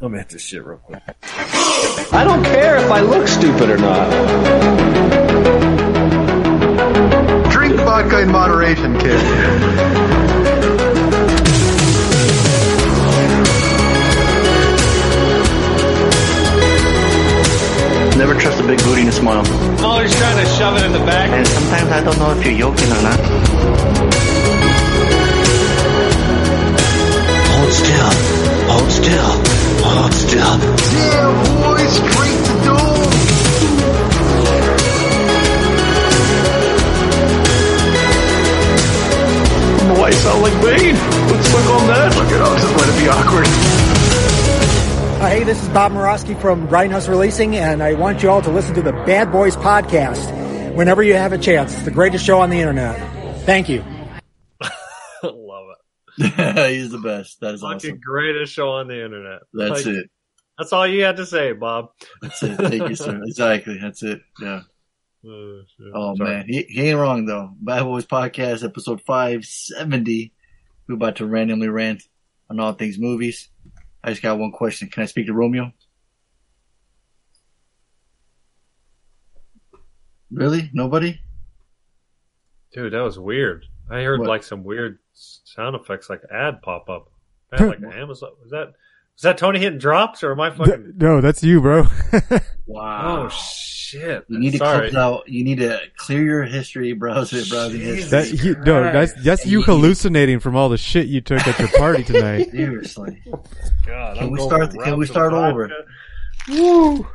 Let me hit this shit real quick. I don't care if I look stupid or not. Drink vodka in moderation, kid. Never trust a big booty and a smile. I'm always trying to shove it in the back. And sometimes I don't know if you're joking or not. Hold still. Hold still. Hold still. Yeah, boys, straight to doom. Why you sound like Bane? Let's look on that. Look at us, let it be awkward. Uh, hey, this is Bob Murawski from Grindhouse Releasing, and I want you all to listen to the Bad Boys podcast whenever you have a chance. It's the greatest show on the internet. Thank you. He's the best. That is Fucking awesome. greatest show on the internet. That's Like, it. That's all you had to say, Bob. That's it. Thank you, sir. Exactly. That's it. Yeah. Oh, shit. Oh Sorry. man, he, he ain't wrong though. Bad Boys Podcast, episode five seventy. We're about to randomly rant on all things movies. I just got one question. Can I speak to Romeo? Really? Nobody? Dude, that was weird. I heard What? like some weird sound effects, like ad pop up. I had, like Amazon. Was that was that Tony hitting drops or am I fucking? No, that's you, bro. Wow. Oh shit! you need to Sorry. close out. You need to clear your history browser, browsing history. that he, no, that's that's you hallucinating from all the shit you took at your party tonight. Seriously. God, Can I'm we going start- can we start over? Woo!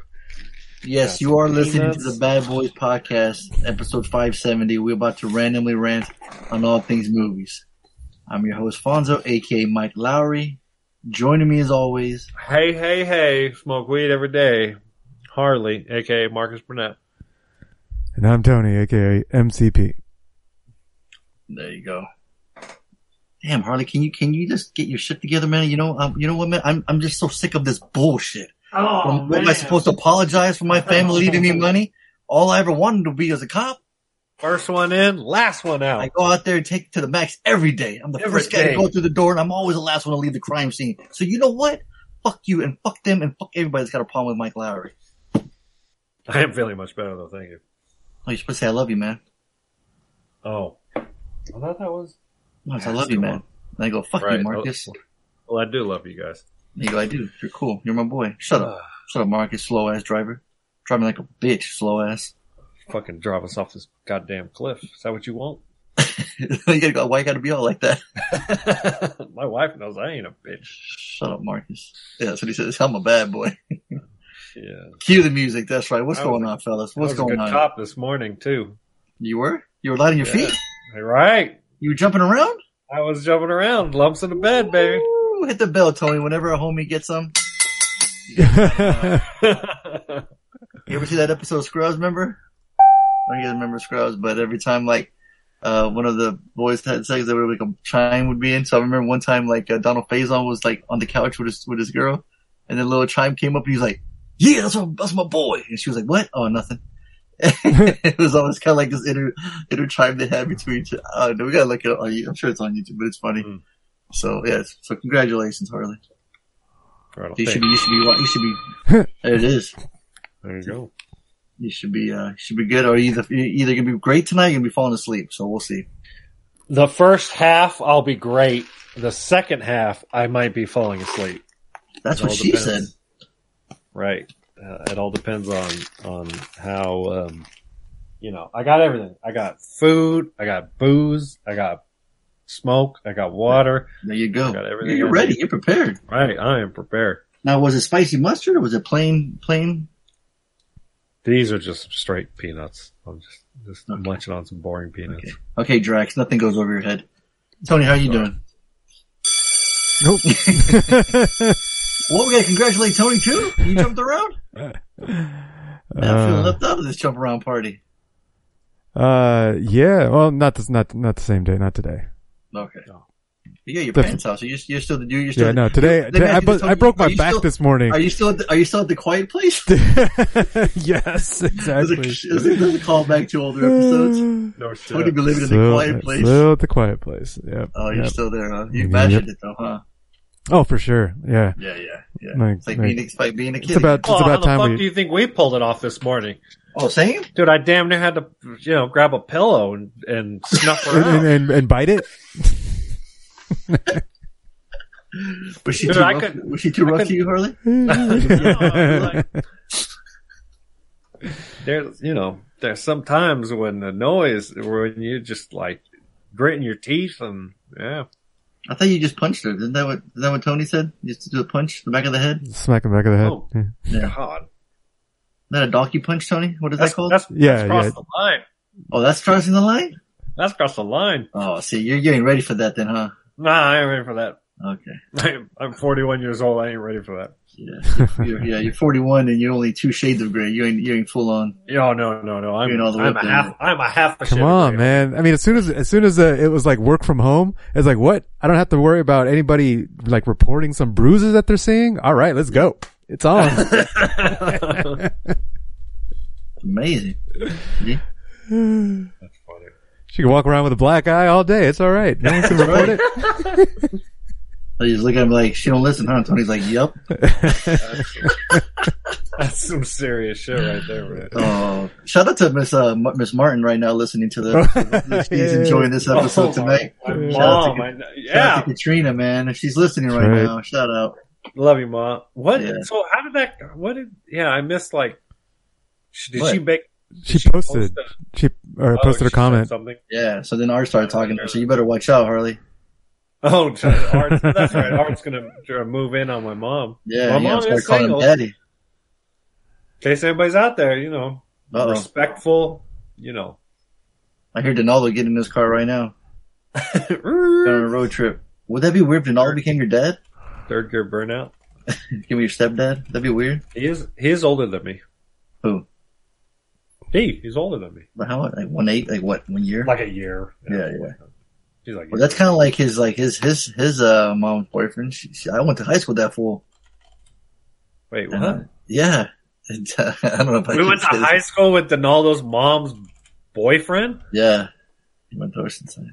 Yes, you are listening to the Bad Boys Podcast, episode 570. We're about to randomly rant on all things movies. I'm your host, Fonzo, aka Mike Lowrey. Joining me as always, Hey, hey, hey! Smoke weed every day. Harley, aka Marcus Burnett. And I'm Tony, aka MCP. there you go. Damn, Harley, can you can you just get your shit together, man? You know, um, you know what, man? I'm I'm just so sick of this bullshit. Oh what am I supposed to apologize for my family leaving me money? All I ever wanted to be as a cop. First one in, last one out. I go out there and take it to the max every day. I'm the Every first guy day. to go through the door, and I'm always the last one to leave the crime scene. So you know what? Fuck you and fuck them and fuck everybody that's got a problem with Mike Lowrey. I am feeling much better though. Thank you. Oh, you're supposed to say I love you, man. Oh, I thought that was. No, I love you, man. on. And I go, fuck Right. you, Marcus. Well, I do love you guys. You go, I do. You're cool. You're my boy. Shut up. Shut up, Marcus. Slow ass driver. Drive me like a bitch, slow ass. Fucking drive us off this goddamn cliff. Is that what you want? you gotta go, why you gotta be all like that? My wife knows I ain't a bitch. Shut up, Marcus. Yeah, that's what he says. I'm a bad boy. Yeah. Cue the music. That's right. What's was going on, fellas? What's going good on? cop this morning too. You were? You were lighting your Yeah. feet? Right. You were jumping around? I was jumping around, lumps in the bed, baby. Hit the bell, Tony. Whenever a homie gets some. You ever see that episode of Scrubs? Remember? I don't know if you guys remember Scrubs, but every time like uh one of the boys had sex, there would like a chime would be in. So I remember one time like uh, Donald Faison was like on the couch with his with his girl, and then little chime came up and he was like, "Yeah, that's my that's my boy," and she was like, "What? Oh, nothing." it was always kind of like this inner inner chime they had between each. Uh, we gotta look it up on you. I'm sure it's on YouTube, but it's funny. Mm. So yeah, so congratulations, Harley. Right, You should thank be, you should be, you should be. there it is. There you go. You should be, uh, should be good, or either you're either gonna be great tonight, you're gonna be falling asleep. So we'll see. The first half, I'll be great. The second half, I might be falling asleep. That's It what all she said. Right. Uh, it all depends on on how um, you know. I got everything. I got food. I got booze. I got smoke. I got water. There you go. Got everything You're ready. You're prepared. Right. I am prepared. Now, was it spicy mustard or was it plain, plain? These are just straight peanuts. I'm just just Okay. munching on some boring peanuts. Okay. Okay, Drax. Nothing goes over your head. Tony, how you doing? nope. Well, we gotta congratulate Tony too. You jumped around. Man, I'm feeling Uh, left out of this jump around party. uh, yeah. Well, not this, not not the same day, not today. Okay. You got your The- pants out, so you're, you're still the dude. You're still Yeah, no. Today, today I, bu- I broke my back still- this morning. Are you still? At the, are you still at the quiet place? yes, exactly. is it does it call back to older episodes? No shit. Tony be living in the quiet place. Still at the quiet place. Yep. Oh, you're yep. still there, huh? You Yep. it though, huh? Oh, for sure. Yeah. Yeah, yeah, yeah. Like- it's like, like- being, it's like being a kid. It's about it's Oh, about how the time fuck we do you think we pulled it off this morning? Oh, same? Dude, I damn near had to, you know, grab a pillow and, and snuff her and, out. and, and, and bite it. Was she Dude, too I rough? could- was she too I rough could- to you, Harley? like- there's, you know, there's some times when the noise, when you just like gritting your teeth and, yeah. I thought you just punched her. Isn't that what, is that what Tony said? You just to do a punch the back of the head? Smack the back of the head. Oh. Yeah. Yeah. God. Is that a donkey punch, Tony? What is That's, that called? that's, Yeah, that's crossed yeah. the line. oh, that's crossing the line? That's crossed the line. Oh, see, you're getting ready for that then, huh? Nah, I ain't ready for that. Okay. I'm, I'm 41 years old. I ain't ready for that. Yeah. You're, yeah, you're 41 and you're only two shades of gray. You ain't, you ain't full on. Yo, no, no, no. I'm, all the I'm up a there. half, I'm a half a Come shit on, away. man. I mean, as soon as as soon as uh, it was like work from home, it's like what? I don't have to worry about anybody like reporting some bruises that they're seeing. All right, let's go. It's on. Amazing. See? That's funny. she can walk around with a black eye all day. It's all right. No one can report it. So you just look at him like, she don't listen, huh? Tony's like, yep. That's some serious shit right there, man. Oh, shout out to Miss uh, M- Miss Martin right now listening to the. She's Yeah. enjoying this episode Oh, tonight. my, my Shout out mom, to- I know- Shout out yeah, to Katrina, man. If she's listening right, Right. now, shout out. Love you, mom. What? Yeah. So how did that? What did? Yeah, I missed like. sh- Did What? she make? She she posted. post She or oh, posted she a said comment. Something. Yeah. So then Art started talking to her. So you better watch out, Harley. Oh, Art, that's right. Art's gonna move in on my mom. Yeah. My you mom gotta is calling single. daddy. In case anybody's out there, you know, Uh-oh. respectful. You know, I hear Donaldo getting in his car right now. On a road trip. Would that be weird if Donaldo became your dad? Third gear burnout. Give me your stepdad? That'd be weird. He is. He is older than me. Who? He. He's older than me. But how? Like one eight? Like what? One year? Like a year. Yeah, yeah. He's like. Well, that's kind of like his, like his, his, his, uh, mom's boyfriend. She, she, I went to high school with that fool. Wait, what? Uh, yeah. And, uh, I don't know if I we went to say this. high school with Donaldo's mom's boyfriend Yeah. He went to Oceanside.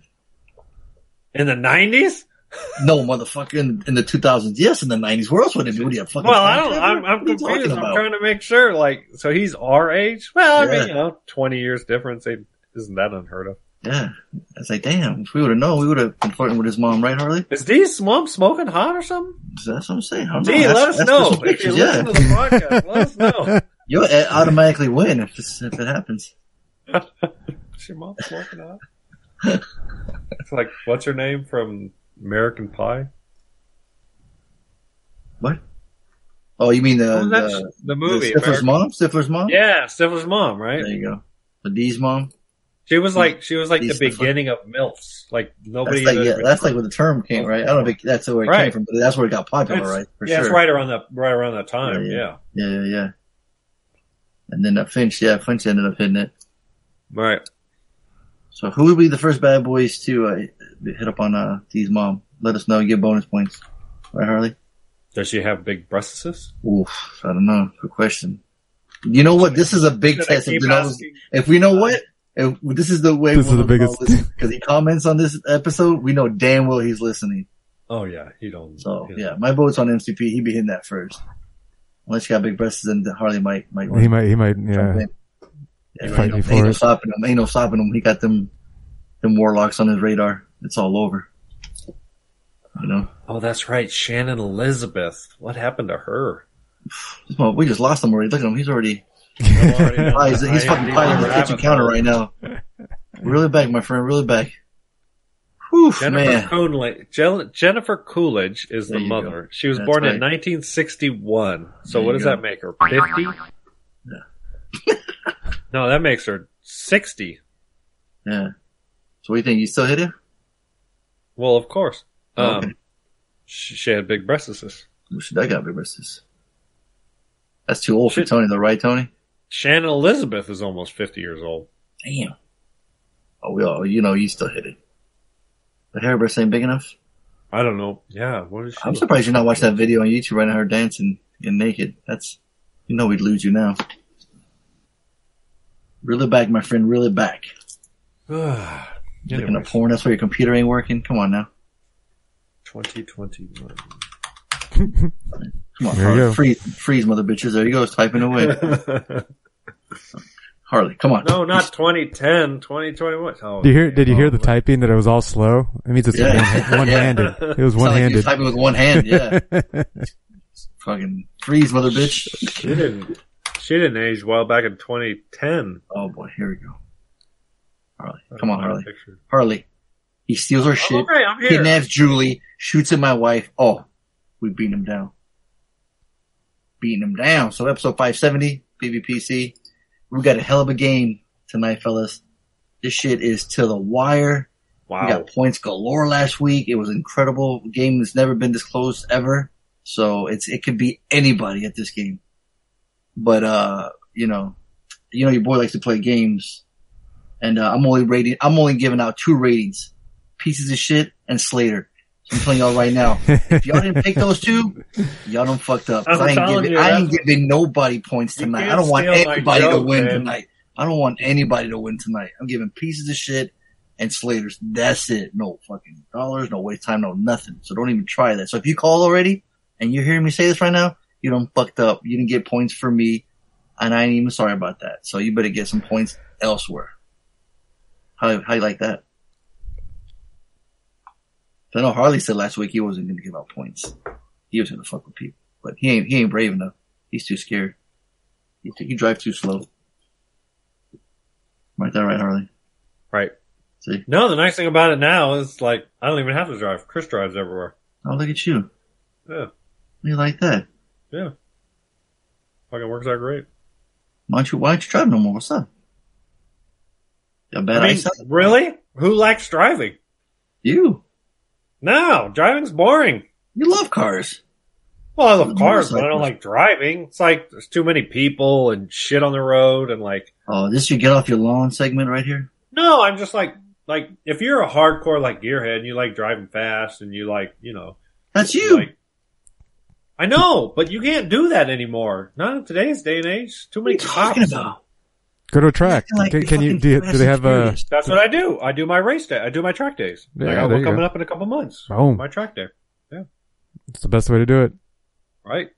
in the nineties. No, motherfucker, in, in the 2000s. Yes, in the 90s. Where else would it be? What are you, a fucking Well, I don't. I'm, I'm What are you talking confused. I'm about? trying to make sure. Like, so he's our age. Well, I mean, you know, twenty years difference isn't that unheard of? Yeah. I say, like, damn, if we would have known, we would have been flirting with his mom, right, Harley? Is D's mom smoking hot or something? That's what I'm saying. I D, let us know. If you listen to the podcast, let us know. You'll uh, automatically win if, this, if it happens. Is your mom smoking hot? it's like, what's her name from American Pie? What? Oh, you mean the, What was that sh- the, the movie. the Stifler's American- mom? Stifler's mom? Yeah, Stifler's mom, right? There you go. The D's mom? She was like, she was like the the fu- beginning of MILFs. Like nobody. That's like, had yeah, that's like where the term came, right? I don't think that's where it Right. came from, but that's where it got popular, It's- right? For yeah, sure. it's right around that, right around that time. Yeah, Yeah, Yeah, yeah, yeah. And then that Finch, yeah, Finch ended up hitting it. right. So who would be the first bad boys to uh, hit up on uh, D's mom? Let us know. Get bonus points. Right, Harley? Does she have big breasts? Oof, I don't know. Good question. You know what? This is a big Should test. If, keep Donaldo's- if we know what, if this is the way This is the biggest- because he comments on this episode. We know damn well he's listening. Oh yeah, he don't. So he don't- yeah, my vote's on MCP. He'd be hitting that first. Unless you got big breasts, then Harley might might. He might. He might. Yeah. jump in. Yeah, Fight ain't, no, ain't no stopping him. Ain't no stopping him. He got them them warlocks on his radar. It's all over. You know, Oh, that's right, Shannon Elizabeth. What happened to her? well, we just lost him already. Look at him. He's already. Already Oh, he's he's fucking piling the kitchen counter right now. Really back, my friend. Really back. Jennifer man. Coolidge, Jen- Jennifer Coolidge is the There go. mother. She was That's born in 1961. So There what does go. that make her? 50? no, that makes her 60. Yeah. So what do you think? You still hit it? Well, of course. Um, Okay. she, she had big breasts. Well, shit, I got big breasts. That's too old for Tony, though, right, Tony? Shannon Elizabeth is almost 50 years old. Damn. Oh, we all, you know, you still hit it. The hair breast ain't big enough. I don't know. Yeah, what is she? I'm surprised you're not watching that video on YouTube right now, her dancing and naked. That's, you know, we'd lose you now. Reel it back, my friend. Reel it back. Looking Anyways, at porn. That's why your computer ain't working. Come on now. 2021. Come on, There Harley. Freeze, freeze, mother bitches. There you go. It's typing away. Harley, come on. no, not 2010, 2021. Oh, Did you hear? Did you hear oh, the oh, typing that it was all slow? It means it's Yeah. one, one-handed. It was Sound like he one-handed. was typing with one hand. Yeah. Fucking freeze, mother bitch. She didn't. She didn't age well back in 2010. Oh boy, here we go. Harley, come on, Harley. Harley. He steals our shit. okay, I'm. Kidnaps Julie. Shoots at my wife. Oh, we beat him down. Beating him down. So episode 570, BBPC. We got a hell of a game tonight, fellas. This shit is to the wire. We Wow. got points galore last week. It was incredible. Game that's never been this close ever. So it's it could be anybody at this game. But uh, you know, you know your boy likes to play games, and uh, I'm only rating. I'm only giving out two ratings: pieces of shit and Slater. So I'm telling y'all right now, if y'all didn't pick those two, y'all don't fucked up. I'm ain't giving you, I ain't giving nobody points tonight. I don't want anybody to win man. tonight. I don't want anybody to win tonight. I'm giving pieces of shit and Slaters. That's it. No fucking dollars, no waste time, no nothing. So don't even try that. So if you call already and you're hearing me say this right now, you don't fucked up. You didn't get points for me, and I ain't even sorry about that. So you better get some points elsewhere. How how you like that? I know Harley said last week he wasn't going to give out points. He was going to fuck with people, but he ain't he ain't brave enough. He's too scared. He, he drives too slow. Right there, right, Harley. Right. See? No, the nice thing about it now is like I don't even have to drive. Chris drives everywhere. Oh, look at you. Yeah. You like that? Yeah. Fucking works out great. Why don't you Why don't you drive no more? What's up? You bet I mean, eyesight? really? Who likes driving? You. No, driving's boring. You love cars. Well, I love cars, but I don't like driving. It's like there's too many people and shit on the road and like Oh, this your get off your lawn segment right here? no, I'm just like like if you're a hardcore like gearhead and you like driving fast and you like, you know, That's you. like I know, but you can't do that anymore. Not in today's day and age. Too many What are you talking about? Go to a track. Acting like Can, you're can you? Do, you- do they have a? Furious. That's what I do. I do my race day. I do my track days. Yeah, I got one coming go. up in a couple months. Boom. My track day. Yeah, it's the best way to do it. Right?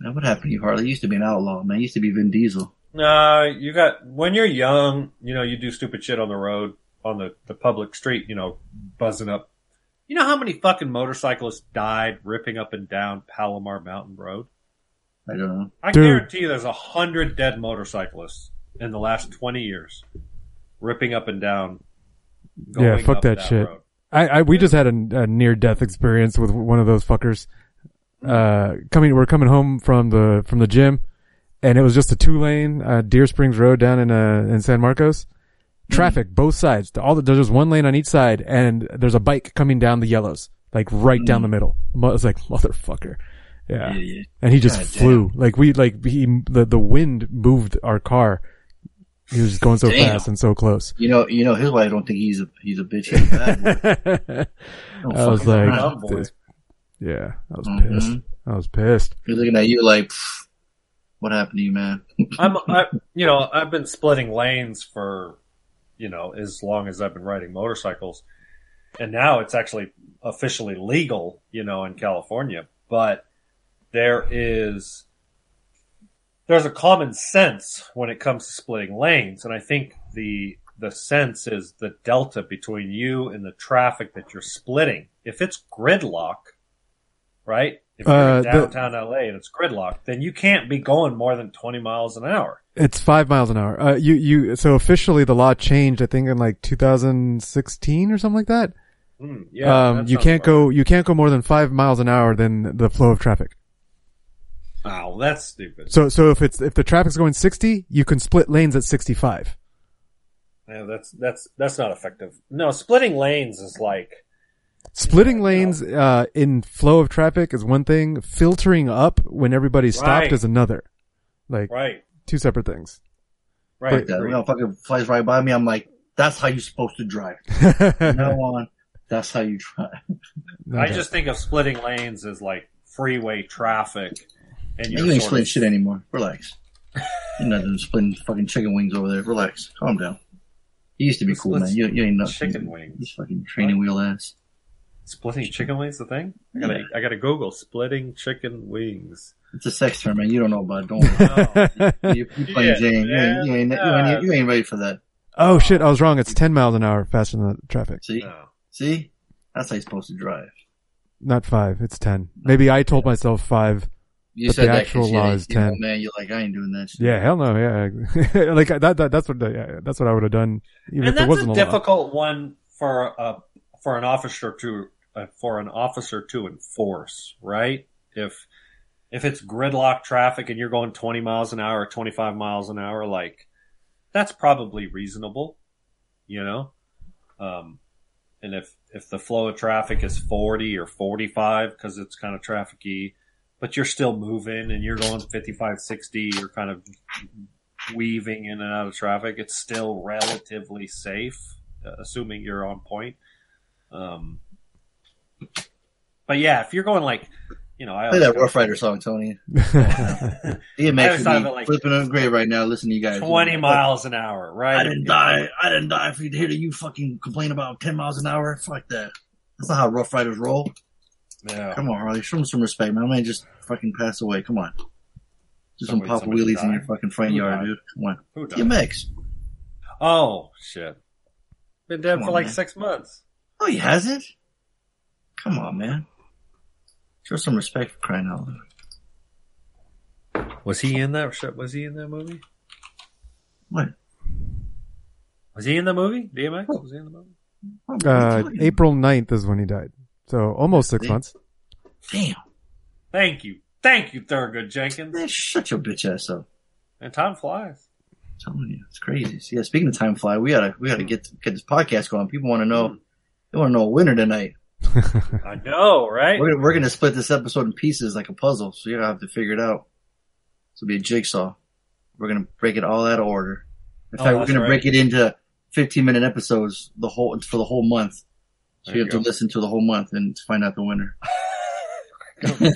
Man, what happened to you, Harley? You used to be an outlaw, man. You used to be Vin Diesel. Uh, you got when you're young, you know, you do stupid shit on the road, on the, the public street, you know, buzzing up. You know how many fucking motorcyclists died ripping up and down Palomar Mountain Road? I don't know. I Dude. guarantee you there's a hundred dead motorcyclists in the last 20 years ripping up and down. Yeah, fuck up that shit. road. I, I we just had a, a near death experience with one of those fuckers. Uh, coming, we're coming home from the from the gym, and it was just a two lane uh, Deer Springs Road down in uh in San Marcos. Traffic both sides. All the, there's just one lane on each side, and there's a bike coming down the yellows, like right down the middle. Mo- It's like motherfucker. Yeah. Idiot. and he just God flew like we like he the the wind moved our car. He was going so Damn. fast and so close. You know, you know, his wife don't think he's a he's a bitch. He's a bad I was like, around. This- yeah, I was Mhm. pissed. I was pissed. He's looking at you like, what happened to you, man? I'm, I, you know, I've been splitting lanes for, you know, as long as I've been riding motorcycles, and now it's actually officially legal, you know, in California. But there is, there's a common sense when it comes to splitting lanes, and I think the the sense is the delta between you and the traffic that you're splitting. If it's gridlock, right? If you're Uh, in the- downtown LA and it's gridlock, then you can't be going more than 20 miles an hour. It's five miles an hour. Uh, you you so officially the law changed. I think in like 2016 or something like that. Hmm, yeah, um, that you can't about go you can't go more than five miles an hour than the flow of traffic. Right. Wow, that's stupid. So so if it's if the traffic's going 60, you can split lanes at 65. Yeah, that's that's that's not effective. No, splitting lanes is like Splitting lanes uh, in flow of traffic is one thing. Filtering up when everybody's stopped Right. is another. Like right, two separate things. right. That agreed. you know, fucking flies right by me. I'm like, that's how you're supposed to drive. From now on, that's how you drive. I just think of splitting lanes as like freeway traffic, and You you're ain't splitting shit anymore. Relax. You're not splitting fucking chicken wings over there. Relax. Calm down. You used to be cool, man. You, you ain't nothing. chicken You wings. fucking training wheel ass. Splitting chicken wings the thing? I gotta, I gotta Google splitting chicken wings. It's a sex term, man. You don't know about it. Don't worry. Oh, you, you playing Yeah, Jane. You ain't, you, ain't, you, ain't, you ain't ready for that. oh shit, I was wrong. It's 10 miles an hour faster than the traffic. See? no. See? That's how you're supposed to drive. Not five. It's 10. Maybe I told myself five. You But said the that actual 'cause law is you 10. man, you're like, I ain't doing that. Yeah, hell no. Yeah. like that, that, that's what, the, yeah, that's what I would have done. Even and if there that's wasn't a a law. difficult one for uh for an officer to uh, for an officer to enforce, right? If if it's gridlock traffic and you're going 20 miles an hour or 25 miles an hour, like that's probably reasonable, you know. Um, and if if the flow of traffic is 40 or 45 because it's kind of trafficy, but you're still moving and you're going 55, 60, you're kind of weaving in and out of traffic, it's still relatively safe, uh, assuming you're on point. Um, but yeah, if you're going like, you know, I Play that Rough Rider song, Tony. I DMX always thought of would it be like- flipping on grave right now. Listen to you guys. 20 miles an hour, right? I didn't die. I didn't die for you to hear that you fucking complain about 10 miles an hour. Fuck that. That's not how Rough Riders roll. Yeah. Come on, Harley. Show him some respect, man. I man just fucking pass away. Come on. Do some pop somebody wheelies in your fucking front Who yard, died? dude. Come on. Who died? DMX. Oh, shit. Been dead Come for on, like man. six months. Oh, he hasn't? Come on, man. Show some respect for crying out loud. Was he in that? Shit? Was he in that movie? What? Was he in the movie? DMX? Was he in the movie? Uh, April 9th is when he died. So almost six See? months. Damn. Thank you. Thank you, Thurgood Jenkins. Man, shut your bitch ass up. And time flies. I'm telling you, it's crazy. So, yeah, speaking of time fly, we gotta we gotta get get this podcast going. People want to know. Hmm. They want to know a winner tonight. I know, right? We're gonna, we're gonna split this episode in pieces like a puzzle, so you're gonna have to figure it out. This will be a jigsaw. We're gonna break it all out of order. In Oh, fact, we're gonna right. break it into 15 minute episodes the whole for the whole month. So There you you have to listen to the whole month and find out the winner.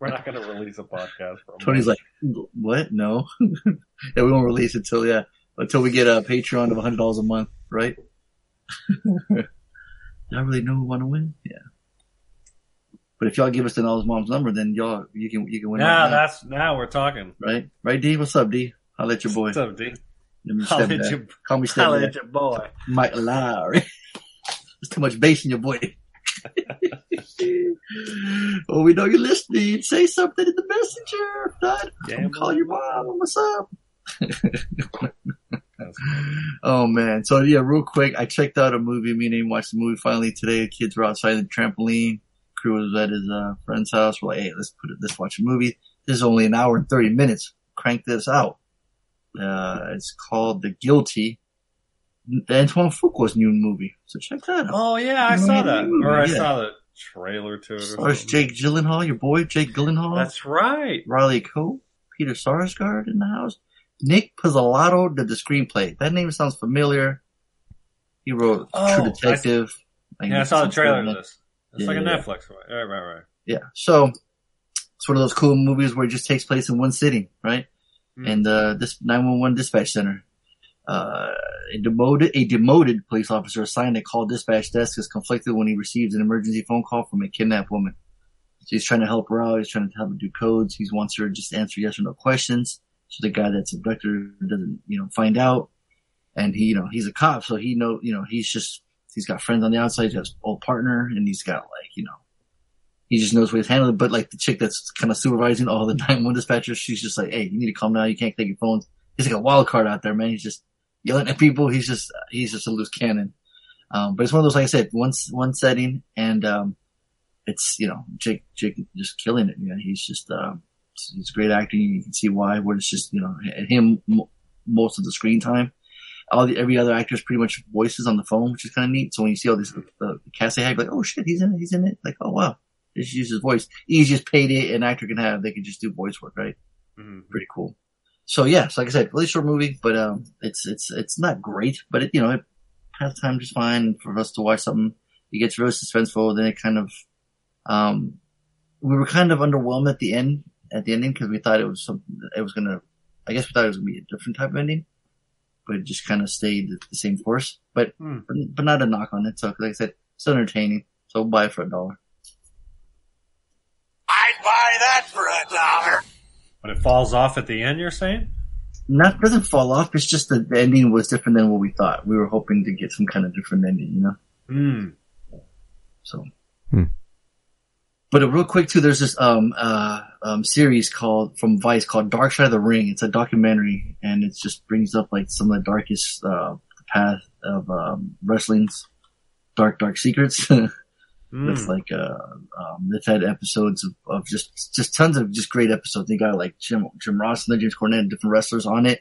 We're not going to release a podcast for a Tony's month. like, what? No. yeah, we won't release it until yeah, until we get a Patreon of hundred dollars a month, right? Y'all really know who want to win? Yeah. But if y'all give us the knowledge mom's number, then y'all you can you can win. now right, that's now we're talking. right, right, D. What's up, D? I'll let your boy. What's up, D? Let me Holla step at your- Call me step Holla back. at your boy. Mike Lowrey. Too much bass in your boy. oh, we know you're listening. Say something in the messenger. If not, I'm Yeah, call your mom. What's up? Oh man. So yeah, real quick, I checked out a movie. Me and him watched the movie finally today. The kids were outside the trampoline. Crew was at his uh, friend's house. We're like, hey, let's put it, let's watch a movie. This is only an hour and 30 minutes. Crank this out. Uh, it's called The Guilty. Antoine Fuqua's new movie. So check that out. Oh yeah, I saw that, or I Yeah. saw the trailer to it. Stars. Jake Gyllenhaal, your boy Jake Gyllenhaal. That's right. Riley Keough, Peter Sarsgaard in the house. Nic Pizzolatto did the screenplay. That name sounds familiar. He wrote Oh, True Detective. Like, Yeah, I saw the trailer to of- this. It's Yeah, like a yeah, Netflix one. Right, right, right. Yeah. So it's one of those cool movies where it just takes place in one city, right? Hmm. And uh, this 911 dispatch center. Uh, a demoted a demoted police officer assigned to call dispatch desk is conflicted when he receives an emergency phone call from a kidnapped woman. So he's trying to help her out. He's trying to help her do codes. He wants her to just answer yes or no questions. So the guy that's abducted doesn't, you know, find out. And he, you know, he's a cop, so he know, you know, he's just, he's got friends on the outside. Got his old partner, and he's got like, you know, he just knows what he's handling. But like the chick that's kind of supervising all the 911 dispatchers, she's just like, hey, you need to calm down. You can't take your phones. He's like a wild card out there, man. He's just yelling at people. He's just, he's just a loose cannon. Um, but it's one of those, like I said, one, one setting and, um, it's, you know, Jake, Jake just killing it. You know, he's just, um, he's great acting. You can see why, where it's just, you know, him mo- most of the screen time. All the, every other actor is pretty much voices on the phone, which is kind of neat. So when you see all these, the, the cast they have, like, oh shit, he's in it, he's in it. Like, oh wow. Just use his voice. Easiest payday an actor can have. They can just do voice work, right? Mhm. Pretty cool. So yeah, so like I said, really short movie, but um, it's it's it's not great, but it you know it has time just fine for us to watch something. It gets really suspenseful, then it kind of um, we were kind of underwhelmed at the end at the ending because we thought it was something it was gonna. I guess we thought it was gonna be a different type of ending, but it just kind of stayed the same course. But Hmm. but, but not a knock on it. So like I said, it's entertaining. So buy it for a dollar. I'd buy that for a dollar. But it falls off at the end. You're saying? Not doesn't fall off. It's just that the ending was different than what we thought. We were hoping to get some kind of different ending, you know. Hmm. So, Hmm. but uh, real quick too, there's this um uh um series called from Vice called Dark Side of the Ring. It's a documentary, and it just brings up like some of the darkest uh path of um wrestling's dark dark secrets. Hmm. It's like uh um they've had episodes of, of just just tons of just great episodes. They got like Jim Jim Ross and then James Cornette and different wrestlers on it.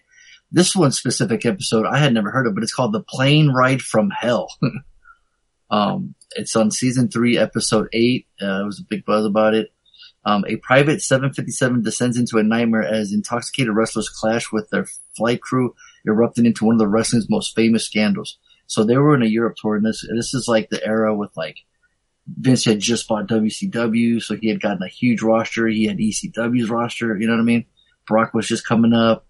This one specific episode I had never heard of, but it's called The Plane Ride from Hell. um it's on season three, episode eight. Uh, it was a big buzz about it. Um, a private 757 descends into a nightmare as intoxicated wrestlers clash with their flight crew, erupting into one of the wrestling's most famous scandals. So they were in a Europe tour, and this this is like the era with like Vince had just bought WCW, so he had gotten a huge roster. He had ECW's roster, you know what I mean? Brock was just coming up.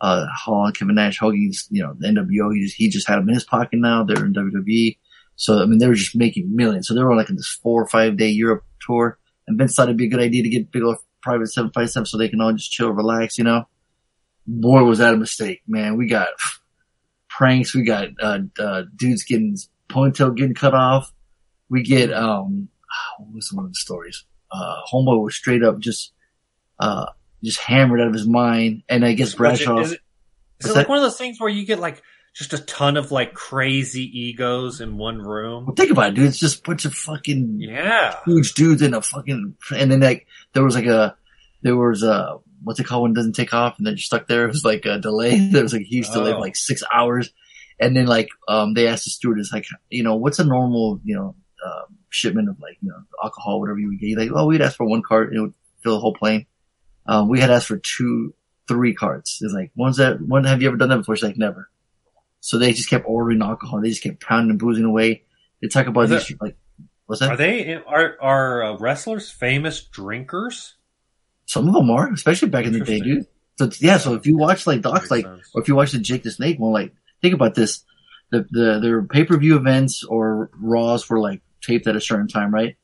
Uh, Hall and Kevin Nash, Hoagie's, you know, the NWO, he just, he just had them in his pocket now. They're in WWE. So, I mean, they were just making millions. So they were like in this four or five day Europe tour. And Vince thought it'd be a good idea to get big old private 757 so they can all just chill, relax, you know? Boy, was that a mistake, man. We got pranks. We got, uh, uh, dudes getting ponytail getting cut off. We get, um, what was one of the stories? Uh, Homeboy was straight up just, uh, just hammered out of his mind. And I guess Bradshaw. Is it, is it like one of those things where you get like just a ton of like crazy egos in one room? Well, think about it, dude. It's just a bunch of fucking Yeah. huge dudes in a fucking, and then like, there was like a, there was a, what's it called when it doesn't take off and then you're stuck there? It was like a delay. There was like a huge delay of Oh. like six hours. And then like, um, they asked the stewardess, like, you know, what's a normal, you know, um, shipment of like, you know, alcohol, whatever you would get. Like, oh, we'd ask for one cart and it would fill the whole plane. Um, we had asked for two, three carts. It's like, one's that, one, have you ever done that before? She's like, never. So they just kept ordering alcohol. They just kept pounding and boozing away. They talk about Is these, like, what's that? Are they are are uh, wrestlers famous drinkers? Some of them are, especially back in the day, dude. So yeah, so if you watch like docs, like, sense. or if you watch the Jake the Snake one, like, think about this: the the their pay per view events or Raws were like taped at a certain time, right?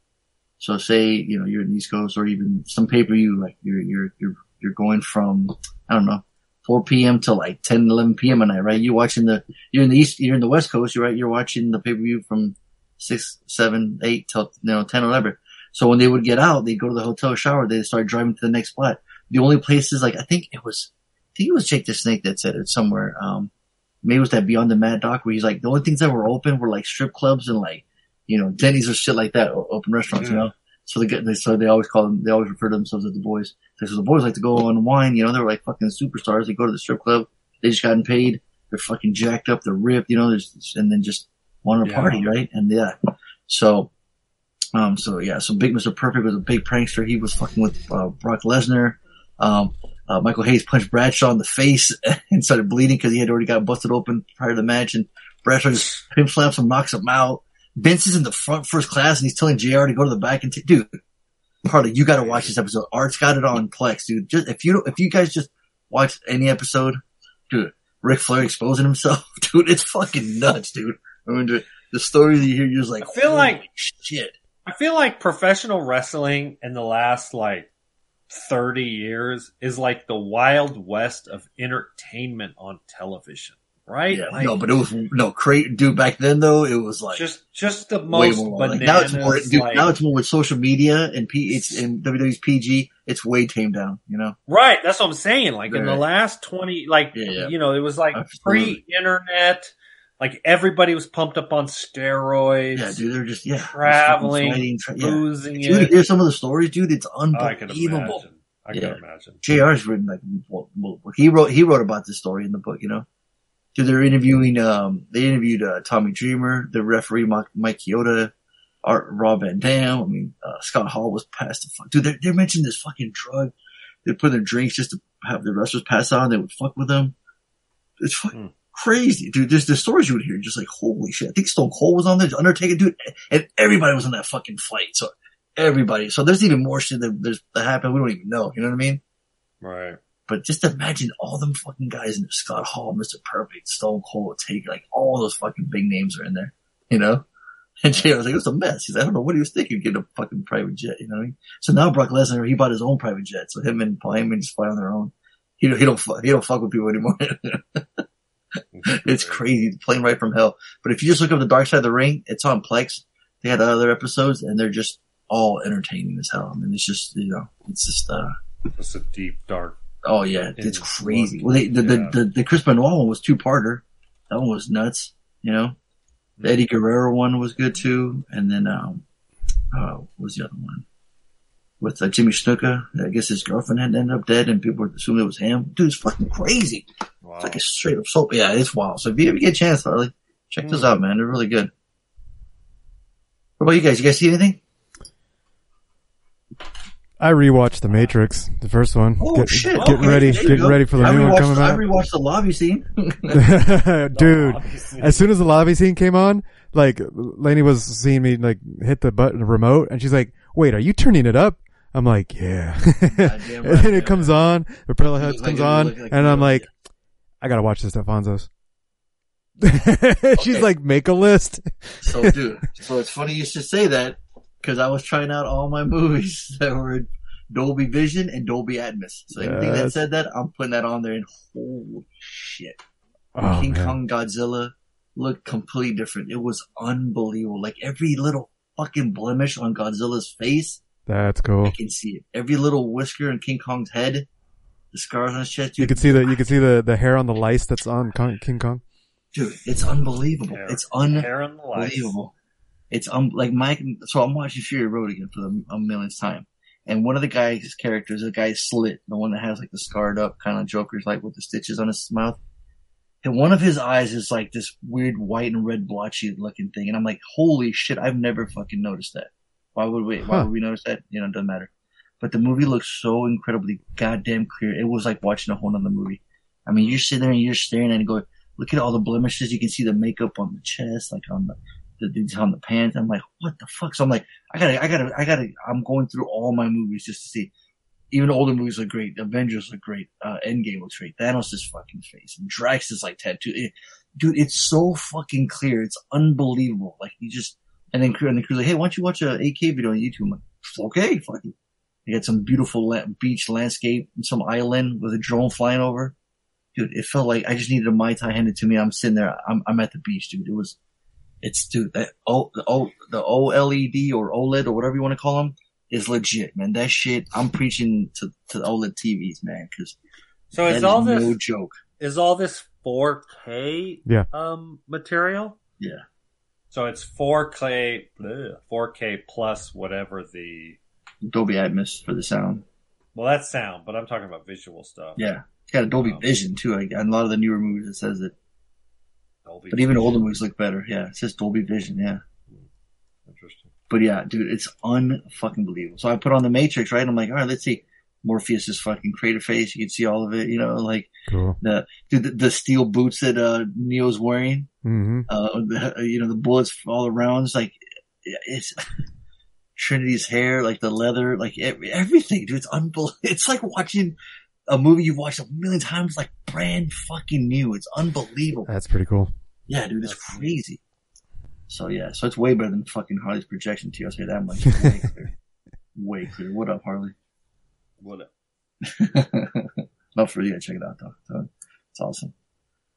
So say you know you're in East Coast or even some pay per view, like you're you're you're you're going from I don't know 4 p.m. to like 10, 11 p.m. at night, right? You're watching the you're in the East, you're in the West Coast, you're right. You're watching the pay per view from six, seven, eight till you know 10, 11. So when they would get out, they'd go to the hotel shower. They'd start driving to the next spot. The only places, like, I think it was, I think it was Jake the Snake that said it somewhere. Um, maybe it was that Beyond the Mat Doc where he's like, the only things that were open were like strip clubs and like, you know, Denny's or shit like that, open restaurants, you know? So they get, they, so they always call them, they always refer to themselves as the boys. So the boys like to go on wine, you know, they're like fucking superstars. They go to the strip club. They just gotten paid. They're fucking jacked up. They're ripped, you know, there's, and then just want to Yeah. party, right? And yeah. So, um, so yeah, so Big Mr. Perfect was a big prankster. He was fucking with, uh, Brock Lesnar. Um, uh, Michael Hayes punched Bradshaw in the face and started bleeding because he had already got busted open prior to the match and Bradshaw just pimp slaps him, knocks him out. Vince is in the front first class and he's telling JR to go to the back and take, dude, Harley, you gotta watch this episode. Art's got it on Plex, dude. Just, if you don't, if you guys just watch any episode, dude, Ric Flair exposing himself, dude, it's fucking nuts, dude. I mean, dude, the story that you hear, you're just like, I feel holy like- shit. I feel like professional wrestling in the last like 30 years is like the wild west of entertainment on television, right? Yeah, Like, no, but it was no crazy, dude. Back then, though, it was like just just the most more. Like, bananas. now it's more, dude. like- now it's more with social media and P. It's in WWE's PG. It's way tamed down. You know, right. That's what I'm saying. Like in the last 20, like Yeah, yeah. you know, it was like Absolutely. pre-internet. Like everybody was pumped up on steroids, yeah, dude. They're just yeah, Traveling, fighting, tra- Dude, it. hear some of the stories, dude. It's Oh, I could unbelievable. imagine. I Yeah. could imagine. JR's written like well, he wrote he wrote about this story in the book, you know. Dude, they're interviewing um they interviewed uh, Tommy Dreamer, the referee Mike, Mike Chioda, Art Rob Van Dam. I mean uh, Scott Hall was passed the fuck. Dude, they they mentioned this fucking drug. They put in their drinks just to have the wrestlers pass out. and They would fuck with them. It's fucking Hmm. crazy, dude. There's the stories you would hear, just like holy shit. I think Stone Cold was on there, Undertaker, dude, and everybody was on that fucking flight. So everybody. So there's even more shit that there's that happened. We don't even know. You know what I mean? Right. But just imagine all them fucking guys in there. Scott Hall, Mr. Perfect, Stone Cold, Taker, like all those fucking big names are in there. You know? And JR was like, it was a mess. He's like, I don't know what he was thinking, getting a fucking private jet, you know what I mean? So now Brock Lesnar, he bought his own private jet. So him and Paul Heyman just fly on their own. He don't, he don't, he don't fuck with people anymore. it's crazy. Plane right from hell. But if you just look up the Dark Side of the Ring, it's on Plex. They had other episodes and they're just all entertaining as hell. I mean, it's just, you know, it's just, uh, It's a deep, dark. Oh yeah, it's In crazy. Well, they, the, yeah. the, the, the Chris Benoit one was two parter. That one was nuts, you know? The Eddie Guerrero one was good too. And then, um, uh, what was the other one? With uh, Jimmy Snuka. I guess his girlfriend had ended up dead and people assumed it was him. Dude, it's fucking crazy. Wow. It's like a straight up soap. Yeah, it's wild. So if you ever get a chance, Harley, check those out, man. They're really good. What about you guys? You guys see anything? I rewatched The Matrix, the first one. Oh Get- shit! Getting Okay, ready, getting go. ready for the I new one coming I out. rewatched the lobby scene. Dude, obviously. as soon as the lobby scene came on, like Lainey was seeing me like hit the button, the remote, and she's like, "Wait, are you turning it up?" I'm like, "Yeah." and then it comes on, the It Heads looks like comes on, like and I'm like, "I gotta watch this Alfonso's." She's Okay. like, "Make a list." So, dude, so it's funny you should say that because I was trying out all my movies that were in Dolby Vision and Dolby Atmos. So anything that said that, I'm putting that on there. And holy shit, Oh, King man. Kong Godzilla looked completely different. It was unbelievable. Like every little fucking blemish on Godzilla's face, That's cool. I can see it. Every little whisker in King Kong's head, the scars on his chest. You can see the you can see the the hair on the lice that's on Kong, King Kong. dude, it's unbelievable. Hair- It's unbelievable. It's um like Mike. So I'm watching Fury Road again for the a millionth time, and one of the guy's characters, the guy Slit, the one that has like the scarred up kind of Joker's like with the stitches on his mouth, and one of his eyes is like this weird white and red blotchy looking thing, and I'm like, holy shit, I've never fucking noticed that. Why would we? Why would we notice that? You know, it doesn't matter. But the movie looks so incredibly goddamn clear. It was like watching a whole nother movie. I mean, you're sitting there and you're staring at it and going, look at all the blemishes. You can see the makeup on the chest, like on the, the dudes on the pants. I'm like, what the fuck? So I'm like, I gotta, I gotta, I gotta, I'm going through all my movies just to see. Even older movies look great. Avengers look great. Uh, Endgame looks great. Thanos' is fucking face. And Drax is like tattooed. It- dude, it's so fucking clear. It's unbelievable. Like you just, and then, crew and the crew's like, hey, why don't you watch a 8K video on YouTube? I'm like, okay, fuck it. They got some beautiful la- beach landscape, and some island with a drone flying over. Dude, it felt like I just needed a Mai Tai handed to me. I'm sitting there. I'm, I'm at the beach, dude. It was, it's, dude, that, oh, the, oh, the OLED or OLED or whatever you want to call them is legit, man. That shit, I'm preaching to, to the OLED TVs, man, cause So that is is all this no joke. is all this 4K Yeah. um material? Yeah. So it's 4K bleh, 4K plus whatever the Dolby Atmos for the sound. well that's sound, but I'm talking about visual stuff. Yeah. It's got a Dolby Oh. Vision too. Like, and a lot of the newer movies it says it, Dolby but even Vision. older movies look better. Yeah. It says Dolby Vision. Yeah. Interesting. But yeah, dude, it's unfucking believable. So I put on the Matrix, right? I'm like, all right, let's see. Morpheus' is fucking crater face. You can see all of it, you know, like Cool. the, dude, the, the steel boots that, uh, Neo's wearing, hmm uh, the, you know, the bullets all around. It's like, it's Trinity's hair, like the leather, like ev- everything, dude. It's unbelievable. It's like watching a movie you've watched a million times, like brand fucking new. It's unbelievable. That's pretty cool. Yeah, dude, it's crazy. So yeah, so it's way better than fucking Harley's projection too. I'll say that much. Way clear. Way clear. What up, Harley? What up? Not for you. Check it out though. So, it's awesome.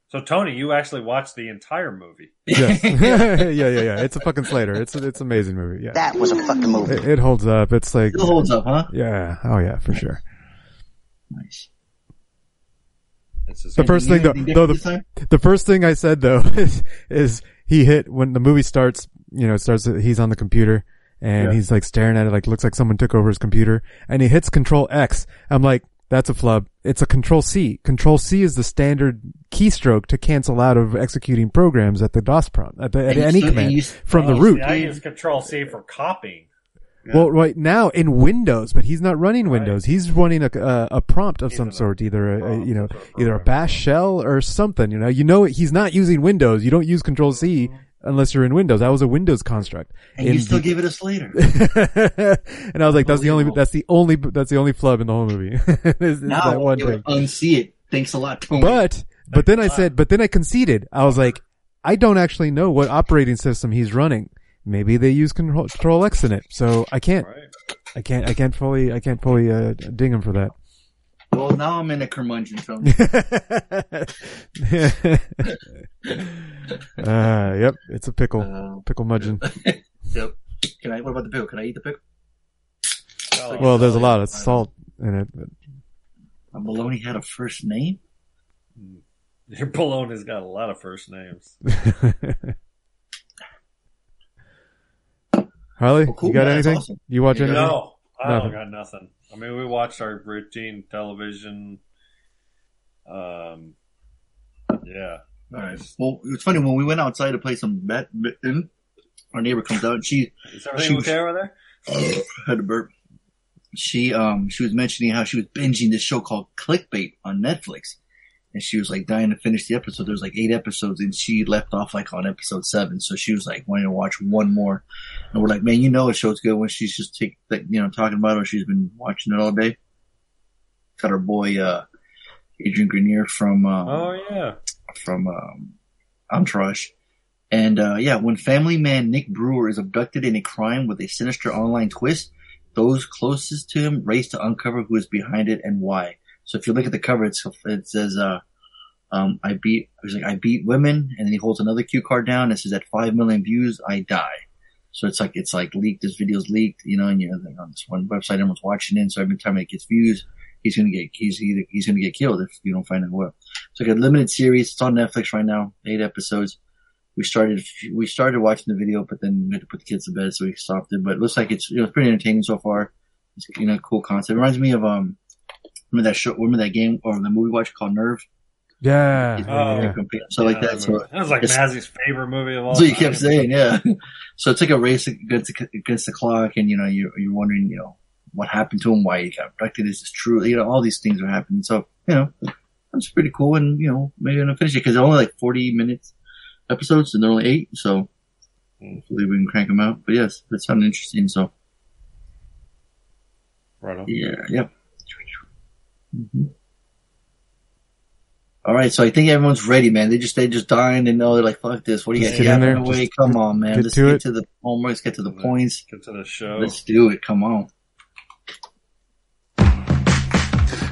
So Tony, you actually watched the entire movie. Yes. yeah, yeah, yeah. It's a fucking Slater. It's it's an amazing movie. Yeah. That was a fucking movie. It, it holds up. It's like It holds up, huh? yeah. Oh yeah, for sure. Nice. The first thing though, though the, the first thing I said though is, is he hit when the movie starts. You know, it starts. He's on the computer and Yeah. he's like staring at it, like looks like someone took over his computer. And he hits Control X. I'm like, that's a flub. It's a Control C. Control C is the standard keystroke to cancel out of executing programs at the DOS prompt at, the, at any command you- from the Oh, root. see, I use Control C for copying. Well, right now in Windows, but he's not running Right. Windows. He's running a, a, a prompt of some sort, either a, a you know, either a bash shell or something. You know, you know, he's not using Windows. You don't use Control C mm-hmm. unless you're in Windows. That was a Windows construct. And In you still the- give it a Slater. and I was like, that's the only, that's the only, that's the only flub in the whole movie. is, now that one you thing. unsee it. Thanks a lot, Tony. But, but then I said, but then I conceded. I was uh-huh. like, I don't actually know what operating system he's running. Maybe they use Control, Control X in it. So I can't, Right. I can't, I can't fully, I can't fully uh, ding them for that. Well, now I'm in a curmudgeon film. uh, yep, it's a pickle, Uh, pickle mudgeon. yep. Can I? What about the pickle? Can I eat the pickle? Oh, Well, there's a lot of salt in it. But Maloney had a first name. Your bologna's got a lot of first names. Harley, Well, cool, you got man, anything? awesome. You watch You anything? No, I Nothing. don't got nothing. I mean, we watched our routine television. Um, yeah. All right. Well, it's funny when we went outside to play some badminton. Our neighbor comes out and she Is everything Shoot. okay over there? had a burp. She um she was mentioning how she was binging this show called Clickbait on Netflix, and she was like dying to finish the episode. There's like eight episodes, and she left off like on episode seven. So she was like wanting to watch one more, and we're like, man, you know a show's good when she's just take like you know talking about it. She's been watching it all day. Got her boy uh Adrian Grenier from um, Oh yeah. from um, Entourage. And uh, yeah, when family man Nick Brewer is abducted in a crime with a sinister online twist, those closest to him race to uncover who is behind it and why. So if you look at the cover, it's, it says, uh, um, I beat, he's like, I beat women, and then he holds another cue card down. It says, at five million views, I die. So it's like, it's like leaked, this video's leaked, you know, and you know, on this one website, everyone's watching it. So every time it gets views, he's gonna get, he's, either, he's gonna get killed if you don't find out what. So like a limited series. It's on Netflix right now. Eight episodes. We started we started watching the video, but then we had to put the kids to bed, so we stopped it. But it looks like it's it's pretty entertaining so far. It's you know cool concept. It reminds me of um remember that show remember that game or the movie watch called Nerve? Yeah. Oh. yeah. So like Yeah, that. So that was like it's- Mazzy's favorite movie of all So you kept saying, yeah. so it's like a race against the, against the clock, and you know you you're wondering you know what happened to him, why he got abducted, is this true? You know all these things are happening. So you know that's pretty cool, and you know maybe I'm gonna finish it because they're only like 40 minutes episodes, and they're only eight, so hopefully we can crank them out. But yes, that sounded interesting. So Right on. yeah, yep. Hmm All right, so I think everyone's ready, man. They just they just dying and know they're like, fuck this. What do you Just guys get in got there, in the way? just Come on, man. get Let's to get it. to the homework. Let's get to the points. Get to the show. Let's do it. Come on.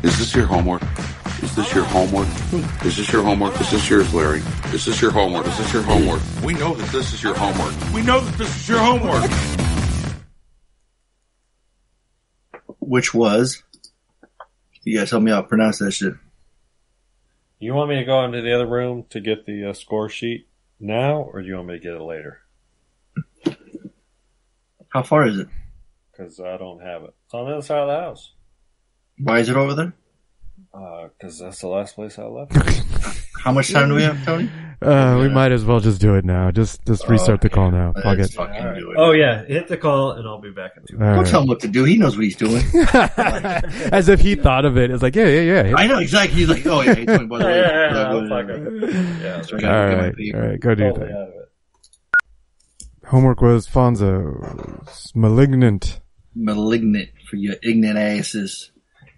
Is this your homework? Is this your homework? Is this your homework? Is this yours, Larry? Is this your homework? Is this your homework? We know that this is your homework. We know that this is your homework. Which was, you guys help me out. Pronounce that shit. You want me to go into the other room to get the uh, score sheet now, or do you want me to get it later? How far is it? Because I don't have it. It's on the other side of the house. Why is it over there? Because that's the last place I left. How much time do we have, Tony? Uh, we might as well just do it now. Just just restart the call now. Fuck Let's it. fucking All right. do it. Oh yeah, hit the call and I'll be back in two. All Don't right. tell him what to do. He knows what he's doing. As if he thought of it. It's like, yeah, yeah, yeah. I know exactly. He's like, oh yeah, hey, Tony, by the Yeah, way. yeah, I'll All get my right, paper. all right, go do your Totally thing. out. Homework was Fonzo, Malignant. Malignant for your ignorant asses.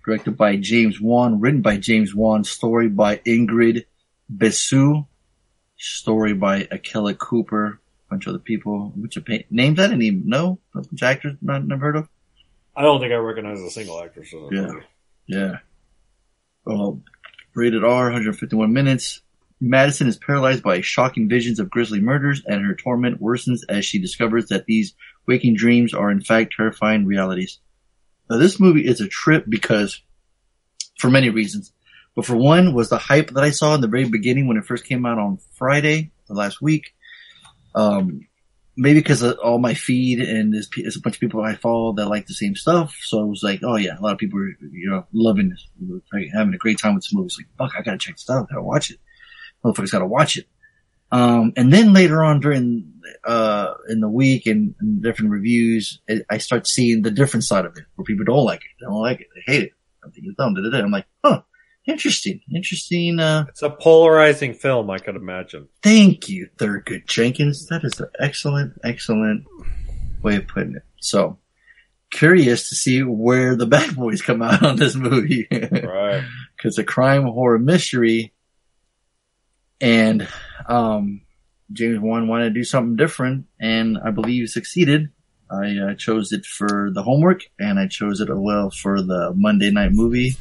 Directed by James Wan, written by James Wan, story by Ingrid Bisu, story by Akela Cooper, a bunch of other people. Which of names I didn't even know. A bunch of actors not never heard of. I don't think I recognize a single actor. So Yeah. Yeah. Well, rated R, 151 minutes. Madison is paralyzed by shocking visions of grisly murders, and her torment worsens as she discovers that these waking dreams are in fact terrifying realities. Now, this movie is a trip because, for many reasons, but for one was the hype that I saw in the very beginning when it first came out on Friday, the last week. Um, maybe because of all my feed and there's, there's a bunch of people I follow that like the same stuff. So I was like, oh yeah, a lot of people are, you know, loving this, like, having a great time with this movie. It's like, fuck, I gotta check this out. I gotta watch it. Motherfuckers gotta watch it. Um, and then later on during, uh, in the week and, and different reviews, I- I start seeing the different side of it where people don't like it. They don't like it. They hate it. I think it's dumb. I'm like, huh, interesting, interesting, uh, It's a polarizing film, I could imagine. Thank you, Thurgood Jenkins. That is an excellent, excellent way of putting it. So, curious to see where the bad boys come out on this movie. Right. Because a crime horror mystery and, um, James Wan wanted to do something different, and I believe he succeeded. I uh, chose it for the homework, and I chose it as well for the Monday night movie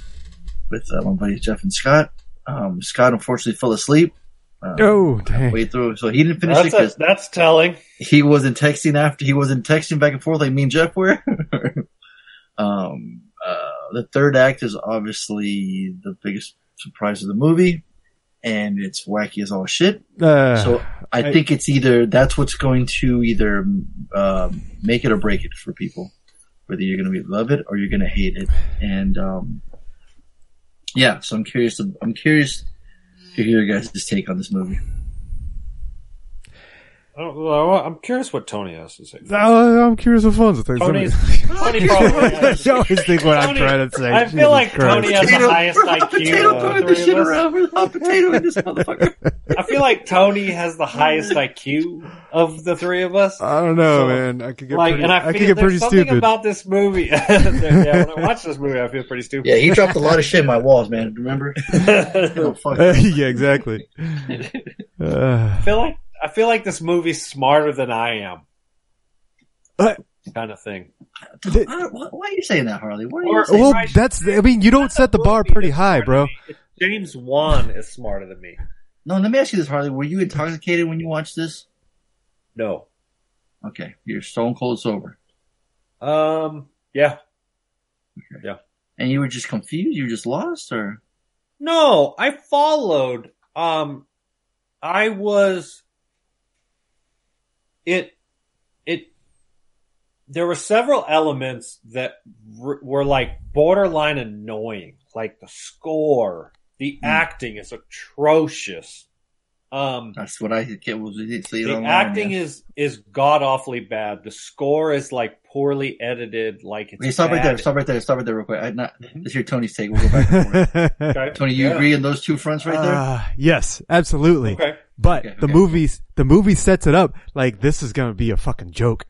with uh, my buddies Jeff and Scott. Um, Scott unfortunately fell asleep. Uh, Oh, dang. way through, so he didn't finish That's, it a, that's telling. he wasn't texting after he wasn't texting back and forth like me and Jeff were. um, uh, the third act is obviously the biggest surprise of the movie, and it's wacky as all shit. Uh, So I, I- think it's either that's what's going to either um, make it or break it for people. Whether you're going to love it or you're going to hate it, and um, yeah. So I'm curious. To, I'm curious to hear your guys' take on this movie. I don't, well, I'm curious what Tony has to say. Oh, I'm curious what phones think. Tony's, Tony probably has. you always think what I'm trying to say. I feel Jesus like Christ. Tony has the highest IQ potato of throwing the three shit of us. around with hot potato in this motherfucker. I feel like Tony has the highest IQ of the three of us. I don't know, So, man. I could get like, pretty, and I, I, feel could get pretty something stupid. about this movie. yeah, when I watch this movie, I feel pretty stupid. Yeah, he dropped a lot of shit in my walls, man. Remember? oh, fuck. yeah, exactly. Uh, I feel like I feel like this movie's smarter than I am, uh, kind of thing. Why, why- why are you saying that, Harley? What are you Or- saying? well, that's. I mean, you don't set the bar pretty high, bro. James Wan is smarter than me. No, let me ask you this, Harley. Were you intoxicated when you watched this? No. Okay, you're stone cold sober. Um. Yeah. Yeah. And you were just confused? You were just lost? Or? No, I followed. Um, I was. It, it. There were several elements that r- were like borderline annoying, like the score. The Hmm. acting is atrocious. Um, That's what I get was it. See the online, acting yeah. is is god awfully bad. The score is like poorly edited, like it's Wait, stop right there. bad. Stop right there. Stop right there real quick. I, not, let's hear Tony's take. We'll go back and forth. Okay. Tony, you Yeah. agree on those two fronts right there? uh, yes, absolutely. Okay. But Okay, the okay. movie, the movie sets it up like this is gonna be a fucking joke.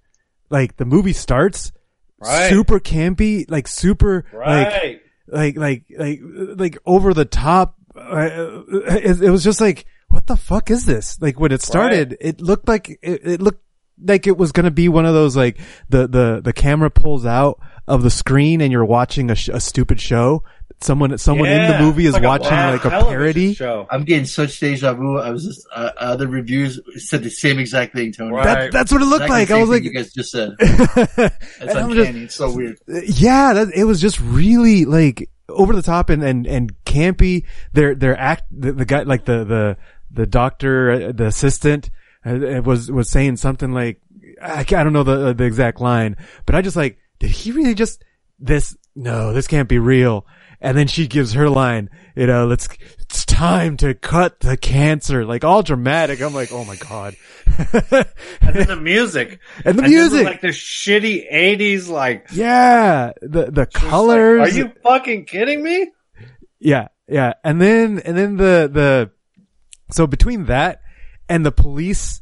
Like the movie starts Right. super campy, like super like Right. like like like like over the top. Uh, it, it was just like, what the fuck is this? Like when it started, it looked like it, it looked like it was gonna be one of those like the the the camera pulls out of the screen and you're watching a, sh- a stupid show. Someone someone in the movie is Like watching bad like a parody. show. I'm getting such deja vu. I was just, uh, other reviews said the same exact thing, Tony. Right. That, that's what it looked Exactly like. I was like, you guys just said. It's uncanny. just- it's so weird. yeah, that, it was just really like over the top and, and, and campy. Their, their act, the, the guy, like the, the, the doctor, uh, the assistant, it Uh, was, was saying something like, I, I don't know the, uh, the exact line, but I just like, did he really just, this, no, this can't be real. And then she gives her line, you know, let's, it's time to cut the cancer, like all dramatic. I'm like, oh my God. And then the music. and the And music. like the shitty eighties, like yeah. The, the just like, colors. are you fucking kidding me? Yeah, yeah. And then, and then the, the, so between that and the police,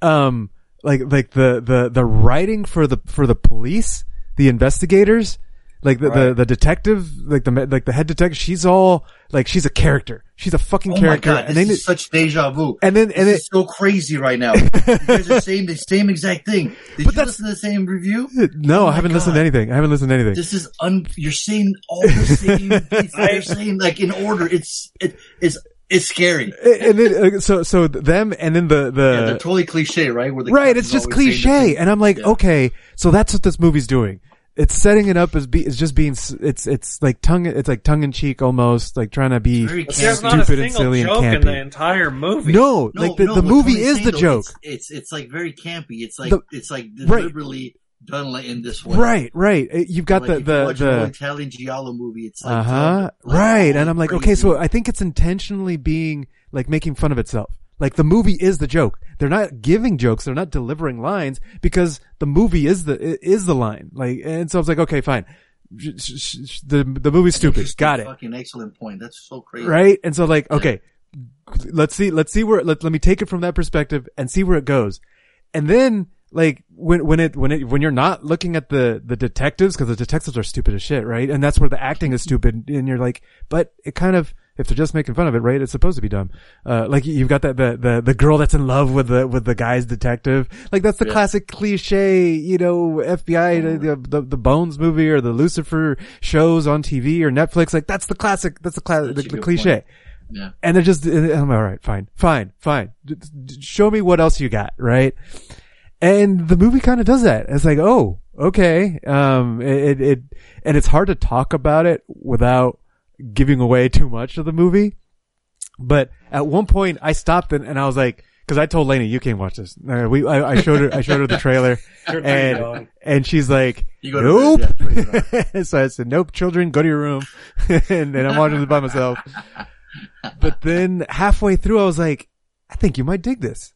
um, like, like the, the, the writing for the, for the police, the investigators, like the, the, Right. the detective, like the, like the head detective, she's all, like, she's a character. She's a fucking Oh my character. god, and this then, is such deja vu. and then, and then, is so crazy right now. you guys are saying the same exact thing. Did But you listen to the same review? no, Oh I haven't listened to anything. I haven't listened to anything. This is un. You're saying all the same. things you're saying like in order. It's it is it's scary. and then, uh, so, so them and then the, the, Yeah, they're totally cliche, right? Where the right it's just always saying the cliche and i'm like Yeah. okay so that's what this movie's doing it's setting it up as be it's just being it's it's like tongue it's like tongue in cheek almost like trying to be Very But there's campy. not a Stupid and single silly and joke in the entire movie. no, No, like the, no, the movie is saying, the though, joke It's, it's it's like very campy. It's like The- it's like Right. deliberately done like in this way. right right Uh, you've got Like the the the Italian giallo movie. It's like uh-huh like, right and i'm like okay so i think it's intentionally being like making fun of itself like the movie is the joke they're not giving jokes they're not delivering lines because the movie is the is the line like and so i was like okay fine the the movie's stupid got it Fucking excellent point. That's so crazy. right? And so like, okay, let's see, let's see where, let, let me take it from that perspective and see where it goes. And then like when, when it, when it, when you're not looking at the, the detectives, cause the detectives are stupid as shit, right? And that's where the acting is stupid and you're like, but it kind of If they're just making fun of it, right? It's supposed to be dumb. Uh, like you've got that, the, the, the girl that's in love with the, with the guy's detective. Like that's the Yeah. classic cliche, you know, FBI, the, the, the Bones movie or the Lucifer shows on TV or Netflix. Like that's the classic, that's the classic, the, the cliche. point. Yeah. And they're just, I'm all right, fine, fine, fine. Show me what else you got, right? And the movie kind of does that. It's like, oh, okay. Um, it, it, and it's hard to talk about it without giving away too much of the movie. But at one point I stopped and, and I was like, cause I told Lainey, you can't watch this. Uh, we, I, I showed her, I showed her the trailer and, and she's like, nope. yeah, so I said, nope, children, go to your room. and, and I'm watching this by myself. But then halfway through, I was like, I think you might dig this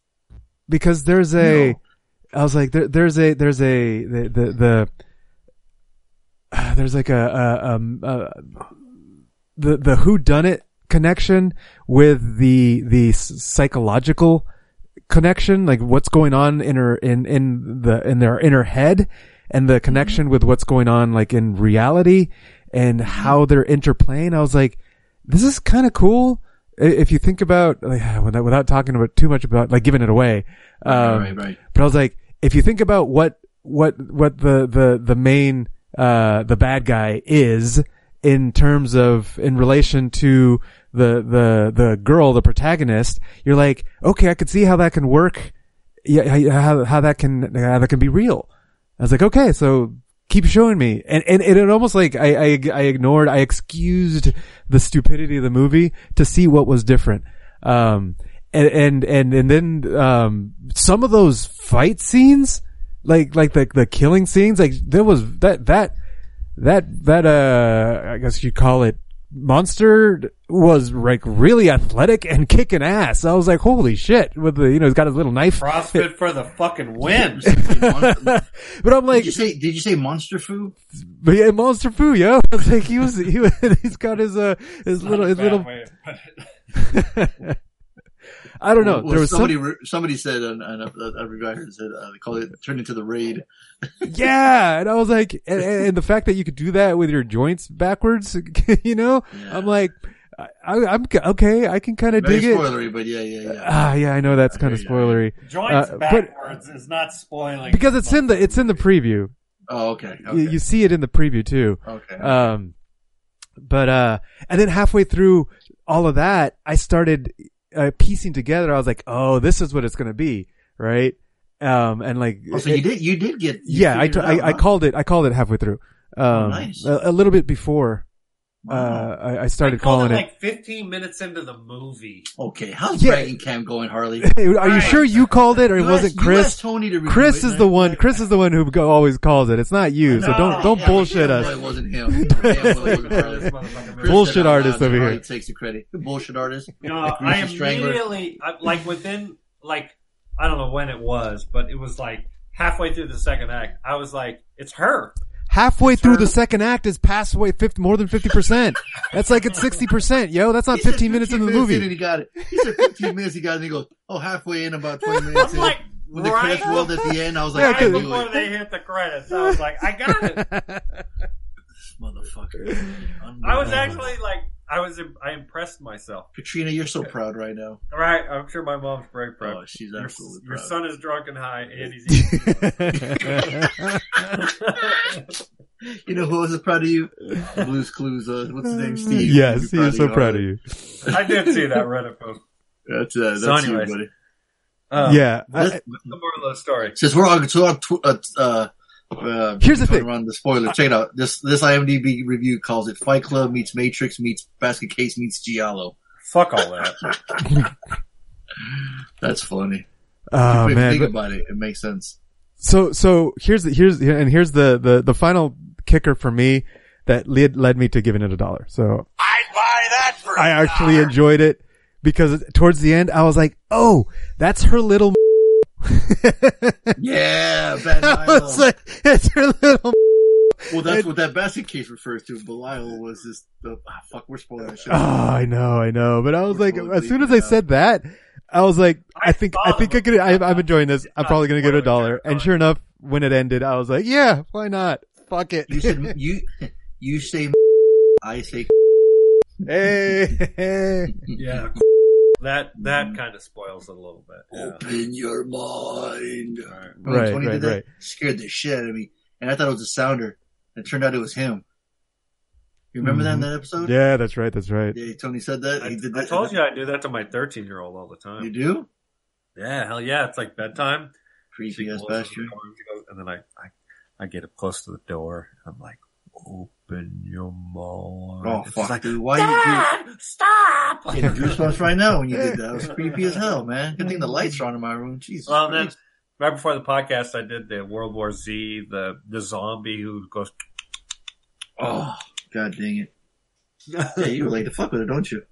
because there's a, I was like, there, there's a, there's a, the, the, the uh, there's like a, a, um, uh, the, the who done it connection with the, the psychological connection, like what's going on in her, in, in the, in their inner head and the connection with what's going on like in reality and how they're interplaying. I was like, this is kind of cool. If you think about, like, without, without talking about too much about, like giving it away. Um, right, right. but I was like, if you think about what, what, what the, the, the main, uh, the bad guy is in terms of, in relation to the, the, the girl, the protagonist, you're like, okay, I could see how that can work. Yeah, how, how that can, how that can be real. I was like, okay, so keep showing me. And, and, and it almost like I, I, I ignored, I excused the stupidity of the movie to see what was different. Um, and, and, and, and then, um, some of those fight scenes, like, like the, the killing scenes, like there was that, that, that, that, uh, I guess you call it monster was like really athletic and kicking ass. I was like, holy shit, with the, you know, he's got his little knife. CrossFit for the fucking win. but I'm like, did you say? Did you say monster food? But yeah, Monster Fu, yo. I was like, he was, he was, he's got his, uh, his little, his little, I don't know. Well, there was somebody. some, Somebody said on, on a, a review I heard said uh, they call it turned into the raid. yeah. And I was like, and, and the fact that you could do that with your joints backwards, you know, Yeah. I'm like, I, I'm, okay. I can kind of Very dig it. spoilery, but yeah, yeah, yeah. Ah, yeah, I know that's kind of Yeah. spoilery. Joints Uh, but- backwards is not spoiling Because it's in the, it's in the preview. oh, okay. You, Okay. you see it in the preview too. okay. Um, but, uh, and then halfway through all of that, I started, uh, piecing together. I was like, oh, this is what it's going to be. Right. Um, and like, oh, so it- you did. You did get. you yeah, I, I, out, I huh? called it, I called it halfway through. Um, nice. a, a little bit before, Wow. uh, I, I I started called calling it it. like 15 minutes into the movie. Okay, how's Yeah. bragging cam going, Harley? Hey, are you Right. sure you called it or it wasn't Chris? asked Tony to Chris it, is and the one. Chris is the one who go, always calls it. It's not you. So don't don't Yeah, bullshit yeah, us. It wasn't him. Damn well it wasn't Harley. This motherfucker Chris Bullshit artist over Harley here. takes the credit. Good bullshit artist. You know, I immediately, like within, like, I don't know when it was, but it was like halfway through the second act. I was like, it's her. Halfway through her. the second act is past away 50, more than fifty percent. That's like it's sixty percent, yo. That's not He said fifteen minutes in the minutes in movie. and he got it. He said 15 minutes. He got it. And he goes, "Oh, halfway in, about 20 minutes I'm in." like, when the right, credits rolled at the end, I was like, Yeah, "I knew before it." they hit the credits, I was like, I got it. This motherfucker. I was actually like, I was, I impressed myself. Katrina, you're so proud right now. All right, I'm sure my mom's very proud. Oh, she's your, absolutely your proud. son is drunk and high, and he's eating. You know who was proud of you? Blues Clues. Uh, what's his name? Steve. yes, He's he is so proud of you. I did see that Reddit post. That's uh, that's So you, buddy. Uh, yeah, I- This- The moral of the story. Since we're on, so on tw- uh, uh, uh, Here's the thing. Around the spoiler. Check it out. This this IMDb review calls it Fight Club meets Matrix meets Basket Case meets Giallo. Fuck all that. That's funny. oh if you man. think but- about it, it makes sense. so so here's the here's and here's the the the final kicker for me that led led me to giving it a dollar. So I'd buy that for I actually enjoyed it because towards the end I was like, oh, that's her little. Yeah, Bad I like, it's her little. well, that's what that basket case refers to. Belial was this. The, ah, fuck, we're spoiling that shit. Oh, I know, I know, but I was like, We're as soon as I out. said that, I was like, I I think, I think I it could, was- I, I'm enjoying this. I'm probably gonna give it a dollar. territory. And sure enough, when it ended, I was like, yeah, why not? Fuck it. You said you you say I say Hey, Yeah. That that mm-hmm. kind of spoils it a little bit. Yeah. Open your mind. All right. When Right, Tony right, did that, right. scared the shit out of me. And I thought it was a sounder. It turned out it was him. You remember that in that mm-hmm. episode? yeah, that's right, that's right. Yeah, Tony said that. I, he did I told you I do that to my 13 year old all the time. You do? Yeah, hell yeah. It's like bedtime. Creepy She ass the bastard. and And then I, I, I get up close to the door. I'm like, open your mind. Oh She's fuck, like, dude! Why you Dad, stop! do? Getting goosebumps right now when you did that. It was creepy as hell, man. Good thing the lights are on in my room. Jesus. Well, then right before the podcast, I did the World War Z, the the zombie who goes. oh god dang it! Yeah, you like to fuck with it, don't you?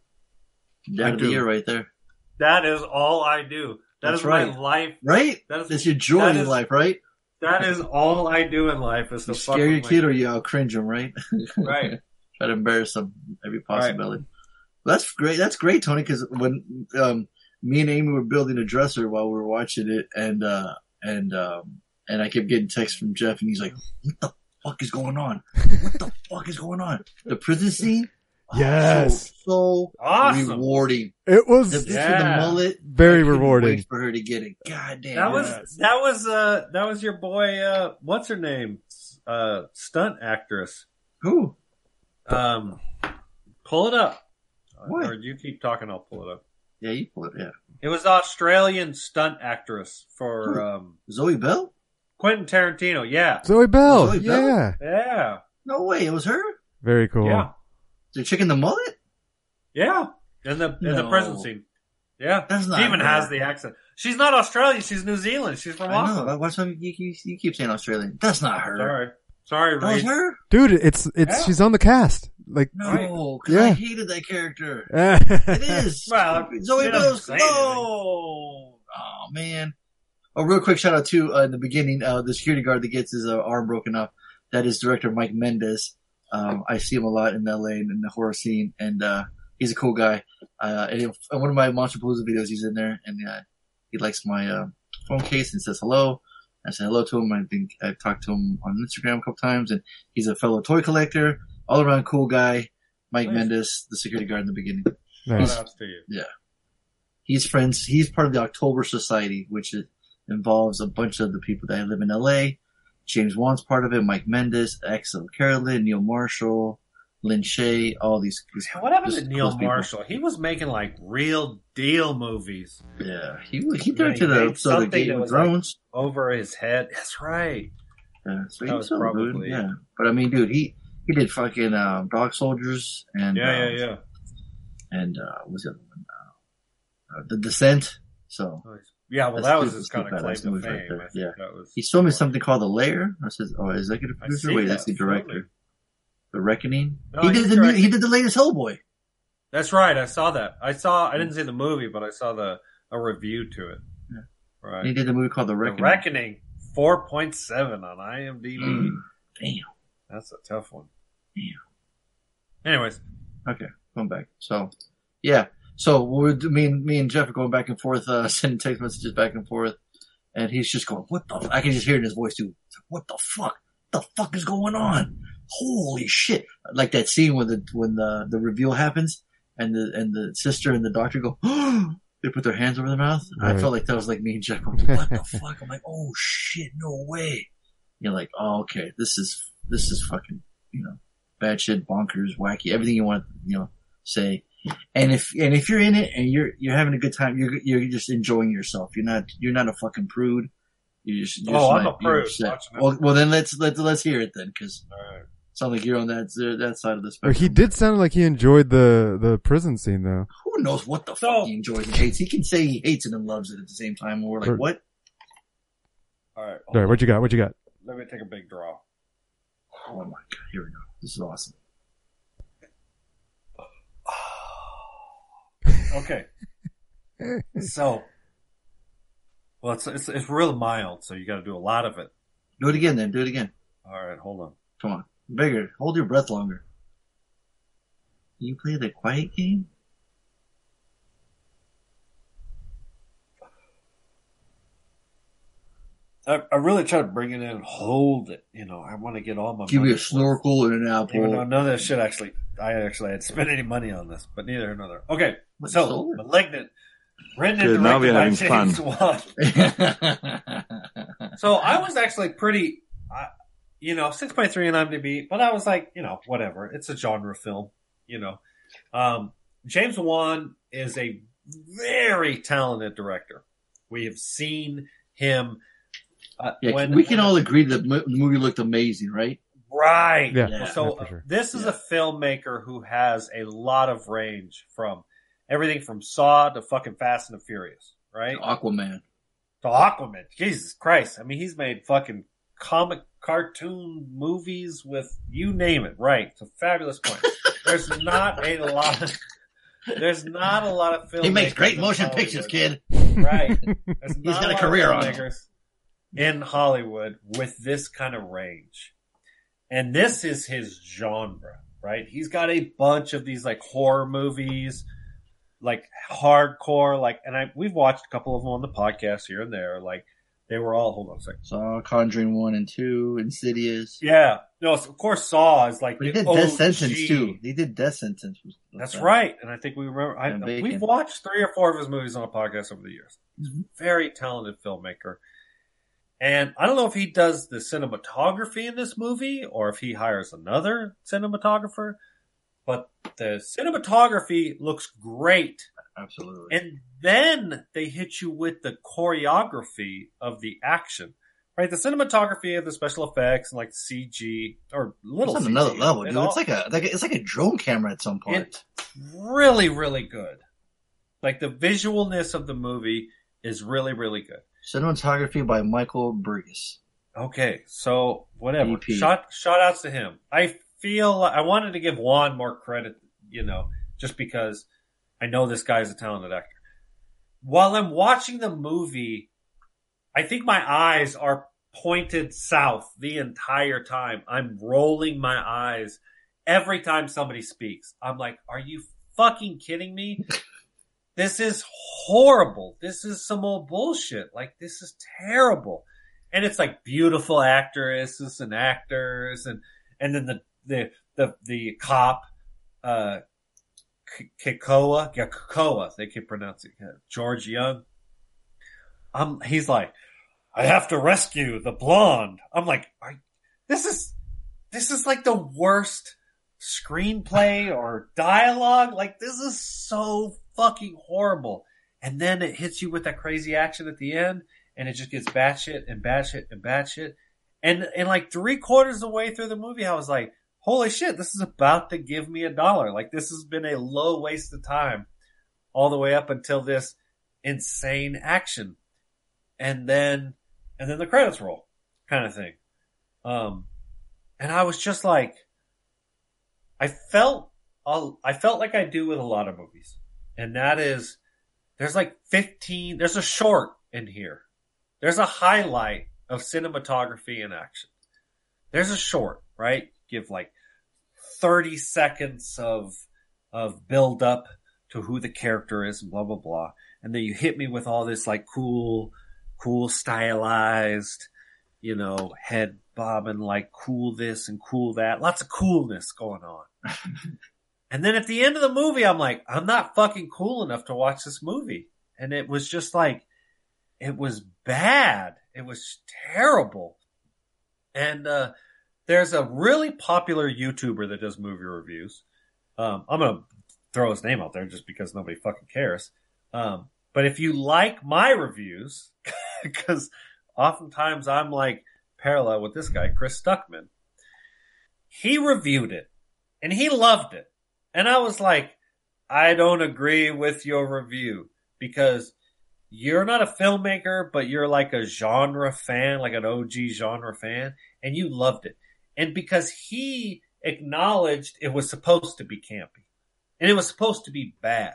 Dad I of the do. year right there, That is all I do. That That's is right. my life. right? That is That's your joy that in is- life, right? That is all I do in life is to You scare your kid or you out cringe him, right? Right. Try to embarrass them every possibility. Well, that's great. That's great, Tony. Because when um, me and Amy were building a dresser while we were watching it, and uh, and um, and I kept getting texts from Jeff, and he's like, "What the fuck is going on? What the fuck is going on?" The prison scene. Oh, Yes. so, so Awesome. rewarding. It was bitch with the mullet. very rewarding. Wait for her to get it. God damn. That was that was uh that was your boy uh what's her name uh stunt actress who? um pull it up What? or you keep talking I'll pull it up Yeah, you pull it. Yeah, it was Australian stunt actress for Who? um Zoe Bell. Quentin Tarantino yeah Zoe Bell. Zoe Bell? yeah. yeah No way, it was her. Very cool. yeah The chick in the mullet. yeah in the in the prison scene yeah That's not she even her. has the accent she's not Australian she's New Zealand she's from I know. Auckland What's up? You, you, you keep saying Australian. That's not her. sorry sorry That was her? Dude, it's it's Yeah. she's on the cast. Like No, because I hated that character. it It is. Well, Zoe you don't Bell's. say No. Oh man. Oh, real quick shout out to uh, in the beginning, uh, the security guard that gets his uh, arm broken off. That is director Mike Mendez. Um, I see him a lot in LA and in the horror scene, and uh, he's a cool guy. Uh, and in one of my Monster Palooza videos, he's in there, and uh, he likes my uh, phone case and says hello. I said hello to him. I think I talked to him on Instagram a couple times, and he's a fellow toy collector, all around cool guy. Mike Nice. Mendez, the security guard in the beginning. nice. Shout to you He's friends. He's part of the October Society, which is, involves a bunch of the people that live in LA. James Wan's part of it. Mike Mendez, Axelle Carolyn, Neil Marshall, Lin Shaye, all these. these what happened to Neil close people. Marshall he was making like real deal movies Yeah, he he Yeah, directed he episode of something Game of was like- over his head. That's right. yeah, so that he was so good, yeah. But I mean, dude, he he did fucking uh, Dog Soldiers and Yeah, uh, yeah, yeah. and uh, what was the other one? Uh, uh, the Descent. So Nice. Yeah, well, that was his kind of claim to fame. right there. I think Yeah. that was. he showed me something called The Lair. I says, "Oh, executive producer. Wait, that. that's the director. Funny. The Reckoning. No, he did the directing. he did the latest Hellboy. That's right. I saw that. I saw. I didn't see the movie, but I saw the a review to it. Yeah. Right. He did the movie called The The Reckoning. Reckoning, four point seven on IMDb. Mm, damn. That's a tough one. Damn. Anyways, Okay, going back. So, yeah. So me and me and Jeff are going back and forth, uh, sending text messages back and forth, and he's just going, "What the?" F-? I can just hear it in his voice too. What the fuck? The fuck is going on? Holy shit! Like that scene when the when the the reveal happens, and the and the sister and the doctor go. They put their hands over their mouth. I felt like that was like me and Jeff. Going, what the fuck? I'm like, oh shit, no way. You're like, oh okay, this is this is fucking you know bad shit, bonkers, wacky, everything you want, you know, say. And if and if you're in it and you're you're having a good time, you're you're just enjoying yourself. You're not you're not a fucking prude. You just you're Oh, just I'm not- a prude upset. watching it. Well, well then let's let's let's hear it then, because all right. sounds like you're on that that side of the spectrum. he did sound like he enjoyed the the prison scene though. Who knows what the So- fuck he enjoys and hates? He can say he hates it and loves it at the same time. And we're like, Or- what? All right. All right, what you got? What you got? Let me take a big draw. Oh my god, here we go. This is awesome. Okay. so, well, it's, it's it's real mild, so you got to do a lot of it. Do it again then. Do it again. All right, hold on. Come on. Bigger. Hold your breath longer. You play the quiet game? I, I really try to bring it in and hold it. You know, I want to get all my Give me a snorkel and an apple. Even though none of that shit actually, I actually had spent any money on this, but neither another. Okay, so sold. Malignant, written Good, now we're having James Wan. So I was actually pretty, I, you know, six point three in IMDb, but I was like, you know, whatever. It's a genre film, you know. Um, James Wan is a very talented director. We have seen him. Uh, yeah, when we can all agree that mo- the movie looked amazing, right? right. Yeah. Yeah. So Yeah, sure. this is Yeah. a filmmaker who has a lot of range from everything from Saw to fucking Fast and the Furious, right? Aquaman. To Aquaman. Jesus Christ. I mean, he's made fucking comic cartoon movies with you name it, right? It's a fabulous point. There's not a lot of, there's not a lot of filmmakers. He makes great motion Hollywood. pictures, kid. Right. He's got a of career on filmmakers in Hollywood with this kind of range. And this is his genre, right? He's got a bunch of these like horror movies, like hardcore, like, and I, we've watched a couple of them on the podcast here and there. Like, they were all, hold on a second. Saw Conjuring 1 and 2, Insidious. Yeah. No, of course Saw is like But he the did Death OG. Sentence too. He did Death Sentence. That's right. And I think we remember. I, we've watched three or four of his movies on a podcast over the years. He's mm-hmm. a very talented filmmaker. And I don't know if he does the cinematography in this movie or if he hires another cinematographer, but the cinematography looks great. Absolutely. And then they hit you with the choreography of the action. Right? The cinematography of the special effects and like CG or little it's on CG, another level, dude. all- It's like a, like it's like a drone camera at some point. It- really, really good. Like the visualness of the movie is really, really good. Cinematography by Michael Burgess. Okay, so whatever. EP. Shout shout outs to him. I feel I wanted to give Wan more credit, you know, just because I know this guy's a talented actor. While I'm watching the movie, I think my eyes are pointed south the entire time. I'm rolling my eyes every time somebody speaks. I'm like, are you fucking kidding me? this is horrible. This is some old bullshit. Like, this is terrible. And it's like beautiful actresses and actors and, and then the, the, the, the cop, uh, Kekoa, yeah, Kekoa, they can pronounce it, George Young. Um, he's like, I have to rescue the blonde. I'm like, this is, this is like the worst screenplay or dialogue. Like, this is so fucking horrible. And then it hits you with that crazy action at the end, and it just gets batshit and batshit and batshit. And, and like three quarters of the way through the movie, I was like, holy shit, this is about to give me a dollar. Like, this has been a low waste of time all the way up until this insane action. And then, and then the credits roll kind of thing. Um, and I was just like, I felt, I felt like I do with a lot of movies. And that is, there's like 15, there's a short in here. There's a highlight of cinematography and action. There's a short, right? Give like 30 seconds of, of build up to who the character is and blah, blah, blah. And then you hit me with all this like cool, cool stylized, you know, head bobbing like cool this and cool that. Lots of coolness going on. and then at the end of the movie, I'm like, I'm not fucking cool enough to watch this movie. And it was just like, it was bad. It was terrible. And, uh, there's a really popular YouTuber that does movie reviews. Um, I'm gonna throw his name out there just because nobody fucking cares. Um, but if you like my reviews, because oftentimes I'm like parallel with this guy, Chris Stuckman. He reviewed it and he loved it. And I was like, I don't agree with your review because you're not a filmmaker, but you're like a genre fan, like an OG genre fan, and you loved it. And because he acknowledged it was supposed to be campy and it was supposed to be bad,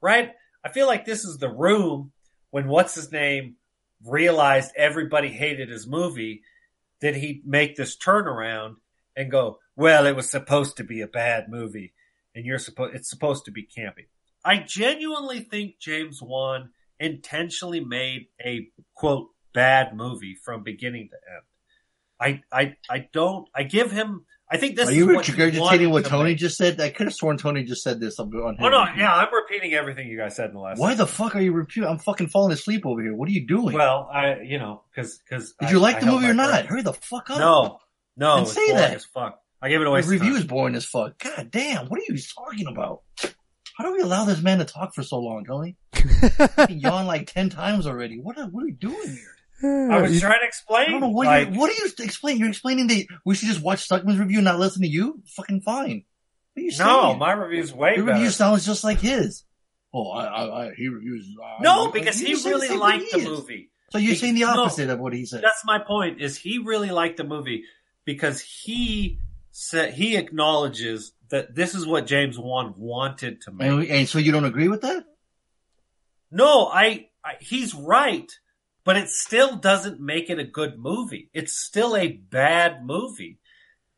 right? I feel like this is the room when what's his name realized everybody hated his movie. Did he make this turnaround and go, well, it was supposed to be a bad movie and you're supposed, it's supposed to be campy. I genuinely think James Wan intentionally made a quote bad movie from beginning to end. I I I don't. I give him. I think this Are is you what regurgitating wanted what Tony make. just said? I could have sworn Tony just said this. I'm on Oh no, yeah, I'm repeating everything you guys said in the last. Why the fuck are you repeating? I'm fucking falling asleep over here. What are you doing? Well, I you know because because Did you like the movie or not? Hurry the fuck up. No, no, Then it's say that. as fuck. I gave it away. The review is boring as fuck. God damn, what are you talking about? How do we allow this man to talk for so long, Tony? he yawned like ten times already. What are, what are we doing here? Hmm. I was You- trying to explain. I don't know what like, you what are you explaining? You're explaining that we should just watch Stuckman's review and not listen to you? Fucking fine. What are you no, saying? my review's way better. Your better. review sounds just like his. Oh, I, I, I he reviews. I, no, I- because he said the really liked the he is. movie. So you're He- saying the no. opposite of what he said. That's my point. Is he really liked the movie because he said he acknowledges that this is what James Wan wanted to make. And, and so you don't agree with that? No, I, I he's right, but it still doesn't make it a good movie. It's still a bad movie.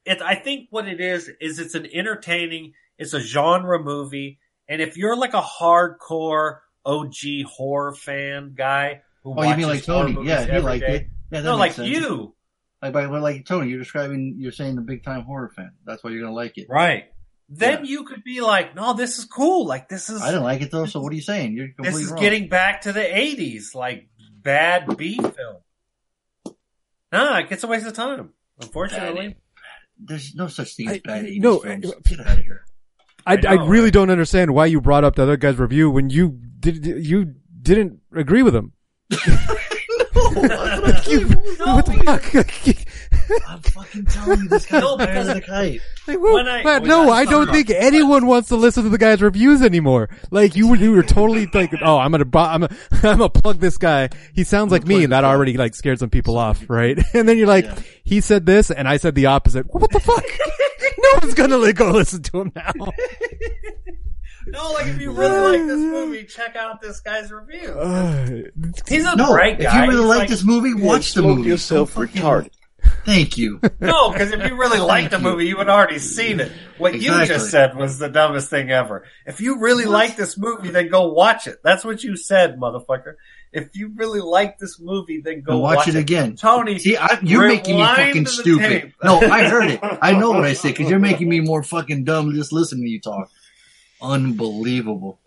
It I think what it is is it's an entertaining, it's a genre movie, and if you're like a hardcore OG horror fan guy who Oh, you mean watches like horror Tony? movies Yeah, he liked day- it. Yeah, No, like sense. you. Like, well, like Tony, you're describing, you're saying the big time horror fan. That's why you're gonna like it. Right. Then Yeah. you could be like, no, this is cool. Like this is I didn't like it though. So what are you saying? You're this is wrong. getting back to the eighties, like bad B film. No, it gets a waste of time. Unfortunately. There's no such thing as bad. I- 80s no, films. Get out of here. I, I I, really don't understand why you brought up the other guy's review when you did you didn't agree with him. You- No, what the fuck? I'm fucking telling you, this guy's No, higher because- than a kite. Like, well, I- Matt, when no, I I don't saw- think anyone wants to listen to the guy's reviews anymore. Like you were, you were totally like, oh, I'm gonna, bu- I'm gonna, I'm gonna plug this guy. He sounds like me, and that already like scared some people off, right? And then you're like, Yeah. he said this, and I said the opposite. What the fuck? no one's gonna like, go listen to him now. No, like if you really like this movie, check out this guy's review. Uh, He's a No, great if you really He's like, this movie, watch the smoke movie. yourself Don't retarded. Thank you. No, because if you really like the movie, you would already seen it. What you just said was the dumbest thing ever. If you really like this movie, then go watch it. That's what you said, motherfucker. If you really like this movie, then go Then watch it again. Tony, See, I, you're making me fucking stupid. tape. No, I heard it. I know what I said because you're making me more fucking dumb just listening to you talk. Unbelievable.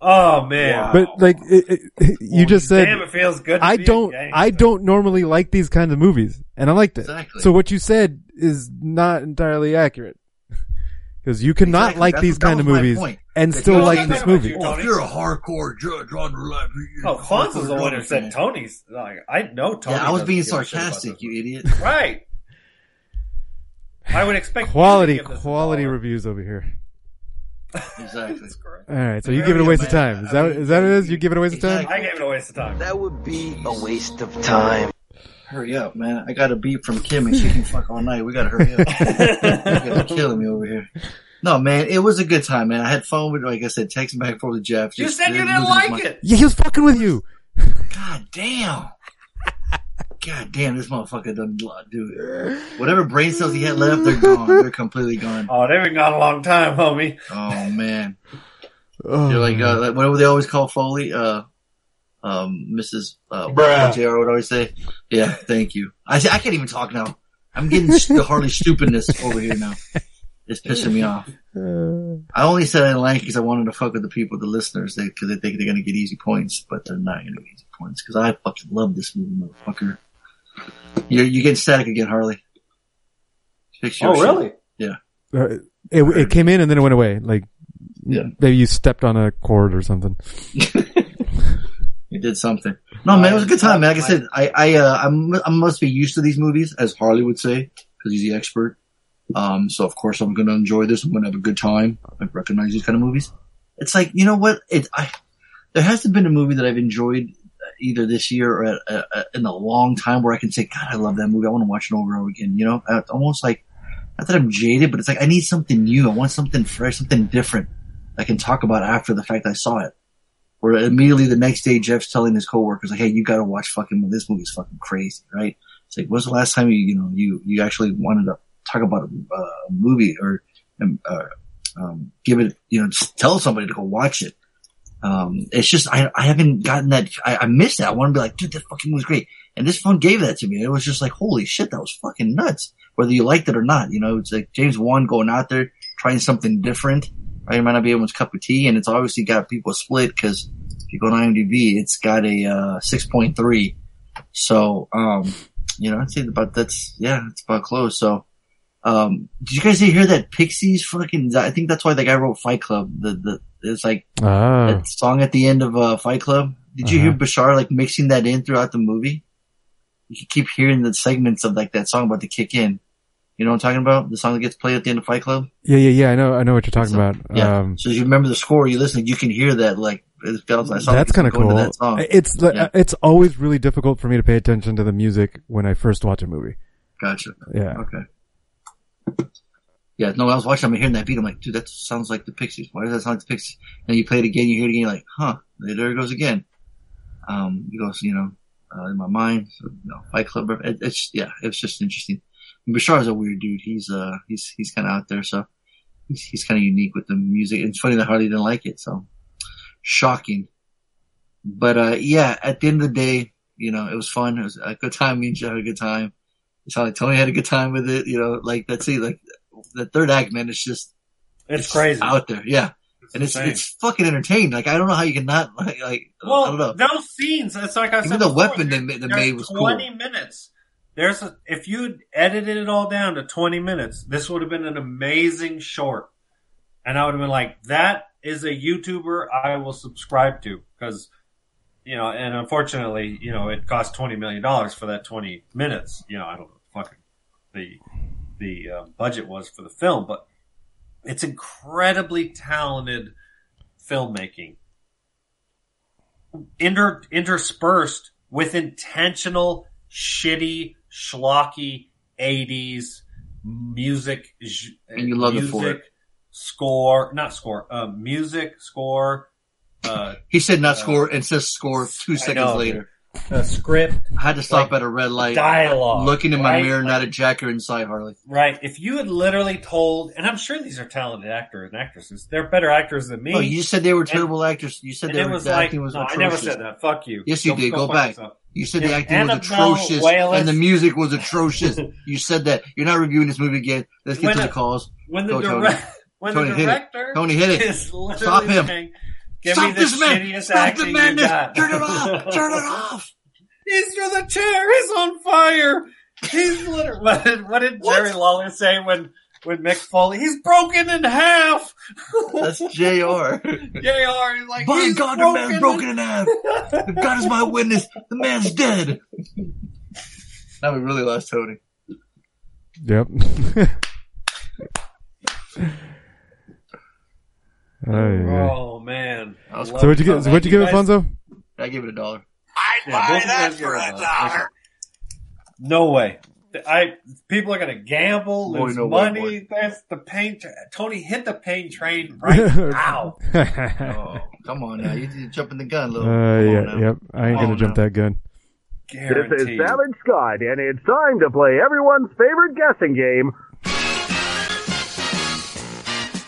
Oh man. but like, it, it, you just said, Damn, it feels good. To I be don't, gangster. I don't normally like these kinds of movies, and I liked it. Exactly. So what you said is not entirely accurate. Because you cannot Exactly. like That's- these that kind of movies and If still like talking this movie. you, Oh, Tony. if you're a hardcore judge on the left, Oh, Fonz is the one who said Tony's. Like, I know Tony. Yeah, I was being give a shit about sarcastic, you idiot. Right. I would expect Quality, give this a quality reviews over here. Exactly. That's correct. All right, so you give it a waste of time. Is that is that mean, what it is? You give it a waste of time? I gave it a waste of time. That would be a waste of time. Hurry up, man. I got a beep from Kim and she can fuck all night. We gotta hurry up. You're killing me over here. No, man, it was a good time, man. I had fun with, like I said, texting back and forth with Jeff. You Just said you didn't like mind. it. Yeah, he was fucking with you. God damn. God damn, this motherfucker doesn't do Whatever brain cells he had left, they're gone. They're completely gone. Oh, they've been gone a long time, homie. Oh man. Oh, You're like, uh, like, what do they always call Foley? Uh, um, Mrs. Uh, Bruh. JR would always say, yeah, thank you. I say, I can't even talk now. I'm getting the Harley stupidness over here now. It's pissing me off. I only said I didn't like because I wanted to fuck with the people, the listeners, they, cause they think they're gonna get easy points, but they're not gonna get easy points because I fucking love this movie, motherfucker. You're, you getting static again, Harley. Fix your shit. uh, it it came in and then it went away. Like Yeah. maybe you stepped on a cord or something. You did something. No, man, it was a good time, man. Like I said, I, I, uh, I'm, I must be used to these movies, as Harley would say, because he's the expert. Um, so of course I'm going to enjoy this. I'm going to have a good time. I recognize these kind of movies. It's like, you know what? It, I, there hasn't been a movie that I've enjoyed either this year or in a long time where I can say, God, I love that movie. I want to watch it over and over again. You know, it's almost like, not that I'm jaded, but it's like I need something new. I want something fresh, something different I can talk about after the fact I saw it. Where immediately the next day Jeff's telling his coworkers like, "Hey, you got to watch fucking this movie's fucking crazy, right?" It's like, when's the last time you you know you you actually wanted to talk about a, uh, movie or um, uh, um, give it you know just tell somebody to go watch it? Um, it's just, I, I haven't gotten that, I, I missed that. I want to be like, dude, that fucking was great. And this phone gave that to me. It was just like, holy shit, that was fucking nuts. Whether you liked it or not, you know, it's like James Wan going out there, trying something different. Right? It might not be everyone's cup of tea. And it's obviously got people split because if you go to IMDb, it's got a, uh, 6.3. So, um, you know, I'd say about that's, yeah, it's about close. So, um, did you guys hear that Pixies fucking, I think that's why the guy wrote Fight Club. The, the, it's like Ah, that song at the end of, uh, Fight Club. Did you hear Uh-huh. Bishara like mixing that in throughout the movie? You can keep hearing the segments of like that song about to kick in. You know what I'm talking about? The song that gets played at the end of Fight Club? yeah, yeah, yeah. I know, I know what you're talking So, about. Yeah. Um, so you remember the score, you listen, you can hear that like, it feels like that's kind of cool. That song. It's Yeah. it's always really difficult for me to pay attention to the music when I first watch a movie. Gotcha. Yeah. Okay. Yeah, no, I was watching, I'm hearing that beat. I'm like, dude, that sounds like the Pixies. Why does that sound like the Pixies? And you play it again, you hear it again, you're like, huh, there it goes again. Um, it goes, you know, uh, in my mind, so, you know, Fight Club. It, it's, yeah, it's just interesting. And Bishara's a weird dude. He's, uh, he's, he's kind of out there, so he's, he's kind of unique with the music. It's funny that Harley didn't like it, so shocking. But, uh, yeah, at the end of the day, you know, it was fun. It was a good time. Me and Joe had a good time. It sounded like Tony had a good time with it. You know, like that's it. Like the third act, man, it's just It's crazy. out there. Yeah, and it's insane. it's fucking entertaining. Like I don't know how you can not like like I don't know. Well, those scenes, it's like I Even said the before, weapon they they made was cool. 20 minutes. There's a, if you edited it all down to 20 minutes, this would have been an amazing short. And I would have been like, that is a YouTuber I will subscribe to. Cause, you know, and unfortunately, you know, it cost $20 million for that 20 minutes. You know, I don't know fucking the, the uh, budget was for the film, but it's incredibly talented filmmaking inter interspersed with intentional shitty schlocky 80s music And you love it for it. score not score uh, music score uh, He said not score and says score two I seconds know, later. Uh, script I had to stop Like, at a red light, dialogue looking in my right? mirror, not a Jacker inside Harley. right if you had literally told and i'm sure these are talented actors and actresses they're better actors than me Oh, you said they were terrible actors. You said and they were was the like acting was no, i never said that fuck you Yes, you did. Go back. yourself. You said the acting was atrocious and the music was atrocious. you said that. You're not reviewing this movie again. Let's get When to a- the calls. when the Go, Tony. when Tony, the hit it. Tony, hit it. is Stop him. saying, Give Stop me this man. shittiest Stop acting the you madness. got. Turn it off. Turn it off. He's through the chair. He's on fire. He's literally. What did, what did Jerry Lawler say when when Mick Foley? He's broken in half. That's Jr. Jr. He's like, By he's God, the broken man's broken in half. God is my witness, the man's dead. Now we really lost Tony. Yep. Oh. Oh man. That So what'd you it. get? So what'd you give it, guys- Fonzo? I give it a dollar. Yeah, both of them give it a dollar. No way. I people are gonna gamble, Boy, lose no way, money. That's the pain. Tra- Tony hit the pain train right now. Oh, come on now. You, you jumping the gun, little. Uh, Come on yeah, now. yep. I ain't Come gonna on jump now. that gun. This is Guaranteed. Savage Scott, and it's time to play everyone's favorite guessing game.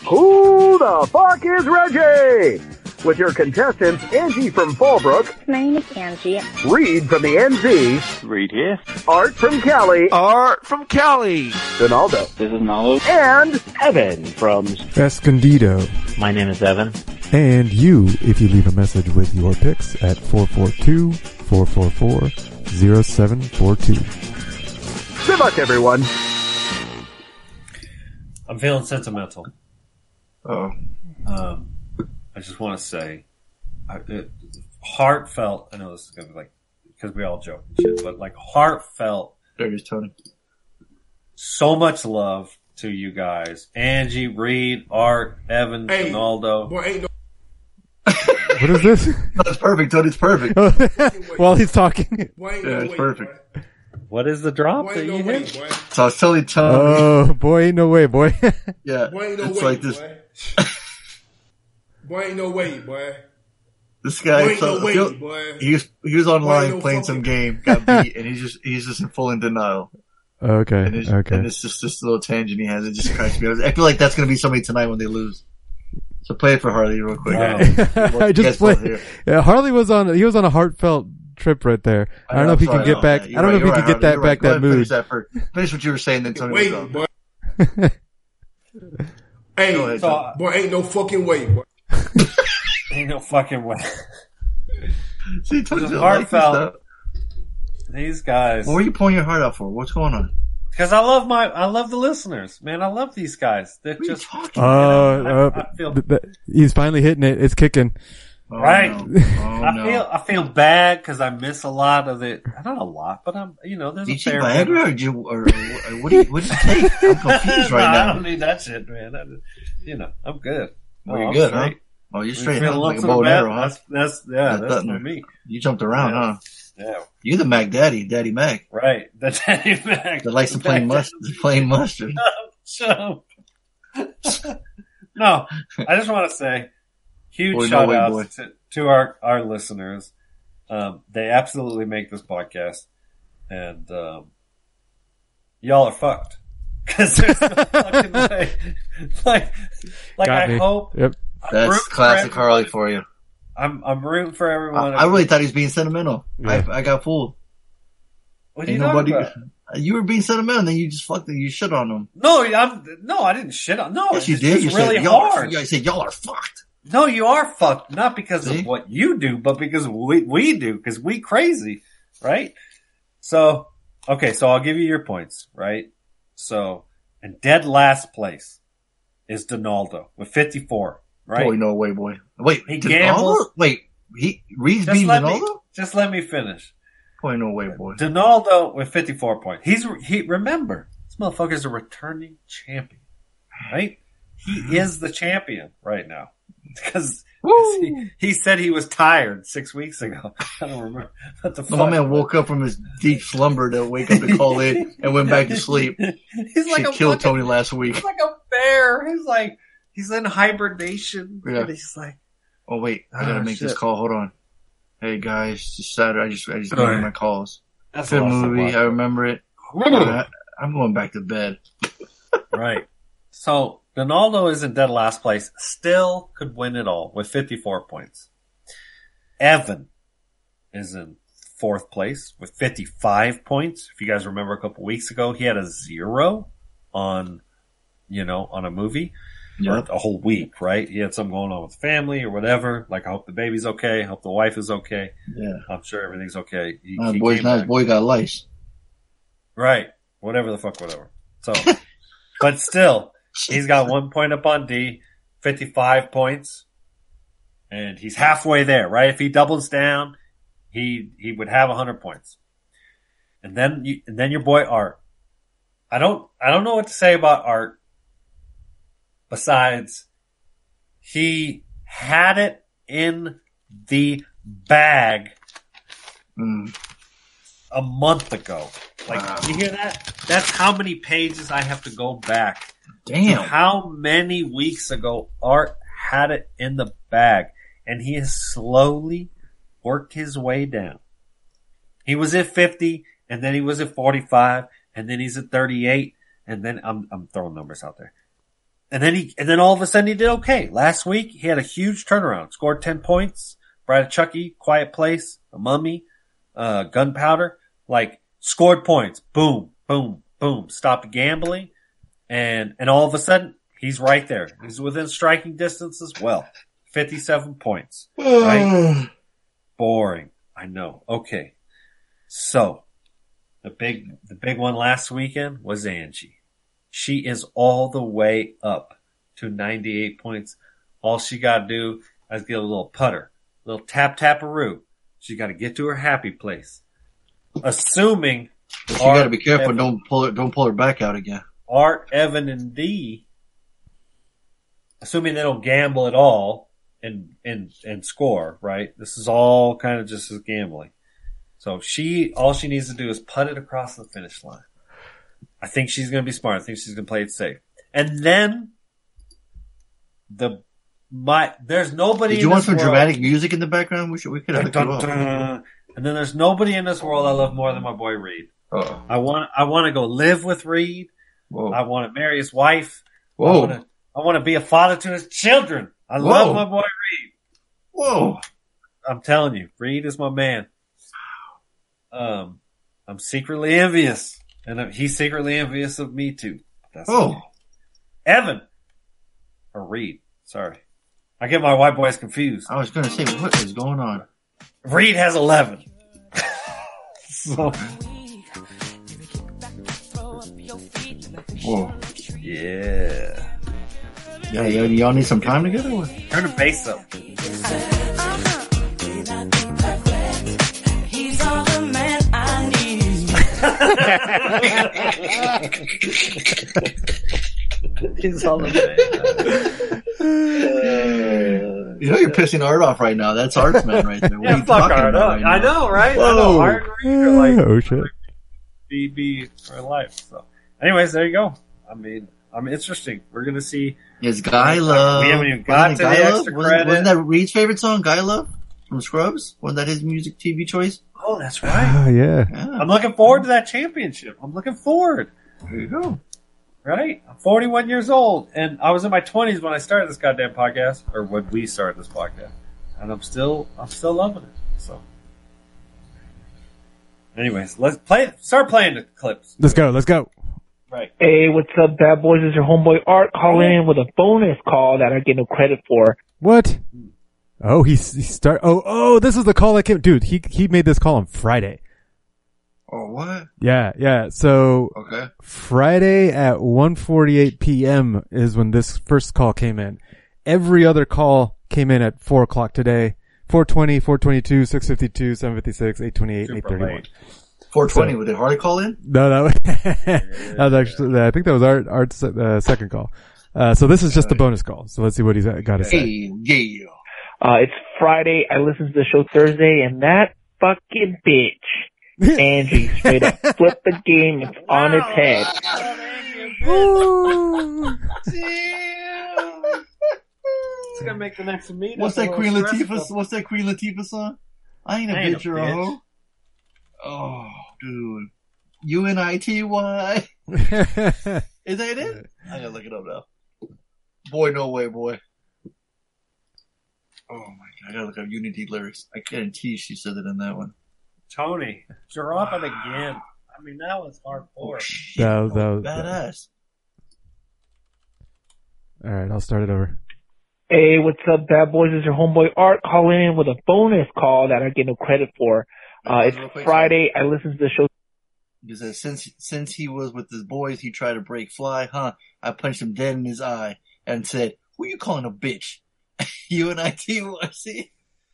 Who the fuck is Reggie? With your contestants, Angie from Fallbrook, My name is Angie. Reed from the NZ, Reed here. Art from Cali, Art from Cali. Donaldo, This is Nalo. and Evan from. Escondido. My name is Evan. And you, if you leave a message with your picks at 442-444-0742. good luck, everyone. I'm feeling sentimental. Oh, Um, I just want to say, I, it, heartfelt. I know this is gonna be like because we all joke and shit, but like heartfelt. there goes Tony. So much love to you guys, Angie, Reed, Art, Evan, Hey, Ronaldo. Boy, ain't no What is this? That's perfect. Tony's perfect. While he's talking. boy, Yeah, no it's way, perfect. Boy. What is the drop Boy, that ain't you way, hit? boy. So I was telling Tony. Oh, boy, ain't no way, boy. yeah, Boy, ain't no it's way, like this. Boy. boy, ain't no way, boy. This guy. Boy, ain't so- no way, feel- boy. he was he was online ain't no playing fucking- some game, got beat, and he's just he's just in full in denial. okay, And it's, okay. and it's just this little tangent he has. It just cracks me up. I feel like that's gonna be somebody tonight when they lose. So play it for Harley real quick. Yeah. I just Guess what played. here? Yeah, Harley was on. He was on a heartfelt trip right there. I don't know if he can get back. I don't know if he can get that back that Finish mood. that first. Finish what you were saying, then Tony. Wait, will go. boy. hey, Go ahead, So, uh, boy, ain't no fucking way, boy. ain't no fucking way. See, Tony It's doesn't like this heartfelt. These guys. What are you pulling your heart out for? What's going on? Because I love my, I love the listeners, man. I love these guys. They're What are you just, talking Uh, about? uh, I feel- th- th- he's finally hitting it. It's kicking. Oh, right. No. Oh, I no. feel, I feel bad because I miss a lot of it. Not a lot, but I'm, you know, there's Did a you fair Viagra bit. or, did you, or, or what, do you, what did you take? I'm confused No, right I now. don't need that shit, man. I, you know, I'm good. Oh, oh you're I'm good, huh? Oh, you're straight, feel Like a bow and arrow, huh? That's, that's, yeah, That that's button. for me. You jumped around, Yeah. huh? Yeah, You're the Mac Daddy, Daddy Mac. right. The Daddy Mac. The likes of plain mustard. Plain mustard. Shut up. no, I just want to say huge Boy, no shout way, outs to, to our, our listeners. Um, they absolutely make this podcast and, um, y'all are fucked. Cause there's no fucking way. Like, like Got I me. hope. Yep. That's classic everyone. Harley for you. I'm, I'm rooting for everyone. I really thought he was being sentimental. Yeah. I, I got fooled. what are you talking nobody. about? You were being sentimental, and then you just fucked it. You shit on him. No, I'm, no, I didn't shit on, no, Yes, you did. You really said y'all are, you said y'all are fucked. No, you are fucked. Not because See? of what you do, but because we we do. Because we crazy, right? So, okay, so I'll give you your points, right? So, and dead last place is Donaldo with fifty four, right? Boy, no way, boy. Wait, He Donaldo? gambles. Wait, he Reed's just beating let me just let me finish. Boy, no way, boy. Donaldo with fifty four points. He's he remember this motherfucker's a returning champion, right? He hmm. is the champion right now because he, he said he was tired six weeks ago. I don't remember what the fuck. My man woke up from his deep slumber to wake up to call in and went back to sleep. He's like She a killed fucking, Tony last week. He's like a bear. He's like he's in hibernation. Yeah. And he's like Oh wait, I gotta Ah, make this call. Hold on. Hey guys, it's Saturday. I just I just Go made ahead. my calls. that's Good a lot of movie. I remember it. Uh, I'm going back to bed. Right. So Donaldo is in dead last place. Still could win it all with 54 points. Evan is in fourth place with 55 points. If you guys remember a couple weeks ago, he had a zero on, you know, on a movie Yep. a whole week, right? He had something going on with family or whatever. Like, I hope the baby's okay. I hope the wife is okay. Yeah. I'm sure everything's okay. He, he boy's nice. back. Boy got lice. Right. Whatever the fuck, whatever. So, but still, he's got one point up on D, 55 points, and he's halfway there, right? If he doubles down, he, he would have 100 points. And then you, and then your boy Art. I don't, I don't know what to say about Art besides he had it in the bag Mm. a month ago. Like, Wow. you hear that? That's how many pages I have to go back. Damn. How many weeks ago Art had it in the bag and he has slowly worked his way down. He was at 50 and then he was at 45 and then he's at 38 and then I'm, I'm throwing numbers out there. And then he, and then all of a sudden he did okay. Last week he had a huge turnaround, scored 10 points, Bride of Chucky, Quiet Place, A Mummy, uh, Gunpowder, like scored points. Boom, boom, boom. Stopped gambling. And, and all of a sudden he's right there. He's within striking distance as well. 57 points. Right? Boring. I know. Okay. So the big, the big one last weekend was Angie. She is all the way up to 98 points. All she got to do is get a little putter, a little tap taparoo. She got to get to her happy place. Assuming You gotta be careful. Don't pull it. Don't pull her back out again. Art, Evan, and D, assuming they don't gamble at all and and and score, right? This is all kind of just as gambling. So she, all she needs to do is put it across the finish line. I think she's going to be smart. I think she's going to play it safe. And then the my there's nobody. Did you in want this some world- dramatic music in the background? We should. We could have Dun, dun, dun. And then there's nobody in this world I love more than my boy Reed. Uh-oh. I want I want to go live with Reed. Whoa. I want to marry his wife. I Whoa. want to I want to be a father to his children. I Whoa. love my boy Reed. Whoa. I'm telling you, Reed is my man. Um, I'm secretly envious, and he's secretly envious of me too. That's Oh. okay. Evan or Reed. Sorry, I get my white boys confused. I was gonna say, what is going on? Reed has eleven. so Whoa. yeah, Yeah, yeah, y'all need some time together? Or? turn the bass up. He's all the man I need. He's all the You know you're pissing Art off right now. That's Art's man right there. What are Yeah, you fuck talking Art about right I know, right? I know. Art and Reed are like oh shit. BB for life. So, anyways, there you go. I mean, I'm interesting. We're gonna see. Is Guy Love? We haven't even got wasn't to it the Love? extra Wasn't, credit. wasn't that Reed's favorite song, Guy Love from Scrubs? Wasn't that his music TV choice? Oh, that's right. Ah, yeah. Yeah. I'm looking forward to that championship. I'm looking forward. There you go. Right? I'm 41 years old, and I was in my 20s when I started this goddamn podcast, or when we started this podcast, and I'm still, I'm still loving it. So, anyways, let's play. Start playing the clips. Let's go. Let's go. Right. Hey, what's up, bad boys? It's your homeboy Art calling in with a bonus call that I get no credit for. What? Oh, he, he start. Oh, oh, this is the call that came. Dude, he he made this call on Friday. Oh, what? Yeah, yeah. So Okay. Friday at 1:48 p.m. is when this first call came in. Every other call came in at four o'clock today. 420, 422, 652, 756, 828, Super 831. late. 420. Would Did Hardy call in? No, that, that was actually, I think that was Art, Art's uh, second call. Uh, so this is just the bonus call. So let's see what he's got to say. Hey, yeah. Uh, it's Friday. I listened to the show Thursday, and that fucking bitch, Angie, straight up flipped the game. It's on its head. It's gonna make the next meeting. What's that Queen stressful. Latifah? What's that Queen Latifah song? I ain't a I ain't bitch a or a bitch. hoe. Oh, dude. U N I T Y. Is that it? I gotta look it up now. Boy, no way, boy. Oh my god, I gotta look up Unity lyrics. I guarantee she said it in that one. Tony, drop it ah. again. I mean, that was hardcore. Oh, shit, That was- that was- badass. All right, I'll start it over. Hey, what's up, bad boys? It's your homeboy Art calling in with a bonus call that I get no credit for. Uh, it's quick, Friday. I listened to the show Because uh, since since he was with his boys, he tried to break fly, huh? I punched him dead in his eye and said, "Who you calling a bitch?" U N I T Y. See,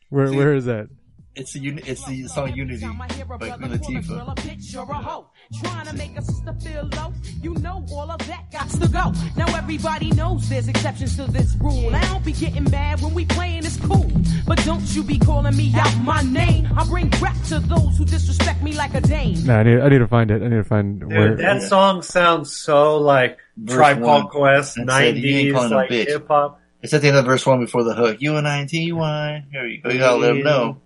Where See? where is that? It's the uni- it's the song Unity by Queen Latifah. Trying to make a sister feel low. You know all of that got to go. Now everybody knows there's exceptions to this rule. I don't be getting mad when we playing, it's cool. But don't you be calling me out my name. I bring rap to those who disrespect me like a dame. No, I need I need to find it. I need to find where. Dude, that song sounds so like Verse Tribe one. Called Quest, That said, "You ain't calling nineties, a like bitch." hip hop. It's at the end of verse one before the hook. U N I T Y. Here you go. You gotta let him know.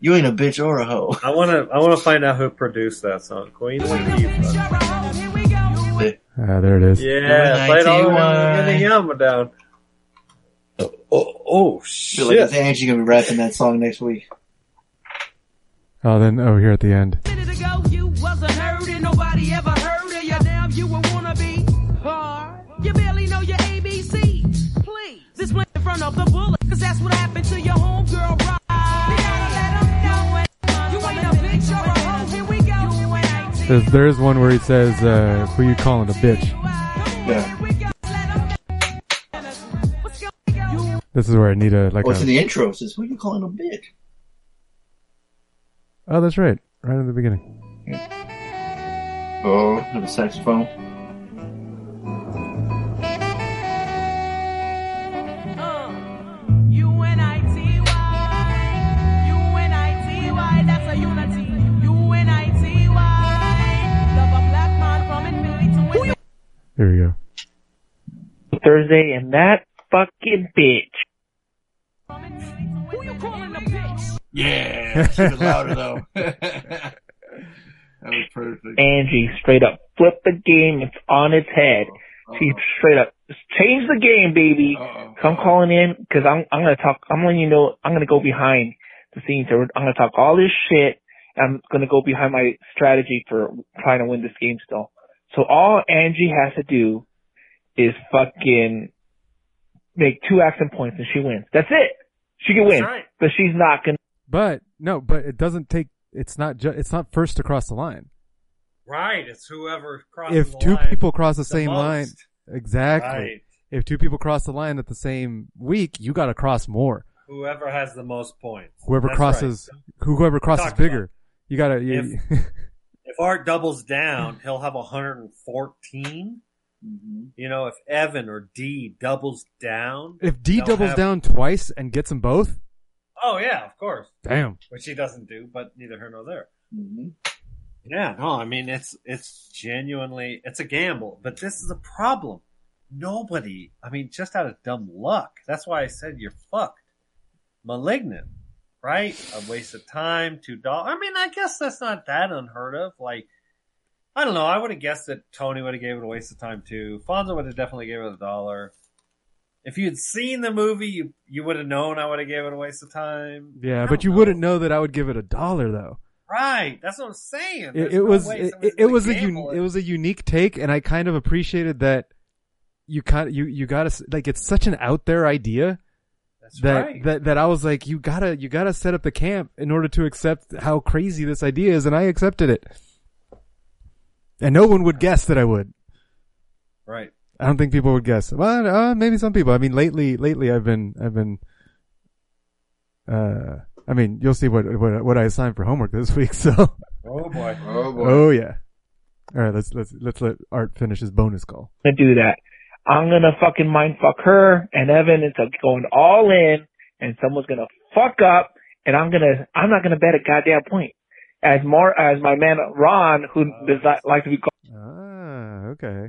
You ain't a bitch or a hoe. I wanna, I wanna find out who produced that song. Queen Latifah. Here we. Ah, there it is. Yeah, play it all the way UNITY. the Yama down. Oh, oh, oh feel like shit! it's Angie gonna be rapping that song next week. Oh, then oh, here at the end. minute ago you wasn't heard and nobody ever heard of you. Now you a wannabe. Hard. You barely know your ABC. Please. This play in front of the bullet. Cause that's what happened to your homegirl, There's there is one where he says, uh, "Who you calling a bitch?" Yeah. This is where I need a like Oh, it's in the intro. It says, "Who you calling a bitch?" Oh, that's right, right in the beginning. Oh, have a saxophone. Here we go. Thursday, and that fucking bitch. Who you calling a bitch? Yeah, keep it louder though. that was perfect. Angie, straight up flipped the game. It's on its head. She straight up change the game, baby. So I'm calling in because I'm I'm gonna talk. I'm letting you know I'm gonna go behind the scenes. I'm gonna talk all this shit. I'm gonna go behind my strategy for trying to win this game still. So all Angie has to do is fucking make two action points and she wins. That's it. She can win, That's right. but she's not gonna. But no, but it doesn't take. It's not. Ju- it's not first to cross the line. Right. It's whoever crosses if the two line people cross the, the same line, exactly. Right. If two people cross the line at the same week, you got to cross more. Whoever has the most points. Whoever That's crosses, whoever crosses bigger, you got to. You, If- If Art doubles down, he'll have 114. Mm-hmm. You know, if Evan or D doubles down, if D doubles have- down twice and gets them both, Oh yeah, of course. damn. Which he doesn't do, but neither here nor there. Mm-hmm. Yeah, no, I mean it's it's genuinely it's a gamble, but this is a problem. Nobody, I mean, just out of dumb luck. That's why I said you're fucked. Malignant, right? A waste of time, two dollars. I mean, I guess that's not that unheard of. Like, I don't know. I would have guessed that Tony would have gave it a waste of time too. Fonzo would have definitely gave it a dollar. If you had seen the movie, you you would have known I would have gave it a waste of time. Yeah, but you know. wouldn't know that I would give it a dollar though. Right, that's what I'm saying. It, it no was way it, somebody's it was a un, it was a unique take, and I kind of appreciated that. You kind you you gotta like it's such an out there idea That's that right. that that I was like you gotta you gotta set up the camp in order to accept how crazy this idea is, and I accepted it. And no one would guess that I would. Right. I don't think people would guess. Well, uh, maybe some people. I mean, lately, lately, I've been, I've been. Uh, I mean, you'll see what what what I assigned for homework this week. So. Oh boy. Oh boy. Oh yeah. All right, let's let's let's let Art finish his bonus call. gonna do that. I'm gonna fucking mind fuck her and Evan into going all in, and someone's gonna fuck up, and I'm gonna I'm not gonna bet a goddamn point. As more as my man Ron, who does not like to be called. Ah, okay.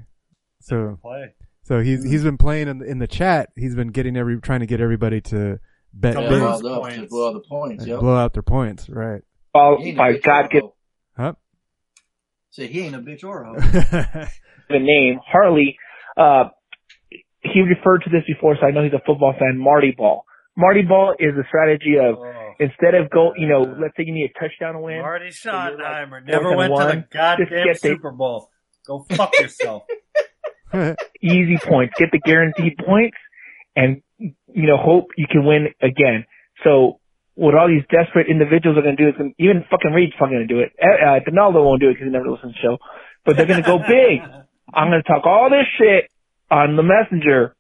So Play. so he's he's been playing in the, in the chat. He's been getting every trying to get everybody to bet Yeah, big, on. riled up to Points. blow out the points. Yep. blow out their points. Right. Oh, He ain't a by God, or a get hoe. Huh? Say he ain't a bitch or a hoe. the name Harley. Uh, he referred to this before, so I know he's a football fan. Marty Ball. Marty Ball is a strategy of Oh. instead of go, you know, let's say you need a touchdown to win. Marty you're like never and went to the goddamn Just get the- Super Bowl. Go fuck yourself. easy points, get the guaranteed points, and you know hope you can win again. So what all these desperate individuals are going to do is gonna, even fucking Reed's fucking going to do it. Uh, uh, Donaldo won't do it because he never listens to the show, but they're going to go big. I'm going to talk all this shit on the messenger,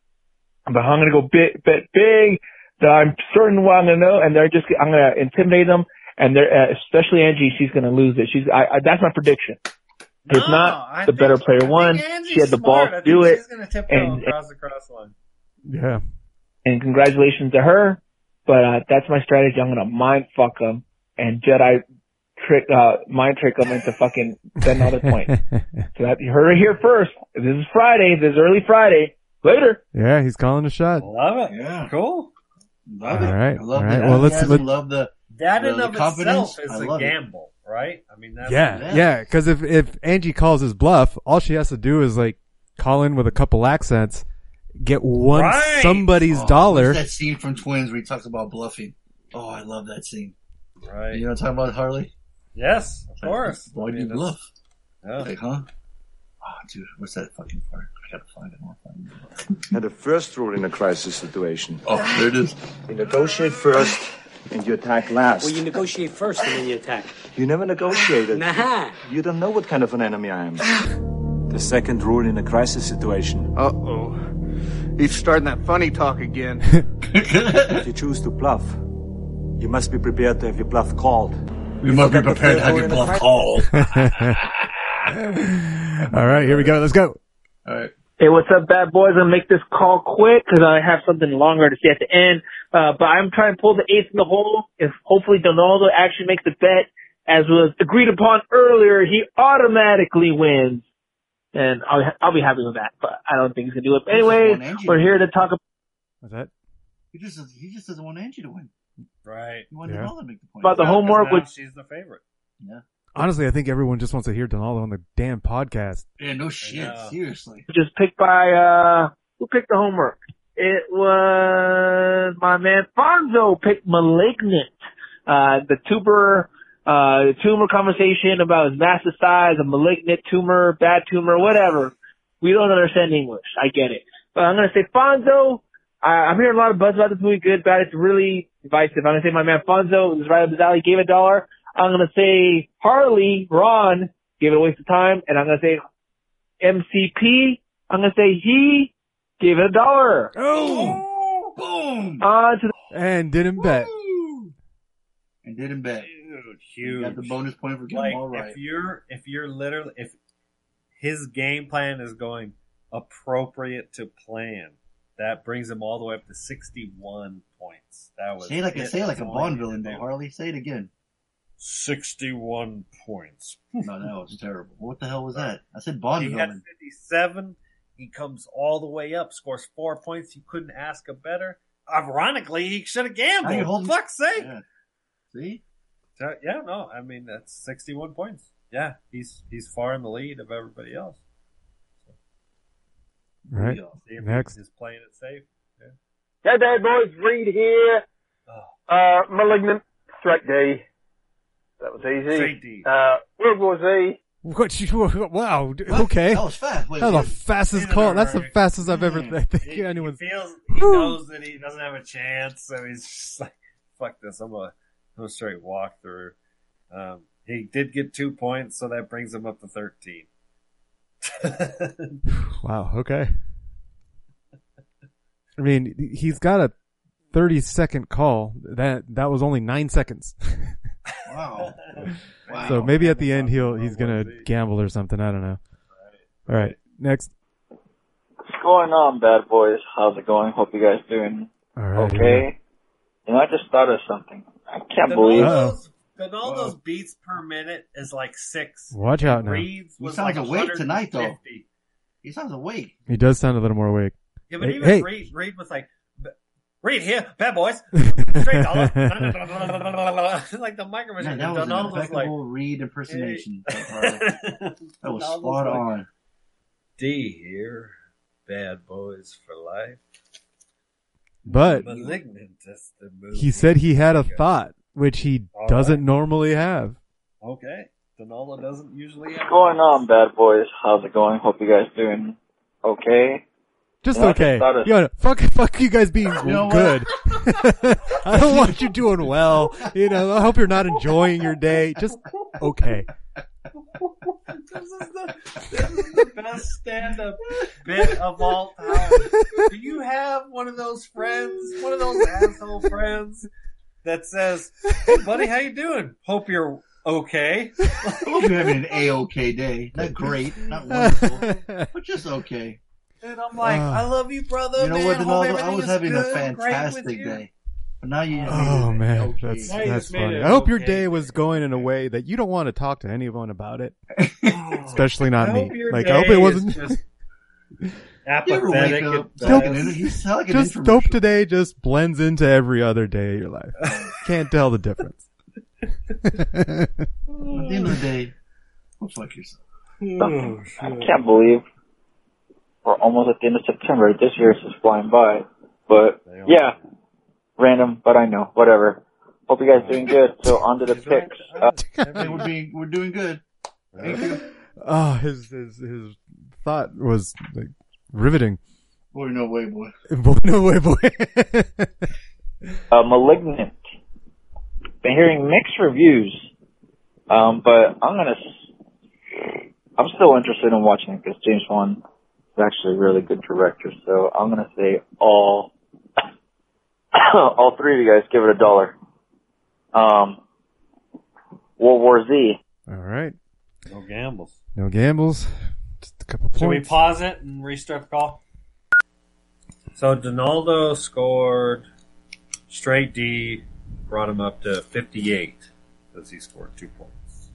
but I'm going to go big, bet big. That I'm certain what I'm going to know, and they're just I'm going to intimidate them, and they're uh, especially Angie. She's going to lose it. She's I, I, that's my prediction. If No, not, I the better player I won. She had the ball to do it. She's and- across the cross line. yeah. and congratulations to her. But uh, that's my strategy. I'm gonna mind fuck them and Jedi trick, uh, mind trick them into fucking betting all the points. So that you heard it here first. This is Friday. This is early Friday. Later. yeah, he's calling a shot. Love it. Yeah. Cool. Love All it. right, I love all right. Well, let's- enthusiasm, let- love the That The- in the of confidence, itself is a love it. gamble, right? I mean, that's Yeah, Yeah. yeah. Because if if Angie calls his bluff, all she has to do is like call in with a couple accents, get one Right. somebody's Oh, dollar. that scene from Twins where he talks about bluffing. Oh, I love that scene. right. You know what I'm talking about, Harley? Yes, of course. Why I do mean, you bluff? that's- Like, huh? Oh, dude, what's that fucking part? I gotta find it. I wanna find it. And the first rule in a crisis situation. Oh, there it is. You negotiate first and you attack last. Well, you negotiate first and then you attack. You never negotiated. Nah. You don't know what kind of an enemy I am. the second rule in a crisis situation. Uh oh. He's starting that funny talk again. If you choose to bluff, you must be prepared to have your bluff called. You must be prepared to have your bluff called. all right, here we go. Let's go. All right. Hey, what's up, bad boys? I'm gonna make this call quick because I have something longer to say at the end. Uh, but I'm trying to pull the ace in the hole. If hopefully Donaldo actually makes the bet as was agreed upon earlier, he automatically wins. And I'll, I'll be happy with that, but I don't think he's gonna do it. But He just anyways, won Angie. we're here to talk about What's that? He just he just doesn't want Angie to win. Right. He wanted Yeah. Donald to make the point. About the No, 'cause homework now with- she's the favorite. Yeah. Honestly, I think everyone just wants to hear Donaldo on the damn podcast. Yeah, no shit. Seriously. Just picked by, uh, who picked the homework? It was my man Fonzo picked Malignant. Uh, the tuber, uh, the tumor conversation about his massive size, a malignant tumor, bad tumor, whatever. We don't understand English. I get it. But I'm gonna say Fonzo, I, I'm hearing a lot of buzz about this movie. Good, bad. It's really divisive. I'm gonna say my man Fonzo was right up his alley, gave a dollar. I'm gonna say Harley, Ron, gave it a waste of time. And I'm gonna say MCP, I'm gonna say he gave it a dollar. Oh! oh boom! On to the And didn't bet. And didn't bet. Dude, You huge. got the bonus point for getting like them all right. if you're if you're literally if his game plan is going appropriate to plan, that brings him all the way up to sixty one points. That was Say like a say like a Bond villain though. Harley. Say it again. Sixty one points. No, that was terrible. What the hell was that? I said Bond He had villain. fifty seven. He comes all the way up, scores four points. You couldn't ask a better. Ironically, he should have gambled. holding- Fuck's sake. Yeah. See? So, yeah, no, I mean that's sixty-one points. Yeah, he's he's far in the lead of everybody else. Right. See if Next. he's playing it safe. Yeah. Hey, bad boys, Reed here. Uh, Malignant, Straight D. That was easy. Straight D. Uh, World War Z. What you, wow. d- Okay. That was fast. Wait, That's the fastest call. That's the fastest I've ever, I think He, anyone's. he feels he knows that he doesn't have a chance, so he's just like, "Fuck this! I'm gonna, I'm gonna straight walk through." Um, he did get two points, so that brings him up to thirteen. Wow. Okay. I mean, he's got a 30 second call. That, that was only nine seconds. Wow. wow. So maybe at the end he'll, he's gonna gamble or something. I don't know. All right. Next. What's going on, bad boys? How's it going? Hope you guys doing All right. okay. You know, I just thought of something. I can't believe Donaldo's, Donaldo's beats per minute is like six. Watch out now. Reed's You was sound like awake 150. tonight, though. He sounds awake. He does sound a little more awake. Yeah, but Hey, even hey. Reed, Reed was like, "B- Reed here, bad boys, straight dollar, like the micro Man, machine. that was an Donaldo's like, impeccable Reed impersonation. Harley. that was Donaldo's spot like, on. D here, bad boys for life. But Malignant the movie. he said he had a thought, which he All doesn't right. normally have. Okay, Denola doesn't usually have. what's going on, bad boys. How's it going? Hope you guys doing okay. Just You know, I just okay. thought fuck, fuck you guys being know good. I don't want you doing well. You know, I hope you're not enjoying your day. Just okay. this is the this is the best stand-up bit of all time. Do you have one of those friends, one of those asshole friends that says, "Hey, buddy, how you doing? Hope you're okay." Hope you're having an A-OK day. Not great, not wonderful, but just okay. And I'm like, Ah. "I love you, brother." You know man. what, Hope Donaldo? I was is having a good, great with fantastic day. But now you Oh man, okay. that's Now that's funny. I hope your okay. day was going in a way that you don't want to talk to anyone about it, especially not I me. hope your Like I hope it wasn't just You ever wake apathetic. up at talking best. in- you sound like just dope today just blends into every other day of your life. Can't tell the difference. At the end of the day, go fuck yourself. Oh, I can't believe we're almost at the end of September. This year is just flying by. But yeah, random, but I know. Whatever. Hope you guys are doing good. So on to the picks. Uh, we're being, we're doing good. Thank you. Oh, his his his thought was like riveting. Boy, no way, boy. Boy, no way, boy. uh, Malignant. Been hearing mixed reviews, um, but I'm gonna. s- I'm still interested in watching it because James Wan is actually a really good director. So I'm gonna say all, all three of you guys give it a dollar. Um, World War Z. All right, No gambles. no gambles. Just a couple Should we pause it and restart the call? So Donaldo scored straight D, brought him up to 58 because he scored two points.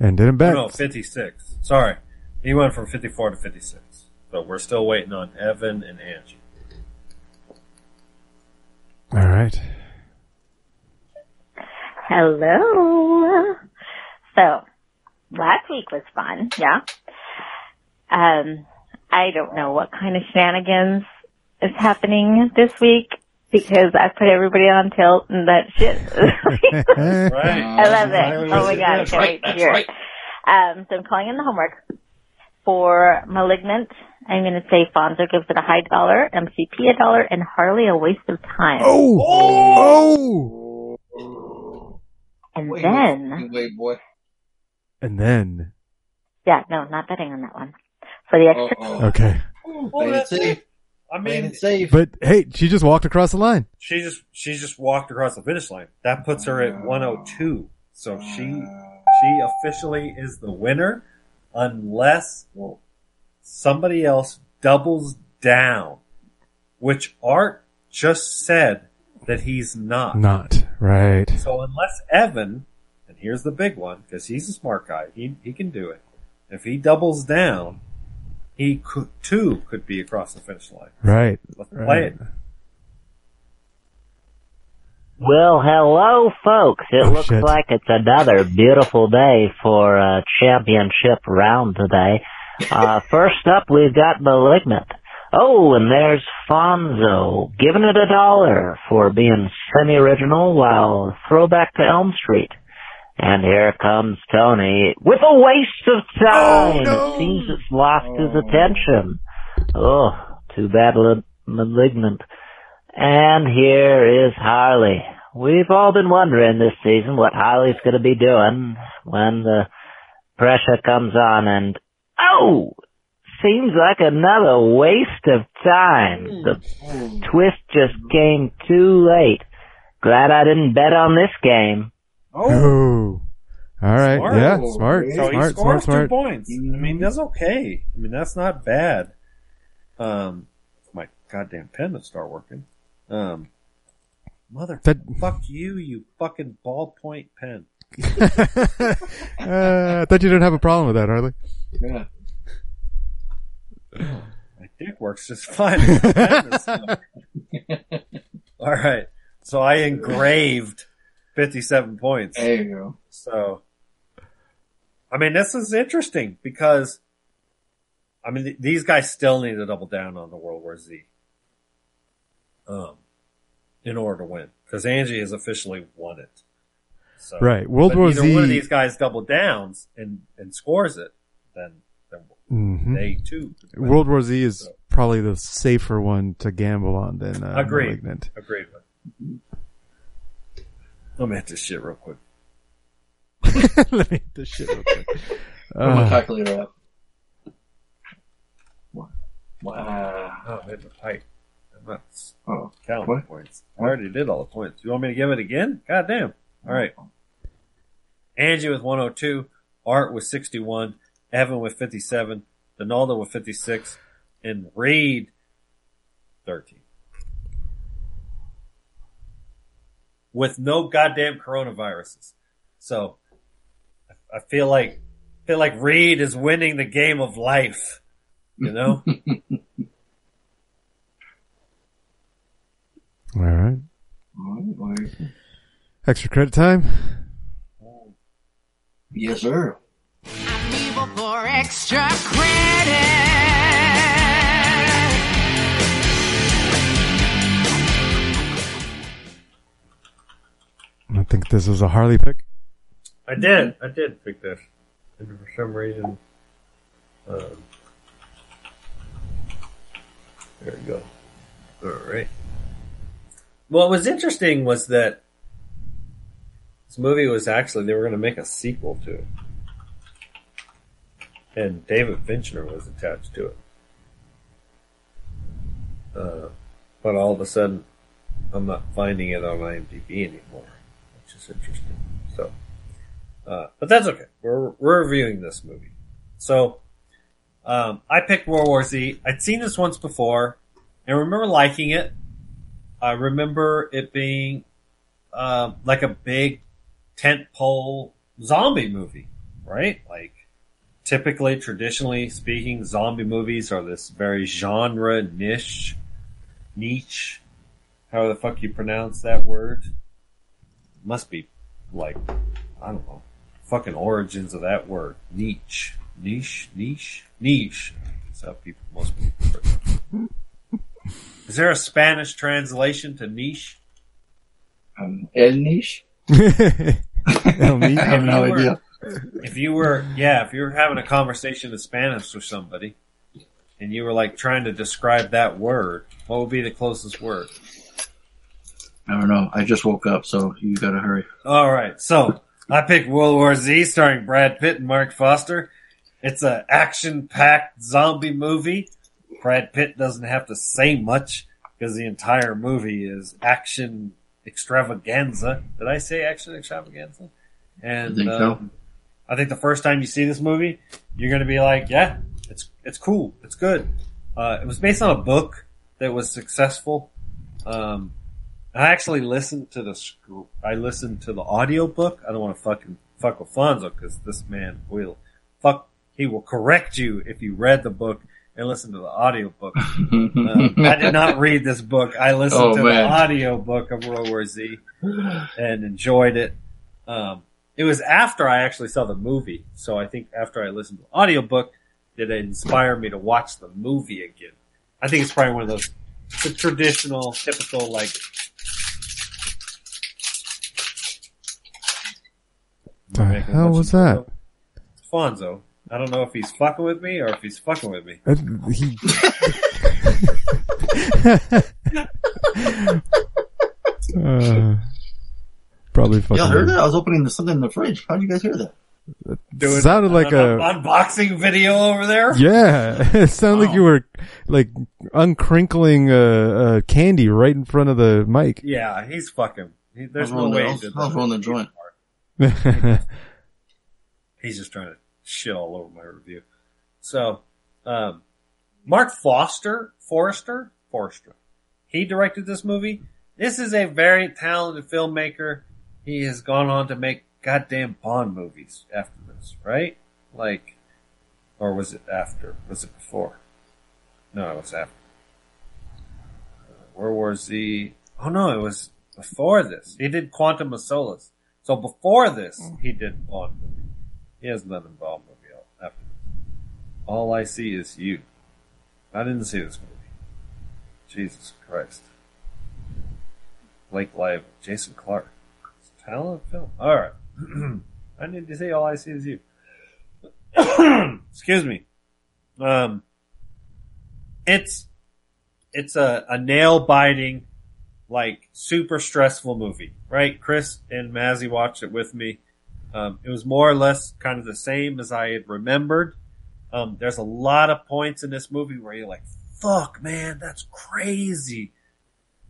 and didn't bet. No, 56. Sorry. He went from 54 to 56. So we're still waiting on Evan and Angie. All right. Hello. So, last week was fun, yeah. Um, I don't know what kind of shenanigans is happening this week because I put everybody on tilt and that shit. Right. I love it. Oh my god, I That's can't right, wait to that's hear right. it. Um, so I'm calling in the homework for Malignant. I'm going to say Fonzo gives it a high dollar, MCP a dollar, and Harley a waste of time. Oh! And Wait, then, wait, boy. And then, yeah, no, not betting on that one. For the extra, okay. Playing it safe. I mean, it safe. But hey, she just walked across the line. she just she just walked across the finish line. That puts her at 102. So she she officially is the winner, unless well, somebody else doubles down, which Art just said that he's not. Not right. So unless Evan, and here's the big one, because he's a smart guy, he he can do it. If he doubles down, he could too could be across the finish line. Right. Let's play it. Well, hello, folks. It Oh, looks shit. like it's another beautiful day for a championship round today. Uh, first up, we've got Malignant. Oh, and there's Fonzo, giving it a dollar for being semi-original while throwback to Elm Street. And here comes Tony with a waste of time. Oh, it seems it's lost his oh. attention. Oh, too bad, li- Malignant. And here is Harley. We've all been wondering this season what Harley's going to be doing when the pressure comes on and, oh, seems like another waste of time. Hmm. The twist just came too late. Glad I didn't bet on this game. Oh. All right. Smart. Yeah. Smart. So he smart. scores Smart. Smart. two points. I mean, that's okay. I mean, that's not bad. Um, my goddamn pen to start working. Um, mother, That- fuck you, you fucking ballpoint pen. uh, I thought you didn't have a problem with that, Harley. Yeah. My dick works just fine. with the pen and stuff. All right, so I engraved fifty-seven points. There you go. So, I mean, this is interesting because, I mean, th- these guys still need to double down on the World War Z, um, in order to win because Angie has officially won it. So, Right. World War either Z- one of these guys double downs and and scores it, then, then Mhm. they too. win. World War Z is probably the safer one to gamble on than uh, Agreed. Malignant. Agreed. Let me hit this shit real quick. Let me hit this shit real quick. Put my Uh, calculator up. Wow. Oh, I hit the pipe. I'm not Oh. counting What? points. I already did all the points. You want me to give it again? God damn. All right. Angie with 102, Art with 61, Evan with 57, Donaldo with 56, and Reed 13. With no goddamn coronaviruses. So I feel like I feel like Reed is winning the game of life. You know? all right. Extra credit time. Yes, sir. Evil for extra credit. I think this is a Harley pick. I did. I did pick this. And for some reason, um, there we go. All right. What was interesting was that this movie was actually they were going to make a sequel to it, and David Fincher was attached to it. Uh, but all of a sudden, I'm not finding it on IMDb anymore, which is interesting. So. Uh, but that's okay. We're, we're reviewing this movie. So, um, I picked World War Z. I'd seen this once before and remember liking it. I remember it being, uh, like a big tentpole zombie movie, right? Like, typically, traditionally speaking, zombie movies are this very genre niche, niche, how the fuck you pronounce that word? Must be like, I don't know, fucking origins of that word. Niche. Niche? Niche? Niche. That's how people, most people refer to it. Is there a Spanish translation to niche? Um, El Niche? El Niche? I have no were- idea. If you were, yeah, if you were having a conversation in Spanish with somebody, and you were like trying to describe that word, what would be the closest word? I don't know. I just woke up, so you gotta hurry. All right, so I picked World War Z, starring Brad Pitt and Marc Forster. It's an action-packed zombie movie. Brad Pitt doesn't have to say much because the entire movie is action extravaganza. Did I say action extravaganza? And I think so. um, I think the first time you see this movie, you're going to be like, "Yeah, it's it's cool, it's good." Uh, it was based on a book that was successful. Um, I actually listened to the sc- I listened to the audio book. I don't want to fucking fuck with Fonzo because this man will fuck. He will correct you if you read the book and listen to the audio book. um, I did not read this book. I listened Oh, to man. the audio book of World War Z and enjoyed it. Um, it was after I actually saw the movie, so I think after I listened to the audio book, did it inspire me to watch the movie again. I think it's probably one of those the traditional, typical like The making hell was of that? Fonzo. I don't know if he's fucking with me or if he's fucking with me. Uh, he. uh, probably fucking. Y'all heard that? I was opening something in the fridge. How'd you guys hear that? Doing Sounded like an a- unboxing video over there. Yeah, it sounded like you were like uncrinkling uh, uh, candy right in front of the mic. Yeah, he's fucking. He, there's I no way. I he was- did I was that. rolling the joint. He's just trying to shit all over my review. So, um, Mark Foster, Forrester, Forrester, he directed this movie. This is a very talented filmmaker. He has gone on to make goddamn Bond movies after this, right? Like, or was it after? Was it before? No, it was after. World War Z. Oh no, it was before this. He did Quantum of Solace. So before this, he did Bond movie. He hasn't done a Bond movie after this. All I see is you. I didn't see this movie. Jesus Christ. Blake Lively, Jason Clarke. It's a talented film. Alright. I need to say all I see is you. Excuse me. Um, it's, it's a, a nail biting, like super stressful movie, right? Chris and Mazzy watched it with me. Um, it was more or less kind of the same as I had remembered. Um, there's a lot of points in this movie where you're like, fuck man, that's crazy.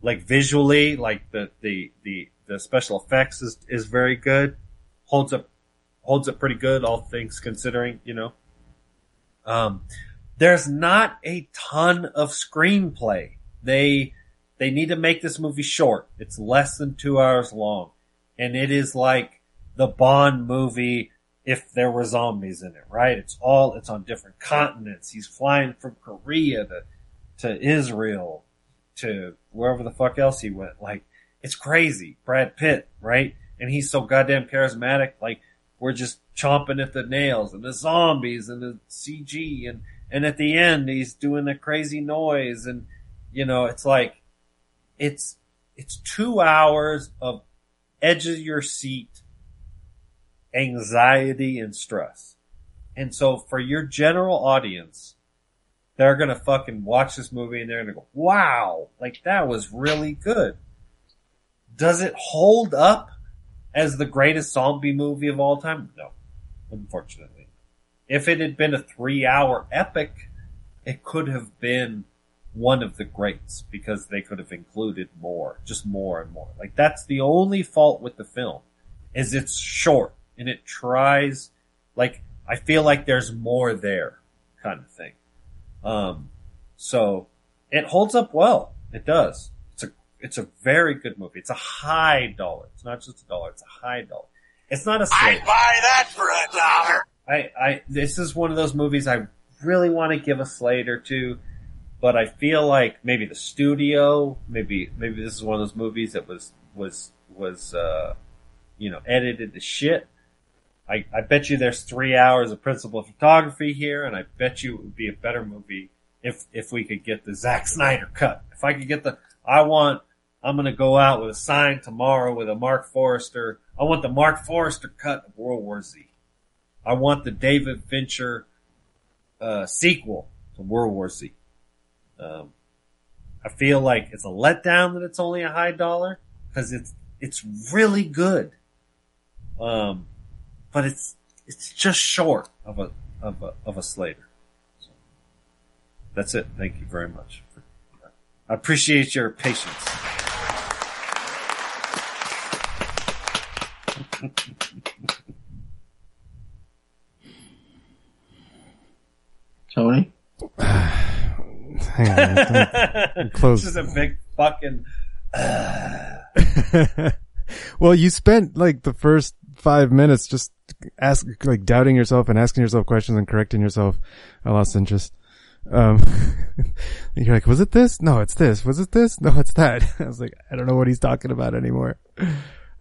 Like visually, like the, the, the, the special effects is, is very good. Holds up, holds up pretty good, all things considering, you know. Um, there's not a ton of screenplay. They, they need to make this movie short. It's less than two hours long. And it is like the Bond movie if there were zombies in it, right? It's all, it's on different continents. He's flying from Korea to, to Israel to wherever the fuck else he went. Like, it's crazy. Brad Pitt, right? And he's so goddamn charismatic. Like, we're just chomping at the nails and the zombies and the CG and, and at the end he's doing the crazy noise and, you know, it's like, it's, it's two hours of edge of your seat anxiety and stress. And so for your general audience, they're gonna fucking watch this movie and they're gonna go, wow, like that was really good. Does it hold up as the greatest zombie movie of all time? No, unfortunately. If it had been a three hour epic, it could have been one of the greats because they could have included more, just more and more. Like that's the only fault with the film is it's short and it tries like I feel like there's more there kind of thing. Um so it holds up well. It does. It's a it's a very good movie. It's a high dollar. It's not just a dollar, it's a high dollar. It's not a slate. Buy that for a dollar. I, I, this is one of those movies I really want to give a slate or two, but I feel like maybe the studio, maybe, maybe this is one of those movies that was, was, was, uh, you know, edited to shit. I, I bet you there's three hours of principal photography here, and I bet you it would be a better movie if if we could get the Zack Snyder cut. If I could get the, I want, I'm gonna go out with a sign tomorrow with a Mark Forrester. I want the Mark Forrester cut of World War Z. I want the David Fincher uh, sequel to World War Z. Um, I feel like it's a letdown that it's only a high dollar because it's it's really good. Um, but it's it's just short of a of a of a Slater. So, that's it. Thank you very much. I appreciate your patience. Tony? Hang on. Close. This is a big fucking. well, you spent like the first five minutes just ask, like doubting yourself and asking yourself questions and correcting yourself. I lost interest. Um, you're like, was it this? No, it's this. Was it this? No, it's that. I was like, I don't know what he's talking about anymore. Uh,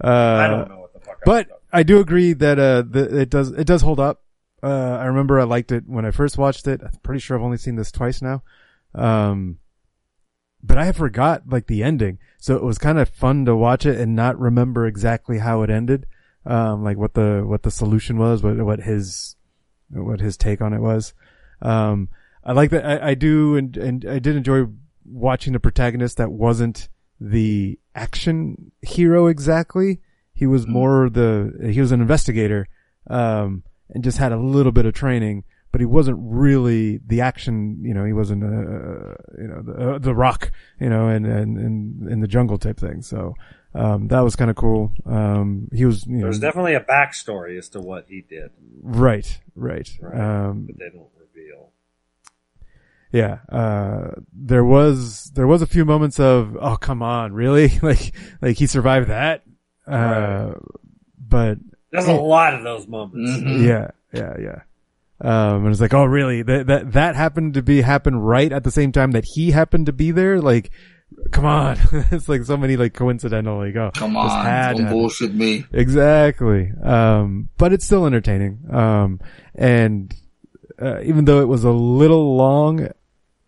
I don't know what the fuck. but I do agree that, uh, the, it does, it does hold up. Uh, I remember I liked it when I first watched it. I'm pretty sure I've only seen this twice now. Um, but I forgot like the ending. So it was kind of fun to watch it and not remember exactly how it ended. Um, like what the, what the solution was, what, what his, what his take on it was. Um, I like that. I, I do, and, and I did enjoy watching a protagonist that wasn't the action hero exactly. He was more the, he was an investigator, um, and just had a little bit of training, but he wasn't really the action, you know, he wasn't, uh, you know, the, uh, the rock, you know, and, and, and, in the jungle type thing. So, um, that was kind of cool. Um, he was, you know, definitely a backstory as to what he did. right, right. Right. Um, but they don't reveal. yeah, uh, there was, there was a few moments of, oh, come on, really? like, like he survived that? Uh, but. There's a lot of those moments. Yeah, yeah, yeah. Um, and it's like, oh, really? That, that, that happened to be, happen right at the same time that he happened to be there? Like, come on. it's like so many like coincidental, like, oh, Come on, had don't bullshit me. Exactly. Um, but it's still entertaining. Um, and, uh, even though it was a little long,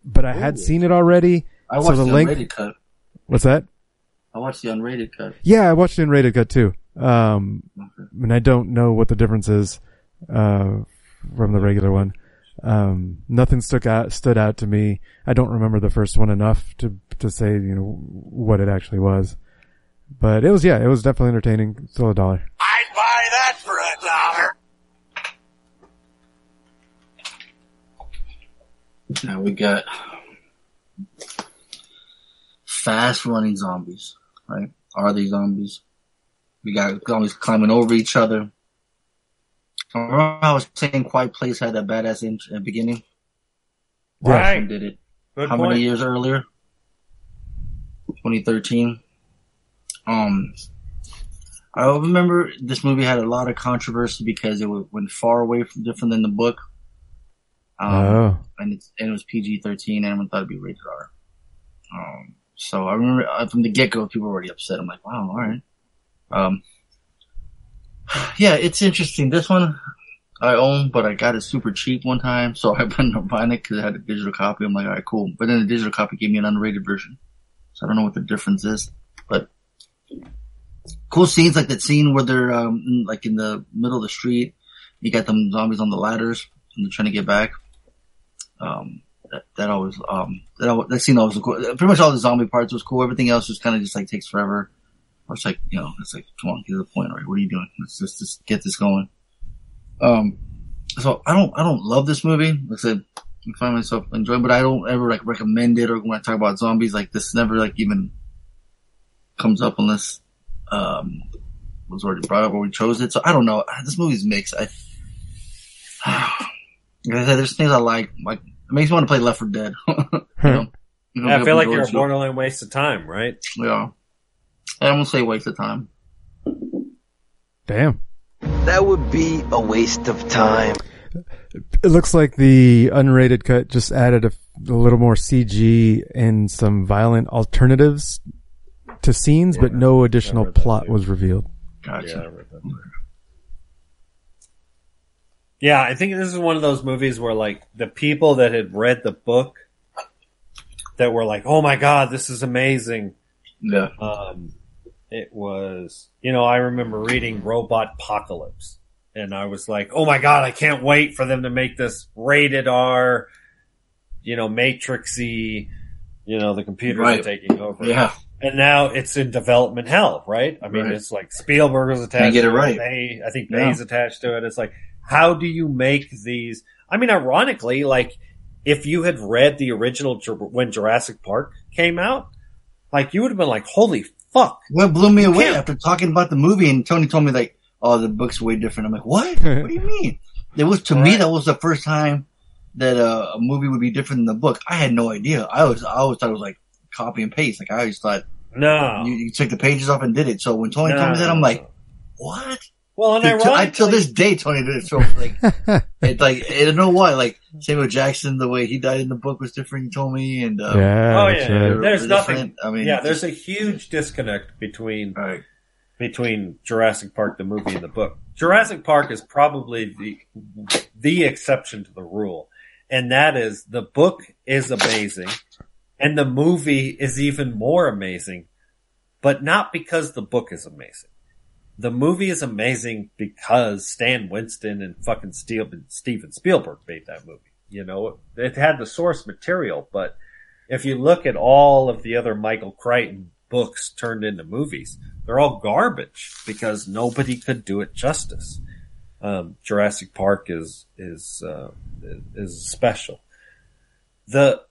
but I had seen it already. I so watched the the length, unrated cut. what's that? I watched the unrated cut. Yeah, I watched the unrated cut too. Um, and I don't know what the difference is, uh, from the regular one. Um, nothing stuck out, stood out to me. I don't remember the first one enough to, to say, you know, what it actually was. But it was, yeah, it was definitely entertaining. Still a dollar. I'd buy that for a dollar. Now we got fast running zombies, right? Are they zombies? We got zombies climbing over each other. Remember I was saying Quiet Place had that badass in, uh, beginning? Right. Did it. Good How point. many years earlier? 2013. Um, I remember this movie had a lot of controversy because it went far away from different than the book. Um, Oh. and it's, and it was PG-13 and everyone thought it'd be rated R. Um, so I remember uh, from the get-go, people were already upset. I'm like, wow, alright. Um, yeah, it's interesting. This one I own, but I got it super cheap one time, so I ended up buying it because I had a digital copy. I'm like, alright, cool. But then the digital copy gave me an unrated version. So I don't know what the difference is, but cool scenes like that scene where they're, um, in- like in the middle of the street. You got them zombies on the ladders and they're trying to get back. Um, that, that always, um, that, that scene always was cool. Pretty much all the zombie parts was cool. Everything else just kind of just like takes forever. Or it's like, you know, it's like, come on, get to the point, right? What are you doing? Let's just, just get this going. Um, so I don't, I don't love this movie. Like I said, I find myself enjoying, but I don't ever like recommend it or when I talk about zombies, like this never like even comes up unless, um, was already brought up or we chose it. So I don't know. This movie's mixed. I, like I said, there's things I like. Like it makes me want to play Left 4 Dead. you know? You know, Yeah, I feel like you're a borderline waste of time, right? Yeah. I won't want to say waste of time. Damn. That would be a waste of time. It looks like the unrated cut just added a, a little more CG and some violent alternatives to scenes, but no additional plot was revealed. Gotcha. Yeah, I think this is one of those movies where like the people that had read the book that were like, "Oh my god, this is amazing." Yeah. Um, it was, you know, I remember reading Robopocalypse and I was like, "Oh my god, I can't wait for them to make this rated R, you know, matrixy, you know, the computers Right. are taking over." Yeah. And now it's in development hell, right? I mean, Right. it's like Spielberg was attached get it right. Bay, I think Yeah. Bay's attached to it. It's like, how do you make these? I mean, ironically, like, if you had read the original when Jurassic Park came out, like, you would have been like, holy fuck. What blew me You away can't- after talking about the movie and Tony told me like, oh, the book's way different. I'm like, what? what do you mean? It was to me that was the first time that uh, a movie would be different than the book. I had no idea. I was I always thought it was like copy and paste. Like I always thought No. you, you took the pages off and did it. So when Tony told me that, I'm like, what? Well, and Till- till- I, ironically, till this day, Tony did it. So like, it like I don't know why. Like Samuel Jackson, the way he died in the book was different. He told me, and uh, Yeah, oh yeah, right. there's They're nothing. different. I mean, yeah, there's a huge disconnect between between Jurassic Park the movie and the book. Jurassic Park is probably the the exception to the rule, and that is the book is amazing, and the movie is even more amazing, but not because the book is amazing. The movie is amazing because Stan Winston and fucking Steven, Spielberg made that movie. You know, it had the source material, but if you look at all of the other Michael Crichton books turned into movies, they're all garbage because nobody could do it justice. Um, Jurassic Park is is uh, is special. The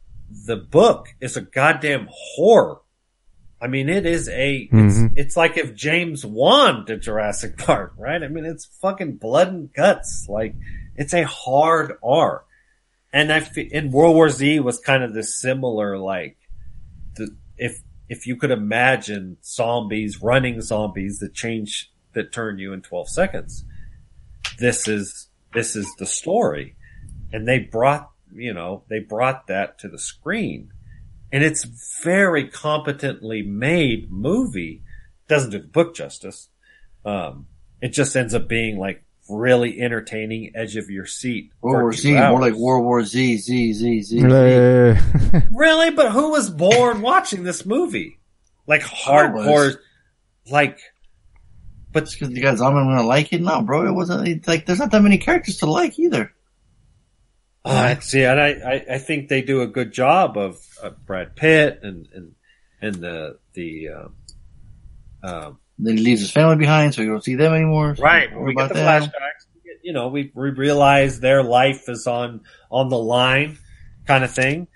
the book is a goddamn horror. I mean, it is a it's Mhm. it's like if James Wan did Jurassic Park, right? I mean, it's fucking blood and guts. Like it's a hard R. And I in World War Z was kind of this similar like the if if you could imagine zombies running zombies that change that turn you in 12 seconds this is this is the story and they brought you know they brought that to the screen and it's very competently made movie doesn't do the book justice um it just ends up being like really entertaining edge of your seat World War two Z, more like World War Z, Z, Z, Z. Z. Really? But who was born watching this movie? Like hardcore, like, but because you guys, I'm gonna like it. No, bro, it wasn't it's like there's not that many characters to like either. Uh, see, and I, I, I think they do a good job of, of Brad Pitt and, and, and the, the, um, um, Then he leaves his family behind, so you don't see them anymore. So right. We get the that. flashbacks. Get- You know, we, we realize their life is on, on the line kind of thing.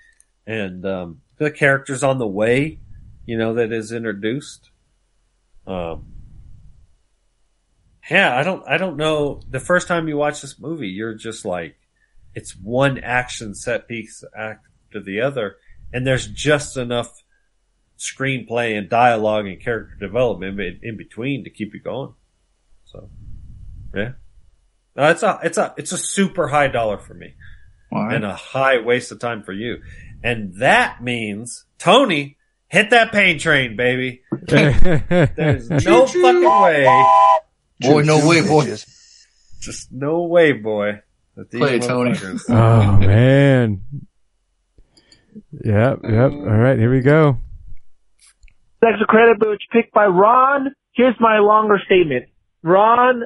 And, um, the characters on the way, you know, that is introduced. Um, yeah, I don't, I don't know. The first time you watch this movie, you're just like, it's one action set piece after the other, and there's just enough screenplay and dialogue and character development in, in between to keep you going. So, yeah, no, it's a, it's a, it's a super high dollar for me, All right. and a high waste of time for you, and that means Tony hit that pain train, baby. There's no fucking way. Boy, no way, boy. Just no way, boy. That these Play it, Tony. oh man. Yep, yep. All right, here we go. Extra credit, which picked by Ron. Here's my longer statement. Ron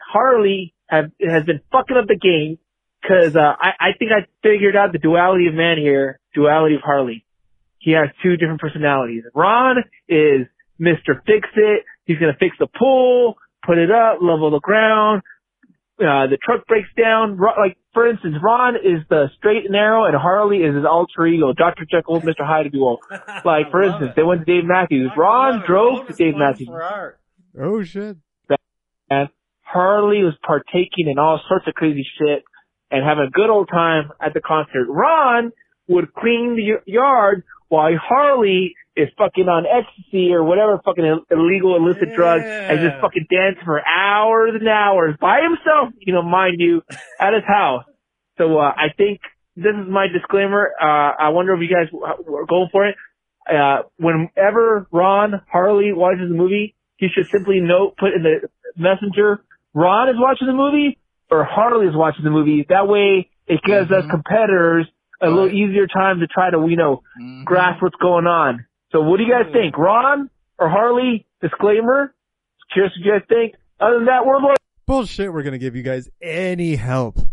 Harley have, has been fucking up the game because uh, I, I think I figured out the duality of man here, duality of Harley. He has two different personalities. Ron is Mr. Fix It. He's gonna fix the pool, put it up, level the ground. Uh, the truck breaks down. Ro- Like, for instance, Ron is the straight and narrow and Harley is his alter ego, Dr. Jekyll, Mr. Hyde, if you will. Like, for instance, they went to Dave Matthews. Ron drove to Dave Matthews. Oh shit. And Harley was partaking in all sorts of crazy shit and having a good old time at the concert. Ron would clean the yard while Harley is fucking on ecstasy or whatever fucking illegal illicit drug and just fucking dance for hours and hours by himself, you know, mind you, at his house. So, uh, I think this is my disclaimer. Uh, I wonder if you guys are going for it. Uh, whenever Ron Harley watches a movie, he should simply note, put in the messenger, Ron is watching the movie, or Harley is watching the movie. That way, it gives us competitors a little easier time to try to, you know, grasp what's going on. So what do you guys think? Ron or Harley? Disclaimer. Curious what you guys think. Other than that, we're Bullshit. We're gonna give you guys any help.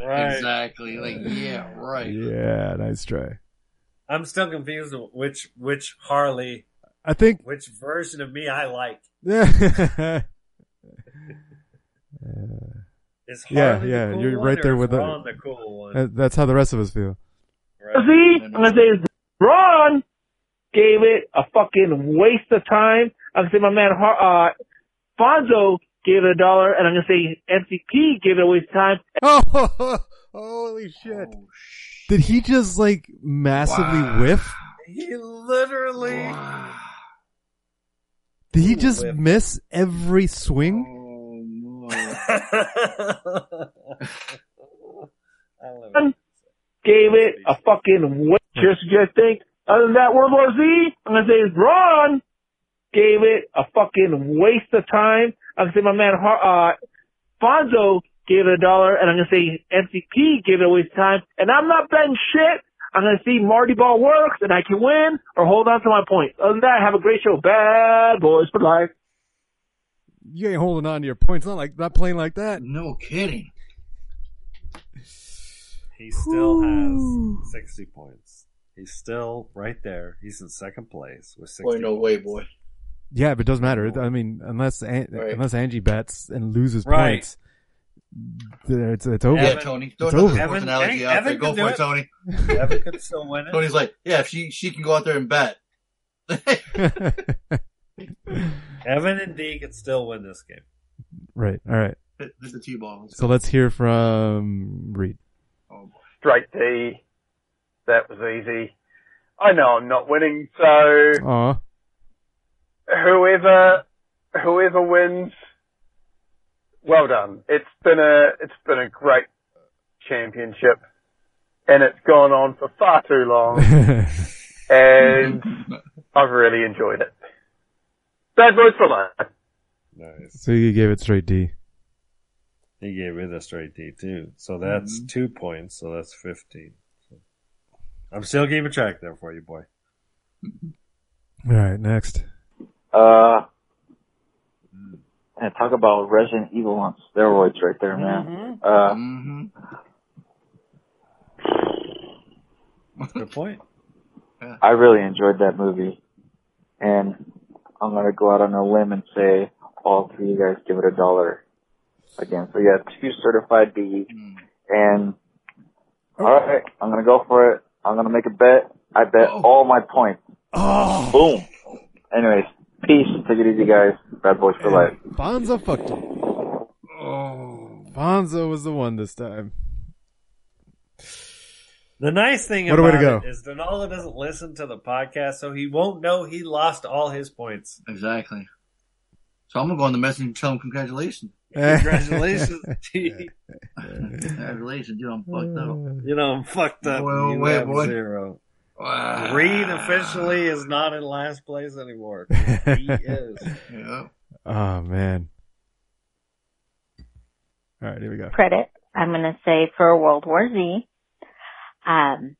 Right. Exactly. Like, yeah, right. yeah, nice try. I'm still confused which which Harley, I think. which version of me I like. Yeah. Is yeah, Harley yeah. the cool You're right there with the. Ron the cool one. Uh, That's how the rest of us feel. See, I'm gonna say Ron gave it a fucking waste of time. I'm gonna say my man Har- uh, Fonzo gave it a dollar, and I'm gonna say MCP gave it a waste of time. Oh, holy shit! Did he just like massively whiff? He literally. Did he just miss every swing? Gave it a fucking waste. Curious what you guys think. Other than that, World War Z, I'm gonna say Ron gave it a fucking waste of time. I'm gonna say my man Har- uh, Fonzo gave it a dollar, and I'm gonna say MCP gave it a waste of time. And I'm not betting shit. I'm gonna see Marty Ball works, and I can win or hold on to my points. Other than that, have a great show. Bad boys for life. You ain't holding on to your points. Not like not playing like that. No kidding. He still has 60 points. He's still right there. He's in second place with 60 Boy, no way, boy. Yeah, but it doesn't matter. I mean, unless An- Right. unless Angie bets and loses Right. points, it's it's over. Yeah, Tony. Throw It's another over. Evan- analogy Evan out there. Go for it, it. Tony. Evan could still win it. Tony's like, yeah, if she she can go out there and bet. Evan and D could still win this game. right. All right. Hit, hit the T-ball. So let's hear from Reed. Straight D. That was easy. I know I'm not winning, so Aw. whoever whoever wins, well done. It's been a it's been a great championship, and it's gone on for far too long, and I've really enjoyed it. Bad boys for life. Nice. So you gave it straight D. He gave it a straight D too. So that's Mm-hmm. two points. So that's 15. So I'm still keeping track there for you, boy. All right. Next. Uh, and talk about Resident Evil on steroids right there, man. Uh, Mm-hmm. Good point. I really enjoyed that movie, and I'm gonna go out on a limb and say all three of you guys give it a dollar again. So yeah, two certified B's, hmm. and all right, I'm gonna go for it. I'm gonna make a bet. I bet oh. all my points. Oh. Boom. Anyways, peace. Take it easy, guys. Bad boys for life. Bonzo fucked you. Oh. Bonzo was the one this time. The nice thing What about to it go. is Donala doesn't listen to the podcast, so he won't know he lost all his points. Exactly. So I'm gonna go on the message and tell him congratulations. Congratulations, T. Congratulations, dude. I'm fucked up. You know, I'm fucked up. Well, you wait, have boy. zero. Wow. Reed officially is not in last place anymore. He is. Yeah. Oh man. All right, here we go. credit. I'm going to say for World War Z. Um,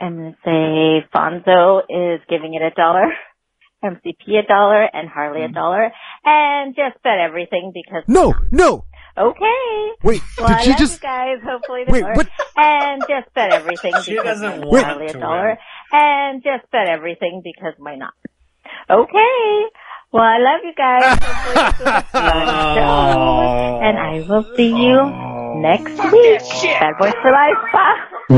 I'm going to say Fonzo is giving it a dollar, MCP a dollar, and Harley a dollar, and just bet everything because No, no. okay. Wait, Well, did I she love just? you guys. Hopefully, this Wait, works. what? And just bet everything She because doesn't want Harley a to dollar, and just bet everything because why not? Okay. Well, I love you guys. Hopefully this was a fun show. And I will see you next week. Bad boys for life. Bye. Boy,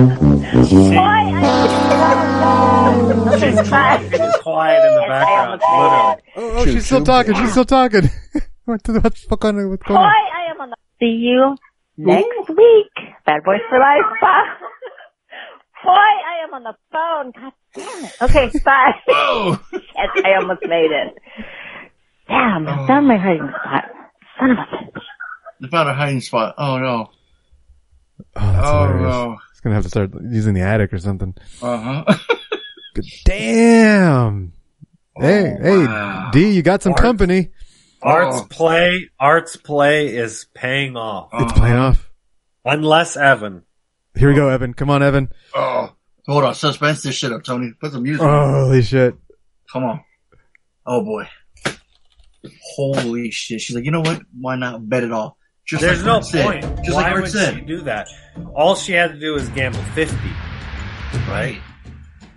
She's talking quiet in the background, literally. Oh, oh she's still talking. She's still talking. what the what's fuck on? What's going on? I am on the. See you next week. Bad boys for life. Bye. Boy, I am on the phone. God damn it. Okay, bye. yes, I almost made it. Damn, I found my hiding spot. Son of a bitch. They found a hiding spot. Oh no. Oh, that's Oh, hilarious. no. He's gonna have to start using the attic or something. Uh huh. Damn. Hey, hey, wow. D, you got some Bart. company. Art's Oh. play, Art's play is paying off. It's paying off. Unless Evan. Here we go, Evan. Come on, Evan. Oh, hold on. Suspense this shit up, Tony. Put some music. on. Holy shit. Come on. Oh boy. Holy shit. She's like, you know what? Why not bet it all? Just There's like no Art said. point. Just Why like Art would said. she do that? All she had to do was gamble 50. Right.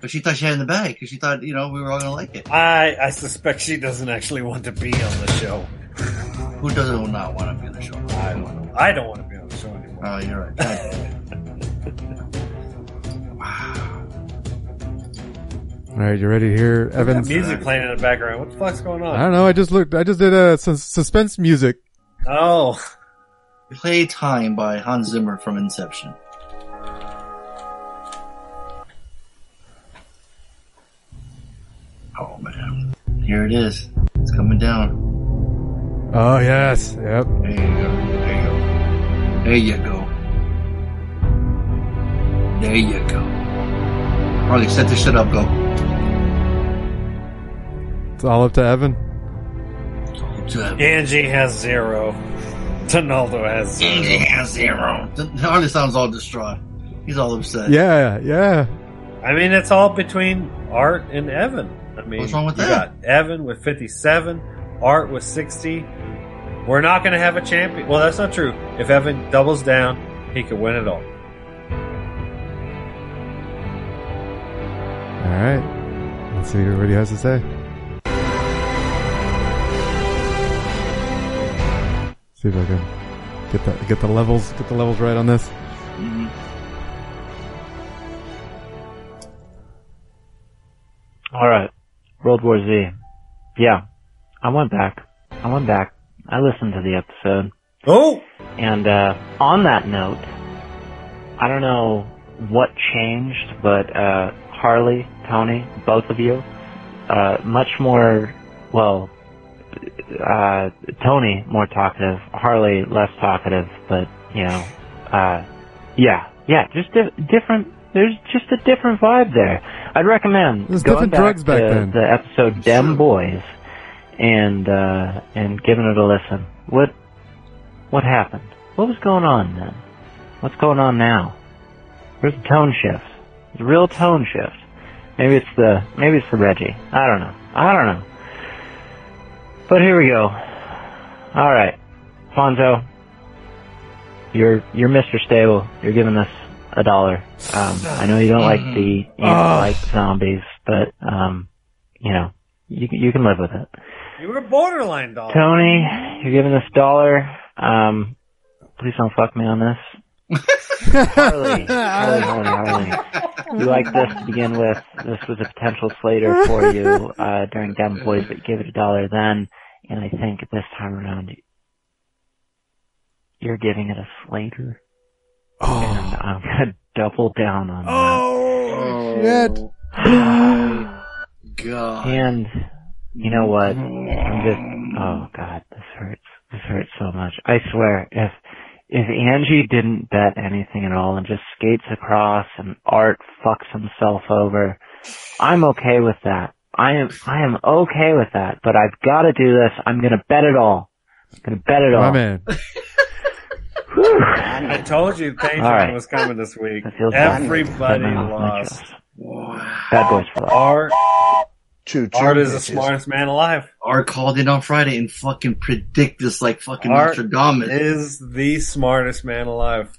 But she thought she had it in the bag because she thought, you know, we were all gonna like it. I, I suspect she doesn't actually want to be on the show. Who doesn't not want to be on the show? I don't know. I don't want to be on the show anymore. Oh, you're right. God damn it. All right, you ready to hear Got Evan's? music playing in the background. What the fuck's going on? I don't know. I just looked. I just did a sus- suspense music. Oh. Play Time by Hans Zimmer from Inception. Oh man. Here it is. It's coming down. Oh yes. Yep. There you go. There you go. There you go. There you go. Harley, set this shit up, go. It's all up to Evan. It's all up to Evan. Angie has zero. Donaldo uh, has zero. Angie has zero. Harley sounds all distraught. He's all upset. Yeah, yeah. I mean, it's all between Art and Evan. I mean, What's wrong with you that? got Evan with 57, Art with 60. We're not going to have a champion. Well, that's not true. If Evan doubles down, he could win it all. All right. Let's see what everybody has to say. See if I can get the get the levels get the levels right on this. All right, World War Z. Yeah, I went back. I went back. I listened to the episode. Oh! And uh, on that note, I don't know what changed, but uh, Harley, Tony, both of you, uh, much more, well, uh, Tony more talkative, Harley less talkative, but, you know, uh, yeah, yeah, just di- different, there's just a different vibe there. I'd recommend There's going back drugs back to then. the episode Dem Boys and, uh, and giving it a listen. What, what happened? What was going on then? What's going on now? Where's the tone shift? It's a real tone shift. Maybe it's the maybe it's the Reggie. I don't know. I don't know. But here we go. All right, Fonzo, you're you're Mr. Stable. You're giving us a dollar. Um, I know you don't like the you don't Ah. like zombies, but um, you know you can- you can live with it. You were borderline dog. Tony, you're giving us a dollar. Um, please don't fuck me on this. Harley, Harley, Harley, Harley. You like this to begin with. This was a potential Slater for you uh, during Dem Boys, but you gave it a dollar then, and I think this time around you're giving it a Slater. And I'm gonna double down on that. Oh, shit. God. And you know what? I'm just oh god, this hurts. This hurts so much. I swear, if if Angie didn't bet anything at all and just skates across and Art fucks himself over, I'm okay with that. I am I am okay with that. But I've got to do this. I'm gonna bet it all. I'm gonna bet it all. My man. I told you Patreon All right. was coming this week. That feels bad. Everybody Put my mouth in my lost. Bad boys for life. Art, Choo Art is the smartest man alive. Art called in on Friday and fucking predict this like fucking Art Nostradamus. is the smartest man alive.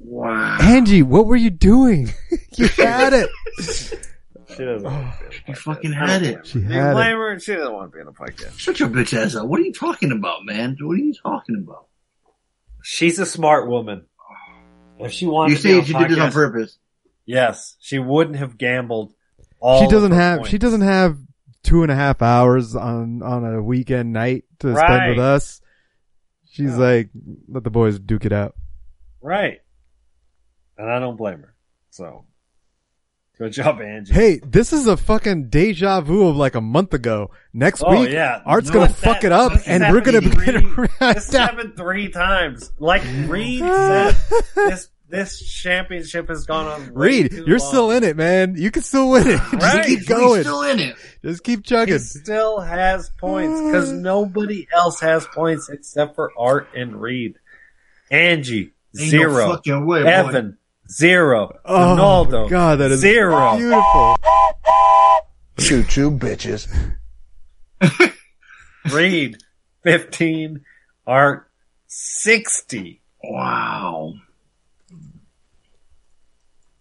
Wow. Angie, what were you doing? you had it. She doesn't. Oh, she fucking had it. She You had blame it. her. She doesn't want to be in the podcast. Shut your bitch ass up. What are you talking about, man? What are you talking about? She's a smart woman. If she wanted, You to be say on she did this on purpose. Yes, she wouldn't have gambled. All She doesn't have. points. She doesn't have two and a half hours on on a weekend night to spend with us. She's like, let the boys duke it out. Right, and I don't blame her. So, good job, Angie. Hey, this is a fucking deja vu of like a month ago. Next Oh, week, yeah. Art's No, gonna that- fuck it up, and we're gonna happened be three- This happened three times. Like Reed said, this this championship has gone on. way Reed, you're long. still in it, man. You can still win it. Just Right. keep He's going. still in it. Just keep chugging. He still has points because uh. nobody else has points except for Art and Reed. Angie Ain't no zero. fucking way, boy. Evan zero. Oh, Ronaldo God, that is zero. beautiful. Choo choo, bitches. Reed fifteen. Art sixty. Wow.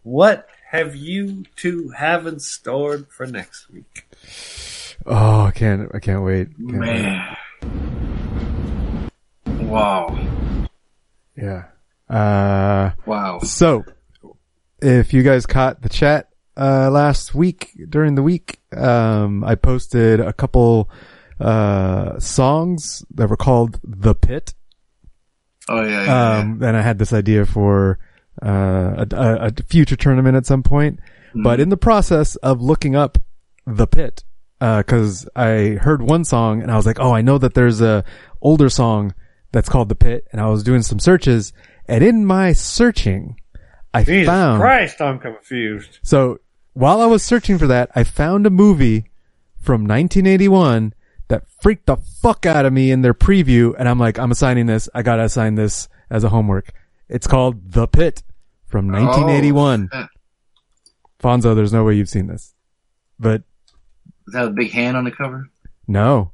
What have you two haven't stored for next week? Oh, I can't. I can't wait. Can't wait. Man. Wow. Yeah. Uh, Wow. So, if you guys caught the chat uh, last week during the week, um, I posted a couple uh, songs that were called "The Pit." Oh yeah. yeah, Um, and I had this idea for uh, a, a, future tournament at some point. But in the process of looking up the pit, because I heard one song and I was like, oh, I know that there's a older song that's called the pit, and I was doing some searches, and in my searching, I Jesus found Christ, I'm confused. so while I was searching for that, I found a movie from 1981 that freaked the fuck out of me in their preview, and I'm like, I'm assigning this. I gotta assign this as a homework. It's called The Pit from 1981. Oh. Fonzo, there's no way you've seen this, but is that a big hand on the cover? no.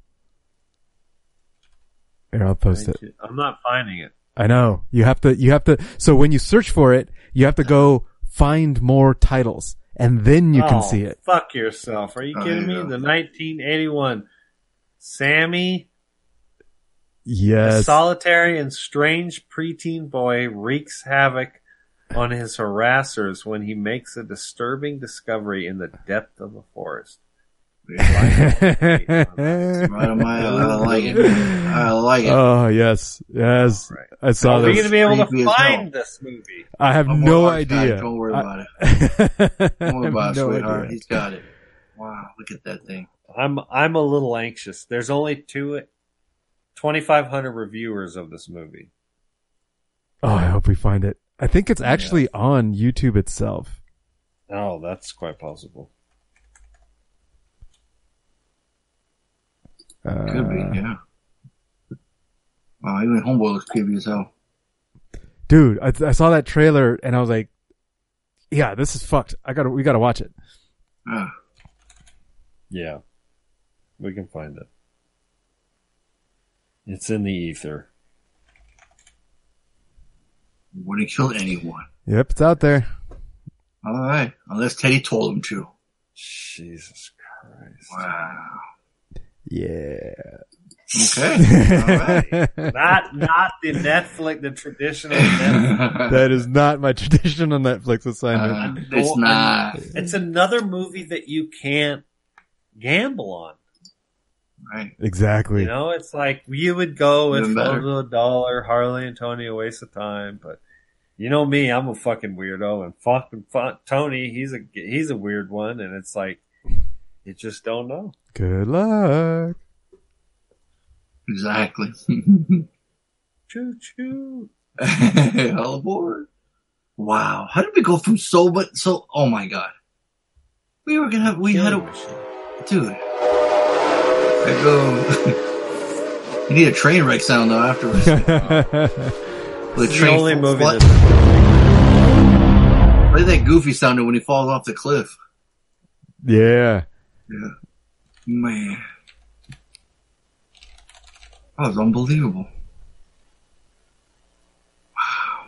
Here, I'll post it. I'm not finding it. I know. You have to, you have to, so when you search for it, you have to go find more titles and then you can Oh, see it. Fuck yourself. Are you Oh, kidding me? there you The 1981 Sammy, a Yes. solitary and strange preteen boy, wreaks havoc on his harassers when he makes a disturbing discovery in the depth of a forest. Right on my, I like it. I like it. Oh yes, yes. I saw Are we going to be able to Creepy as hell. find this movie? I have I'm no idea. Don't worry about it. Don't worry about it, no sweetheart. Idea. He's got it. Wow, look at that thing. I'm I'm a little anxious. There's only two 2500 reviewers of this movie. Oh, I hope we find it. I think it's actually on YouTube itself. Oh, that's quite possible. Uh, Could be, yeah. Wow, even Homeboy looks creepy as hell. dude, I, I saw that trailer and I was like, "Yeah, this is fucked. I gotta, we gotta watch it." Ah, Yeah. We can find it. It's in the ether. Wouldn't kill anyone. Yep, it's out there. All right, unless Teddy told him to. Jesus Christ. Wow. Yeah. Okay. All right. Not not the Netflix, the traditional Netflix. that is not my traditional Netflix assignment. Uh, it's not. It's another movie that you can't gamble on. Right. exactly. You know, it's like you would go with Even better. A Dollar, Harley and Tony, a waste of time. But you know me, I'm a fucking weirdo, and fucking fu- Tony, he's a he's a weird one, and it's like you just don't know. Good luck. Exactly. Choo choo. All aboard. Wow. How did we go from so but so oh my god. We were gonna have we had a dude. I um, go You need a train wreck sound though afterwards. the This is the only movie what? that What did that goofy sounded when he falls off the cliff? Yeah. Yeah. Man. That was unbelievable. Wow.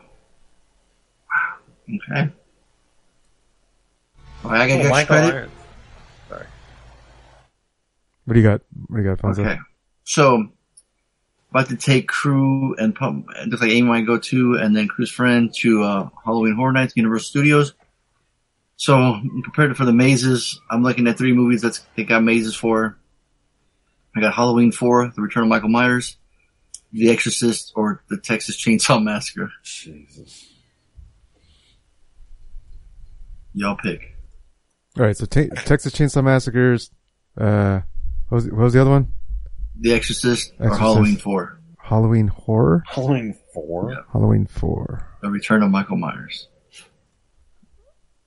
Wow. Okay. All right, I Oh, get Michael credit. Irons. Sorry. What do you got? What do you got, Fonzo? Okay. So, about to take crew and pump, just like Amy might go to, and then crew's friend to uh, Halloween Horror Nights, Universal Studios. So, I'm prepared for the mazes. I'm looking at three movies that they got mazes for. I got Halloween 4, The Return of Michael Myers, The Exorcist, or The Texas Chainsaw Massacre. Jesus. Y'all pick. All right. So te- Texas Chainsaw Massacres. Uh, what was, what was the other one? The Exorcist, or Halloween 4. Halloween horror. Halloween four. Yeah. Halloween four. The Return of Michael Myers.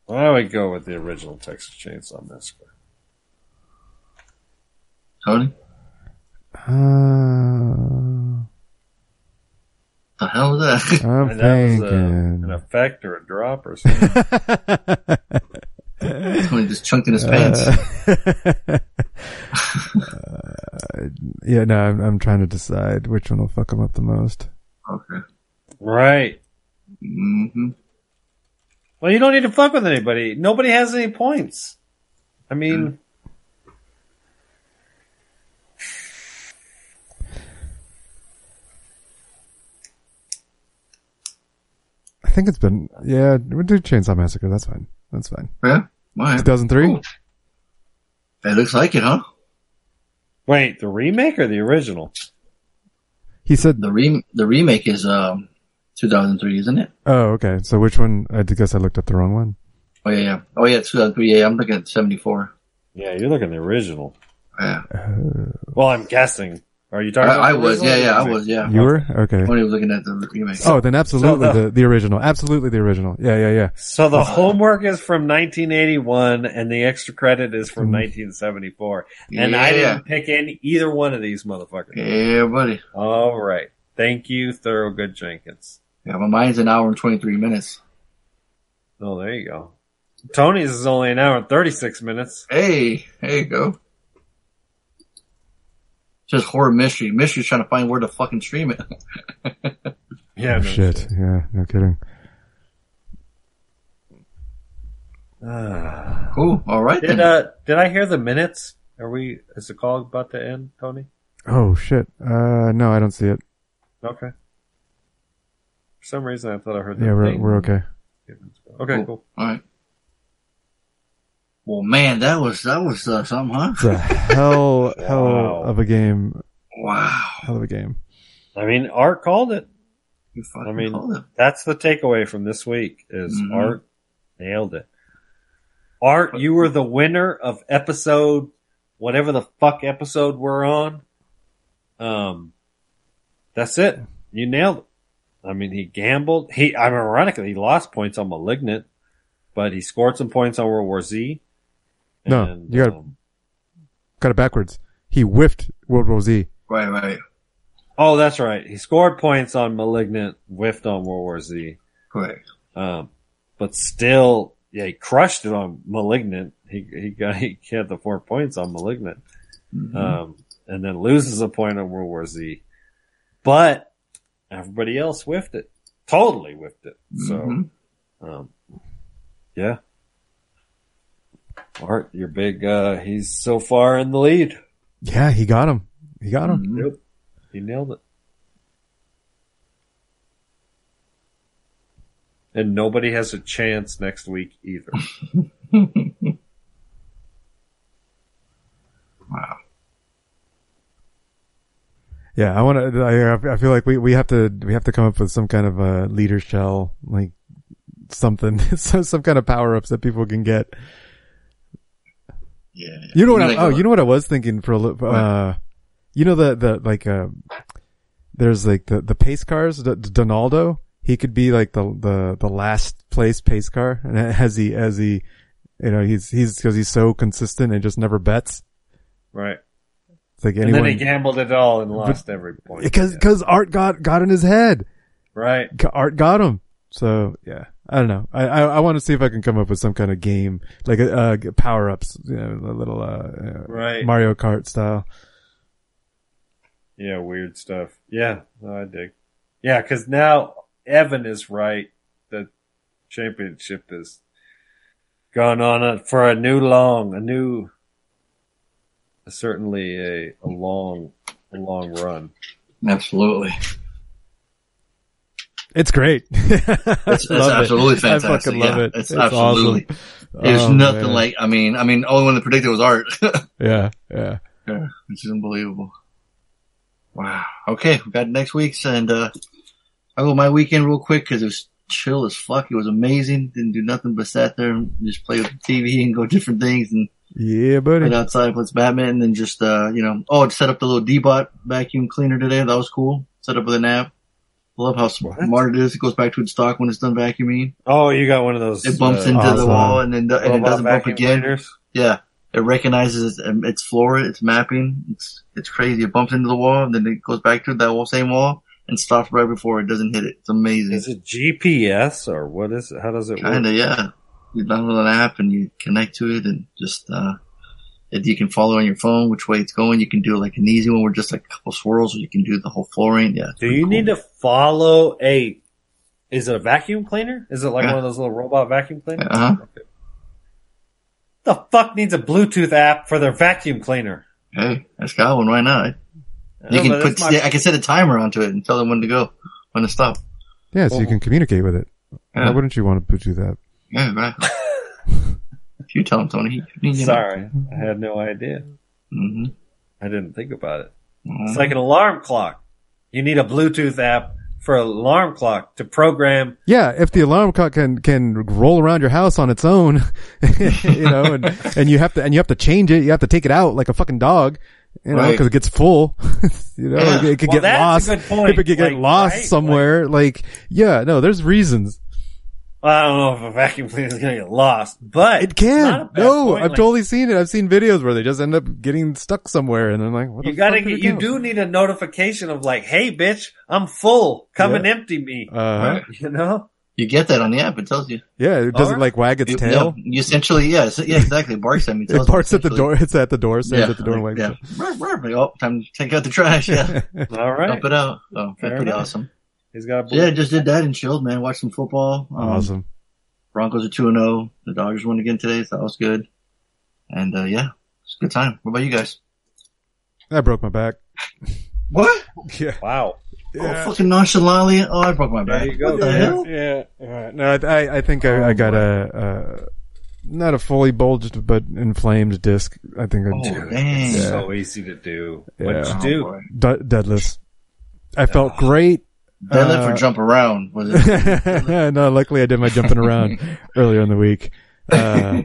I would go with the original Texas Chainsaw Massacre. Tony? Uh, The hell was that? I'm And that was a, thinking. an effect or a drop or something. Tony just chunked in his pants. Uh, yeah, no, I'm, I'm trying to decide which one will fuck him up the most. Okay. right. Mm-hmm. Well, you don't need to fuck with anybody. Nobody has any points. I mean, I think it's been, yeah, we'll do Chainsaw Massacre. That's fine. That's fine. Yeah? Why? 2003? It looks like it, huh? wait, the remake or the original? He said, The re- the remake is um 2003, isn't it? oh, okay. So which one? I guess I looked up the wrong one. Oh yeah, yeah. Oh yeah, 2003. Yeah, I'm looking at 74. Yeah, you're looking at the original. Yeah. Well, I'm guessing. Are you I, talking? about I was. Yeah, yeah. I was. Yeah. You were? Okay. Tony was looking at the remake. Oh, then absolutely So the- the, the original. Absolutely the original. Yeah, yeah, yeah. So the homework is from 1981, and the extra credit is from 1974. And I didn't pick any either one of these motherfuckers. Yeah, buddy. All right, thank you, Thurgood Jenkins. Yeah, my mine's an hour and 23 minutes. Oh, there you go. Tony's is only an hour and 36 minutes. Hey, there you go. Just horror mystery. Mystery's trying to find where to fucking stream it. Yeah, Oh, no shit. Yeah, no kidding. Ah. cool. All right Did then. uh did I hear the minutes? Are we is the call about to end, Tony? Oh shit. Uh, no, I don't see it. Okay. For some reason, I thought I heard. The Yeah, we're ding. we're okay. Okay, cool. All right. Well, man, that was that was uh, something, huh? It's a hell hell Wow. of a game. Wow. Hell of a game. I mean, Art called it. I mean, it. that's the takeaway from this week is Mhm. Art nailed it. Art, you were the winner of episode, whatever the fuck episode we're on. Um, that's it. You nailed it. I mean, he gambled. He, I mean, ironically, he lost points on Malignant, but he scored some points on World War Z. No, And, you got um, got it backwards. He whiffed World War Z. Right, right. oh, that's right. He scored points on Malignant, whiffed on World War Z. Correct. Um, but still, yeah, he crushed it on Malignant. He he got he had the four points on Malignant, Mm-hmm. um, and then loses a point on World War Z. But everybody else whiffed it, totally whiffed it. So, Mhm. um, yeah, Art, you're big. Uh, he's so far in the lead. Yeah, he got him. He got him. Yep, he nailed it. And nobody has a chance next week either. Wow. Yeah, I want to. I, I feel like we, we have to we have to come up with some kind of a leader shell, like something, some some kind of power ups that people can get. Yeah. You know what? I, oh, you know what I was thinking for a little. Uh, you know the the like uh, there's like the the pace cars. D- Donaldo, he could be like the the the last place pace car, and as he as he, you know, he's he's because he's so consistent and just never bets. Right. It's like And anyone then he gambled it all and lost every point. because because Art got got in his head. Right. Art got him. So yeah, I don't know. I I, I want to see if I can come up with some kind of game like a uh, power ups, you know, a little uh, uh, Right. Mario Kart style. Yeah, weird stuff. Yeah, no, I dig. Yeah, because now Evan is right. The championship has gone on for a new long, a new, certainly a, a long, a long run. Absolutely. It's great. It's, it's Love it. absolutely I fantastic. fucking love yeah, it. It's, It's absolutely. awesome. There's Oh, nothing man. like. I mean, I mean, only one that predicted was art. Yeah, yeah. Yeah, is unbelievable. Wow. Okay, we got next week's, and uh I'll go my weekend real quick because it was chill as fuck. It was amazing. Didn't do nothing but sat there and just play with the TV and go different things and Yeah, buddy. went outside, played Batman, and just uh you know, oh, I set up the little Deebot vacuum cleaner today. That was cool. Set up with an app. Love how smart it is. It goes back to its stock when it's done vacuuming. Oh, you got one of those. It bumps uh, into the wall and then and it doesn't bump again. Yeah, it recognizes its, um, its floor, its mapping. It's it's crazy. It bumps into the wall and then it goes back to that wall, same wall and stops right before it doesn't hit it. It's amazing. Is it GPS or what is it? How does it Kinda, work? yeah. You download an app and you connect to it and just, uh, if you can follow on your phone which way it's going. You can do like an easy one where just like a couple swirls or you can do the whole flooring. Yeah. Do you need to follow a? Is it a vacuum cleaner? Is it like Yeah. one of those little robot vacuum cleaners? Uh-huh. The fuck needs a Bluetooth app for their vacuum cleaner? Hey, that's got one. Why not? You No, can put, my- I can set a timer onto it and tell them when to go, when to stop. Yeah, so you can communicate with it. Why wouldn't you want to do that? Yeah, right. if you tell him, Tony, he, you know. Sorry, I had no idea. hmm I didn't think about it. Mhm. It's like an alarm clock. You need a Bluetooth app for an alarm clock to program. Yeah, if the alarm clock can can roll around your house on its own, you know, and and you have to and you have to change it, you have to take it out like a fucking dog, you know, Right. because it gets full. you know, Yeah. it, it could Well, get that's a lost. good point. It could get Like, lost right? somewhere. Like, yeah, no, there's reasons. I don't know if a vacuum cleaner is going to get lost, but It it's not a can. No, point. I've Like, totally seen it. I've seen videos where they just end up getting stuck somewhere, and I'm like, what You gotta get. You go? do need a notification of like, "Hey, bitch, I'm full. Come Yeah. and empty me." Uh-huh. You know. You get that on the app. It tells you. Yeah, it doesn't Alright. like wag its You, tail. no, you essentially, yeah, it's- yeah, exactly. It barks at me. It barks at the door. It's at the door. Stands Yeah, at the door and like, yeah. it. Ruh, ruh, Oh, time to take out the trash. Yeah, All right. dump it out. So Fair that's pretty enough. awesome. He's got. A So, yeah, just did that and chilled, man. Watched some football. Um, Awesome. Broncos are two and zero. The Dodgers won again today, so that was good. And uh yeah, it's a good time. What about you guys? I broke my back. What? Yeah. Wow. Oh, fucking nonchalantly. Oh, I broke my back. There you go. What the Yeah. hell? Yeah, yeah. No, I, I- I think I, I got a, uh, not a fully bulged, but inflamed disc. I think I Oh, did. dang. Yeah. So easy to do. What'd you do? boy. D- deadlifts. I felt great. Deadlift Uh, or jump around? Was it? no, luckily I did my jumping around earlier in the week. Uh,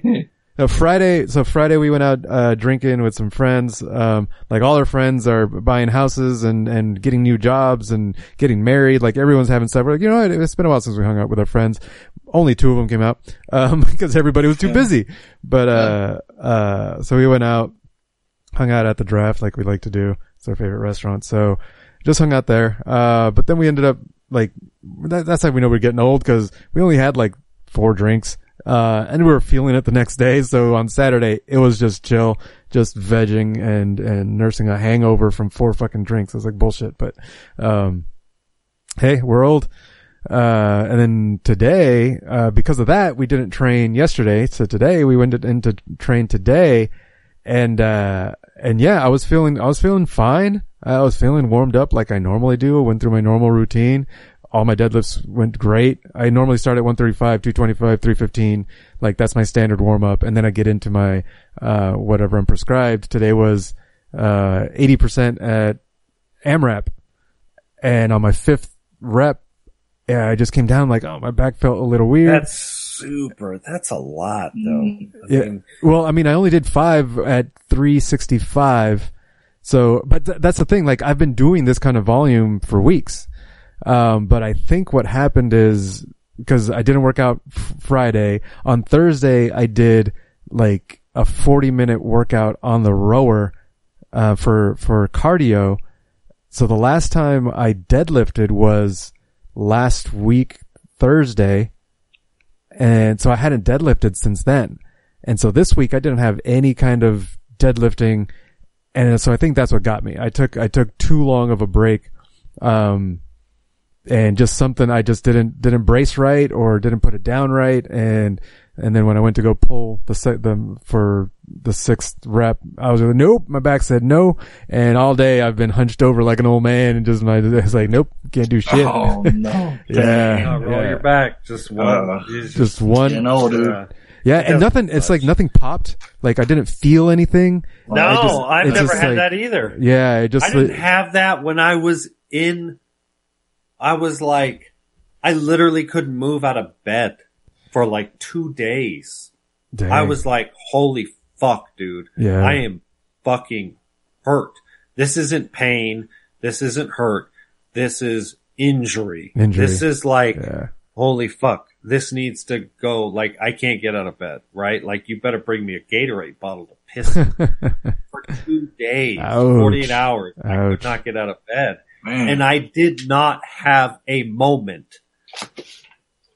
no, Friday, so Friday we went out, uh, drinking with some friends. Um, like all our friends are buying houses and, and getting new jobs and getting married. Like everyone's having stuff. We're like, you know what? It's been a while since we hung out with our friends. Only two of them came out, um, because everybody was too busy. But, uh, uh, so we went out, hung out at the draft like we like to do. It's our favorite restaurant. So just hung out there. Uh, but then we ended up like, that, that's how we know we're getting old because we only had like four drinks. Uh, and we were feeling it the next day. So on Saturday, it was just chill, just vegging and, and nursing a hangover from four fucking drinks. It was like bullshit, but, um, hey, we're old. Uh, and then today, uh, because of that, we didn't train yesterday. So today we went in to train today and, uh, and yeah, I was feeling, I was feeling fine. I was feeling warmed up like I normally do. I went through my normal routine. All my deadlifts went great. I normally start at 135, 225, 315. Like that's my standard warm up. And then I get into my, uh, whatever I'm prescribed. Today was, uh, 80% at AMRAP. And on my fifth rep, yeah, I just came down like, oh, my back felt a little weird. That's super. That's a lot, though. I Yeah. mean, Well, I mean, I only did five at 365. So, but th- that's the thing. Like, I've been doing this kind of volume for weeks. Um, but I think what happened is because I didn't work out f- Friday. On Thursday, I did like a 40 minute workout on the rower, uh, for, for cardio. So the last time I deadlifted was last week, Thursday. And so I hadn't deadlifted since then. And so this week I didn't have any kind of deadlifting. And so I think that's what got me. I took, I took too long of a break. Um, and just something I just didn't, didn't brace right or didn't put it down right. And, and then when I went to go pull the se- the, for the sixth rep, I was like, nope, my back said no. And all day I've been hunched over like an old man and just my, it's like, nope, can't do shit. Oh, no. yeah. not roll yeah. your back. Just one. Uh, It's Just one. Getting old, dude. uh, Yeah, and nothing. It's like nothing popped. Like I didn't feel anything. No, I just- I've never had like- that either. Yeah, it just I didn't have that when I was in. I was like, I literally couldn't move out of bed for like two days. Dang. I was like, holy fuck, dude. Yeah. I am fucking hurt. This isn't pain. This isn't hurt. This is injury. Injury. This is like, Yeah. holy fuck, this needs to go. Like, I can't get out of bed, right? Like, you better bring me a Gatorade bottle to piss in for two days, Ouch. 48 hours. I could not get out of bed. Man. And I did not have a moment.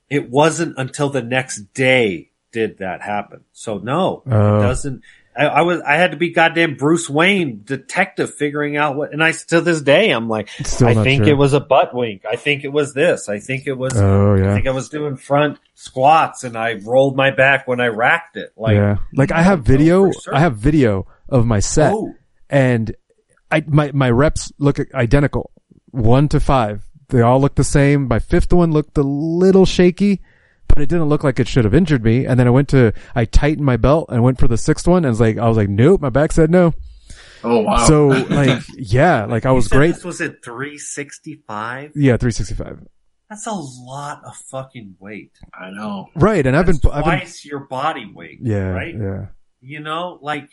It wasn't until the next day did that happen. So no, Oh. it doesn't. I, I was, I had to be goddamn Bruce Wayne detective figuring out what, and I, to this day, I'm like, Still I think sure. it was a butt wink. I think it was this. I think it was, Oh, yeah. I think I was doing front squats and I rolled my back when I racked it. Like, yeah. Like I have video, I have video of my set Oh. and I, my, my reps look identical. One to five. They all looked the same. My fifth one looked a little shaky, but it didn't look like it should have injured me. And then I went to, I tightened my belt and went for the sixth one and it's like, I was like, nope, my back said no. Oh wow. So like, yeah, like I You was said great. This was at 365. Yeah, 365. That's a lot of fucking weight. I know. Right. And I've been, That's I've been, twice your body weight. yeah, Right. yeah. You know, like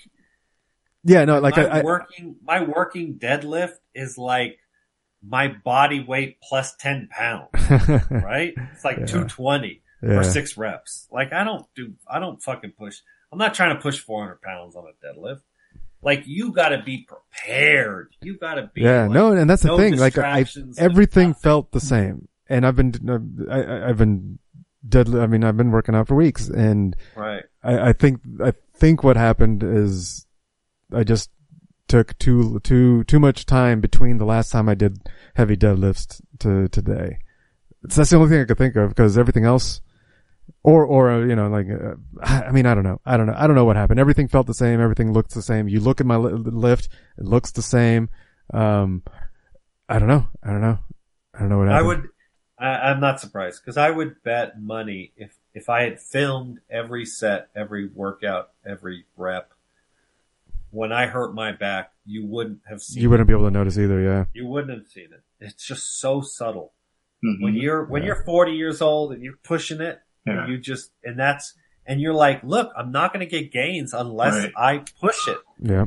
Yeah, no, like my I, I working my working deadlift is like my body weight plus ten pounds. right? It's like Yeah. two twenty Yeah. for six reps. Like I don't do I don't fucking push. I'm not trying to push four hundred pounds on a deadlift. Like you got to be prepared. You got to be. yeah, like, no, and that's the no thing. Like I, everything felt the same, and I've been, I, I- I've been deadly. I mean, I've been working out for weeks, and Right. I, I think, I think what happened is, I just took too, too, too much time between the last time I did heavy deadlifts to today. It's that's the only thing I could think of because everything else, or or uh, you know, like uh, I mean, I don't know, I don't know, I don't know what happened. Everything felt the same. Everything looked the same. You look at my lift, it looks the same. Um, I don't know, I don't know, I don't know what happened. I would. I, I'm not surprised because I would bet money if if I had filmed every set, every workout, every rep. When I hurt my back, you wouldn't have seen. You wouldn't be able to notice either. Yeah. You wouldn't have seen it. It's just so subtle. Mm-hmm. When you're when you're 40 years old and you're pushing it, Yeah. and you just and that's and you're like, look, I'm not going to get gains unless Right. I push it. Yeah.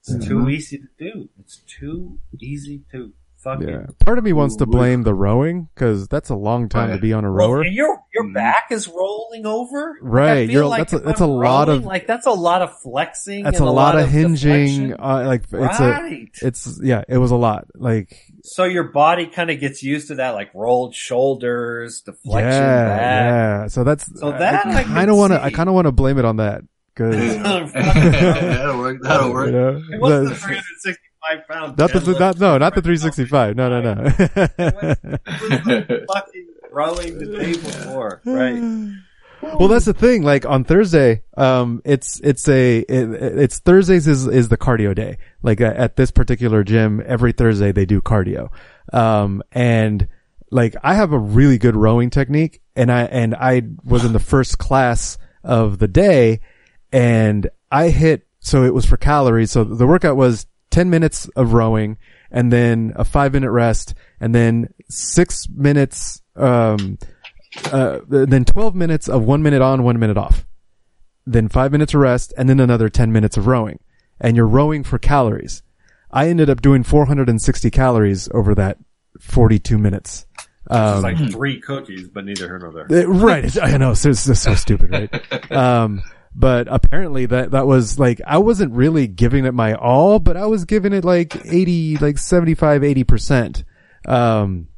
It's too easy to do. It's too easy to Fucking yeah. Part of me wants to blame the rowing because that's a long time right. to be on a rower. Well, your your mm. back is rolling over. Right. Like, you're, like that's a, that's lot of like that's a lot of flexing. That's a, lot, lot of hinging. Uh, like it's right. a it's yeah. It was a lot. Like so your body kind of gets used to that, like rolled shoulders, deflection. Yeah. Back. Yeah. So that's so that I kind of want to I kind of want to blame it on that because that'll work. That'll work. You know? It wasn't the 360 five. Not the, not, no, not the 365. No, no, no. fucking rolling the day before, right? Well, that's the thing. Like on Thursday, um, it's it's a it, it's Thursdays is is the cardio day. Like at this particular gym, every Thursday they do cardio, um, and like I have a really good rowing technique, and I and I was in the first class of the day, and I hit so it was for calories. So the workout was 10 minutes of rowing and then a five minute rest and then six minutes, um, uh, then 12 minutes of one minute on, one minute off. Then five minutes of rest and then another 10 minutes of rowing. And you're rowing for calories. I ended up doing 460 calories over that 42 minutes. Um, like three cookies, but neither here nor there. right. I know. So it's just so stupid, right? Um, but apparently that, that was like, I wasn't really giving it my all, but I was giving it like 80, like 75, 80%. Um,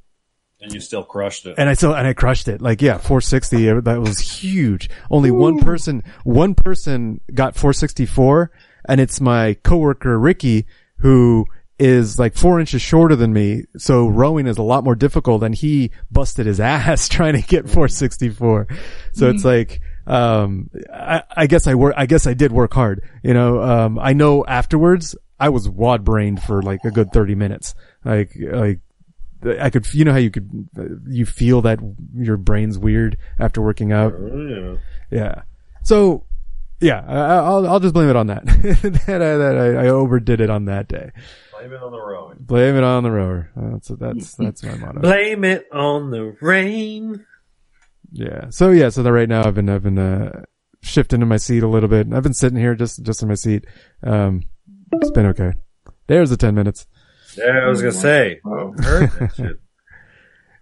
And you still crushed it. and I still, and I crushed it. Like, yeah, 460, uh, that was huge. Only one person, one person got 464 and it's my coworker, Ricky, who is like four inches shorter than me. So rowing is a lot more difficult and he busted his ass trying to get 464. So it's like, um, I, I guess I work, I guess I did work hard. You know, um, I know afterwards I was wad brained for like a good 30 minutes. Like, like, I could, you know how you could, you feel that your brain's weird after working out. Oh, yeah. Yeah. So, yeah, I, I'll, I'll just blame it on that. that I, that I, I overdid it on that day. Blame it on the rowing. Blame it on the rower. That's, that's, that's my motto. Blame it on the rain. Yeah. So yeah, so that right now I've been, I've been, uh, shifting in my seat a little bit. I've been sitting here just, just in my seat. Um, it's been okay. There's the 10 minutes. Yeah, I was gonna say. Heard that.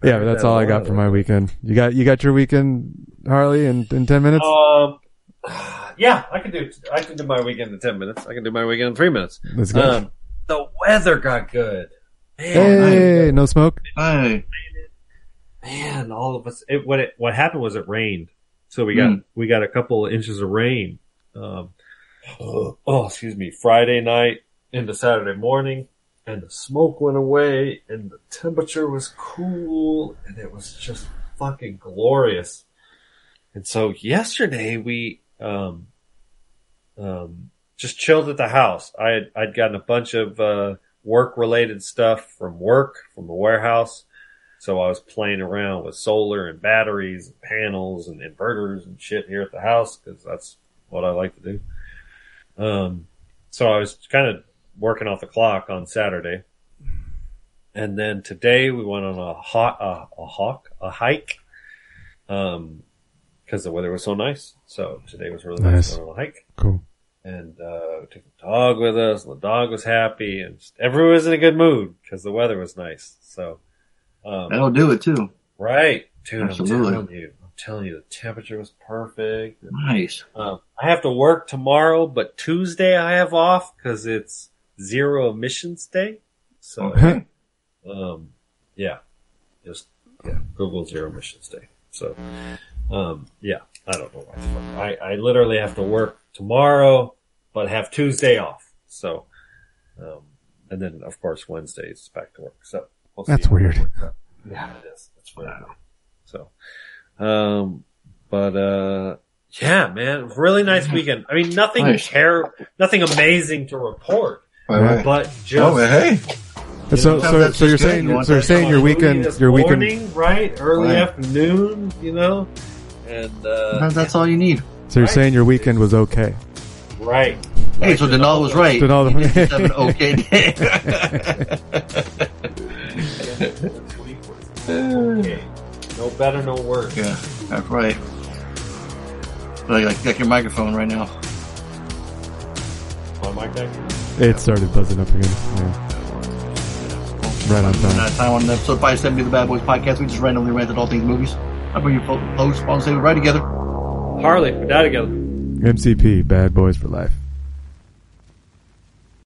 Yeah, but that's all I got for my weekend. You got you got your weekend, Harley, in in ten minutes. Um, yeah, I can do. I can do my weekend in ten minutes. I can do my weekend in three minutes. Let's go. Um, the weather got good. Man, hey, no smoke. Hey, man, all of us. It, what it what happened was it rained, so we got Hmm. we got a couple of inches of rain. Um, oh, excuse me, Friday night into Saturday morning, and the smoke went away, and the temperature was cool, and it was just fucking glorious. And so yesterday we um um just chilled at the house. I had I'd gotten a bunch of uh work related stuff from work from the warehouse. So I was playing around with solar and batteries and panels and inverters and shit here at the house because that's what I like to do. Um, so I was kind of working off the clock on Saturday. And then today we went on a hot, uh, a hawk, a hike. Um, cause the weather was so nice. So today was really nice, Nice. on a hike. Cool. And, uh, we took the dog with us and the dog was happy and just, everyone was in a good mood because the weather was nice. So, um, that'll do it too. Right. Dude, Absolutely. I'm telling you. I'm telling you, the temperature was perfect. Nice. Um, I have to work tomorrow, but Tuesday I have off because it's zero emissions day. So, Okay. um, yeah, just, yeah, Google zero emissions day. So, um, yeah, I don't know why. I, I literally have to work tomorrow, but have Tuesday off. So, um, and then of course Wednesday is back to work. So, we'll That's weird. works out. Yeah, it is. It's weird. So, um, but, uh, yeah, man, really nice weekend. I mean, nothing Nice. ter- nothing amazing to report, Right, right. but just. Oh, hey. So, so, so you're saying, so you're saying your weekend, your weekend, morning, right? Early Right. afternoon, you know? And, uh, Sometimes that's all you need. so you're saying your weekend was okay. right. Hey, so Denal was right. Denal- You did an okay day. Okay. No better, no worse. yeah, that's right. Like, like, like your microphone right now. My mic back? It started buzzing up again. Yeah. Right on time. that time on episode 570 of the Bad Boys podcast, we just randomly ranted all things movies. I bring you host, Paul, and say we ride together. Harley, we die together. MCP, Bad Boys for Life.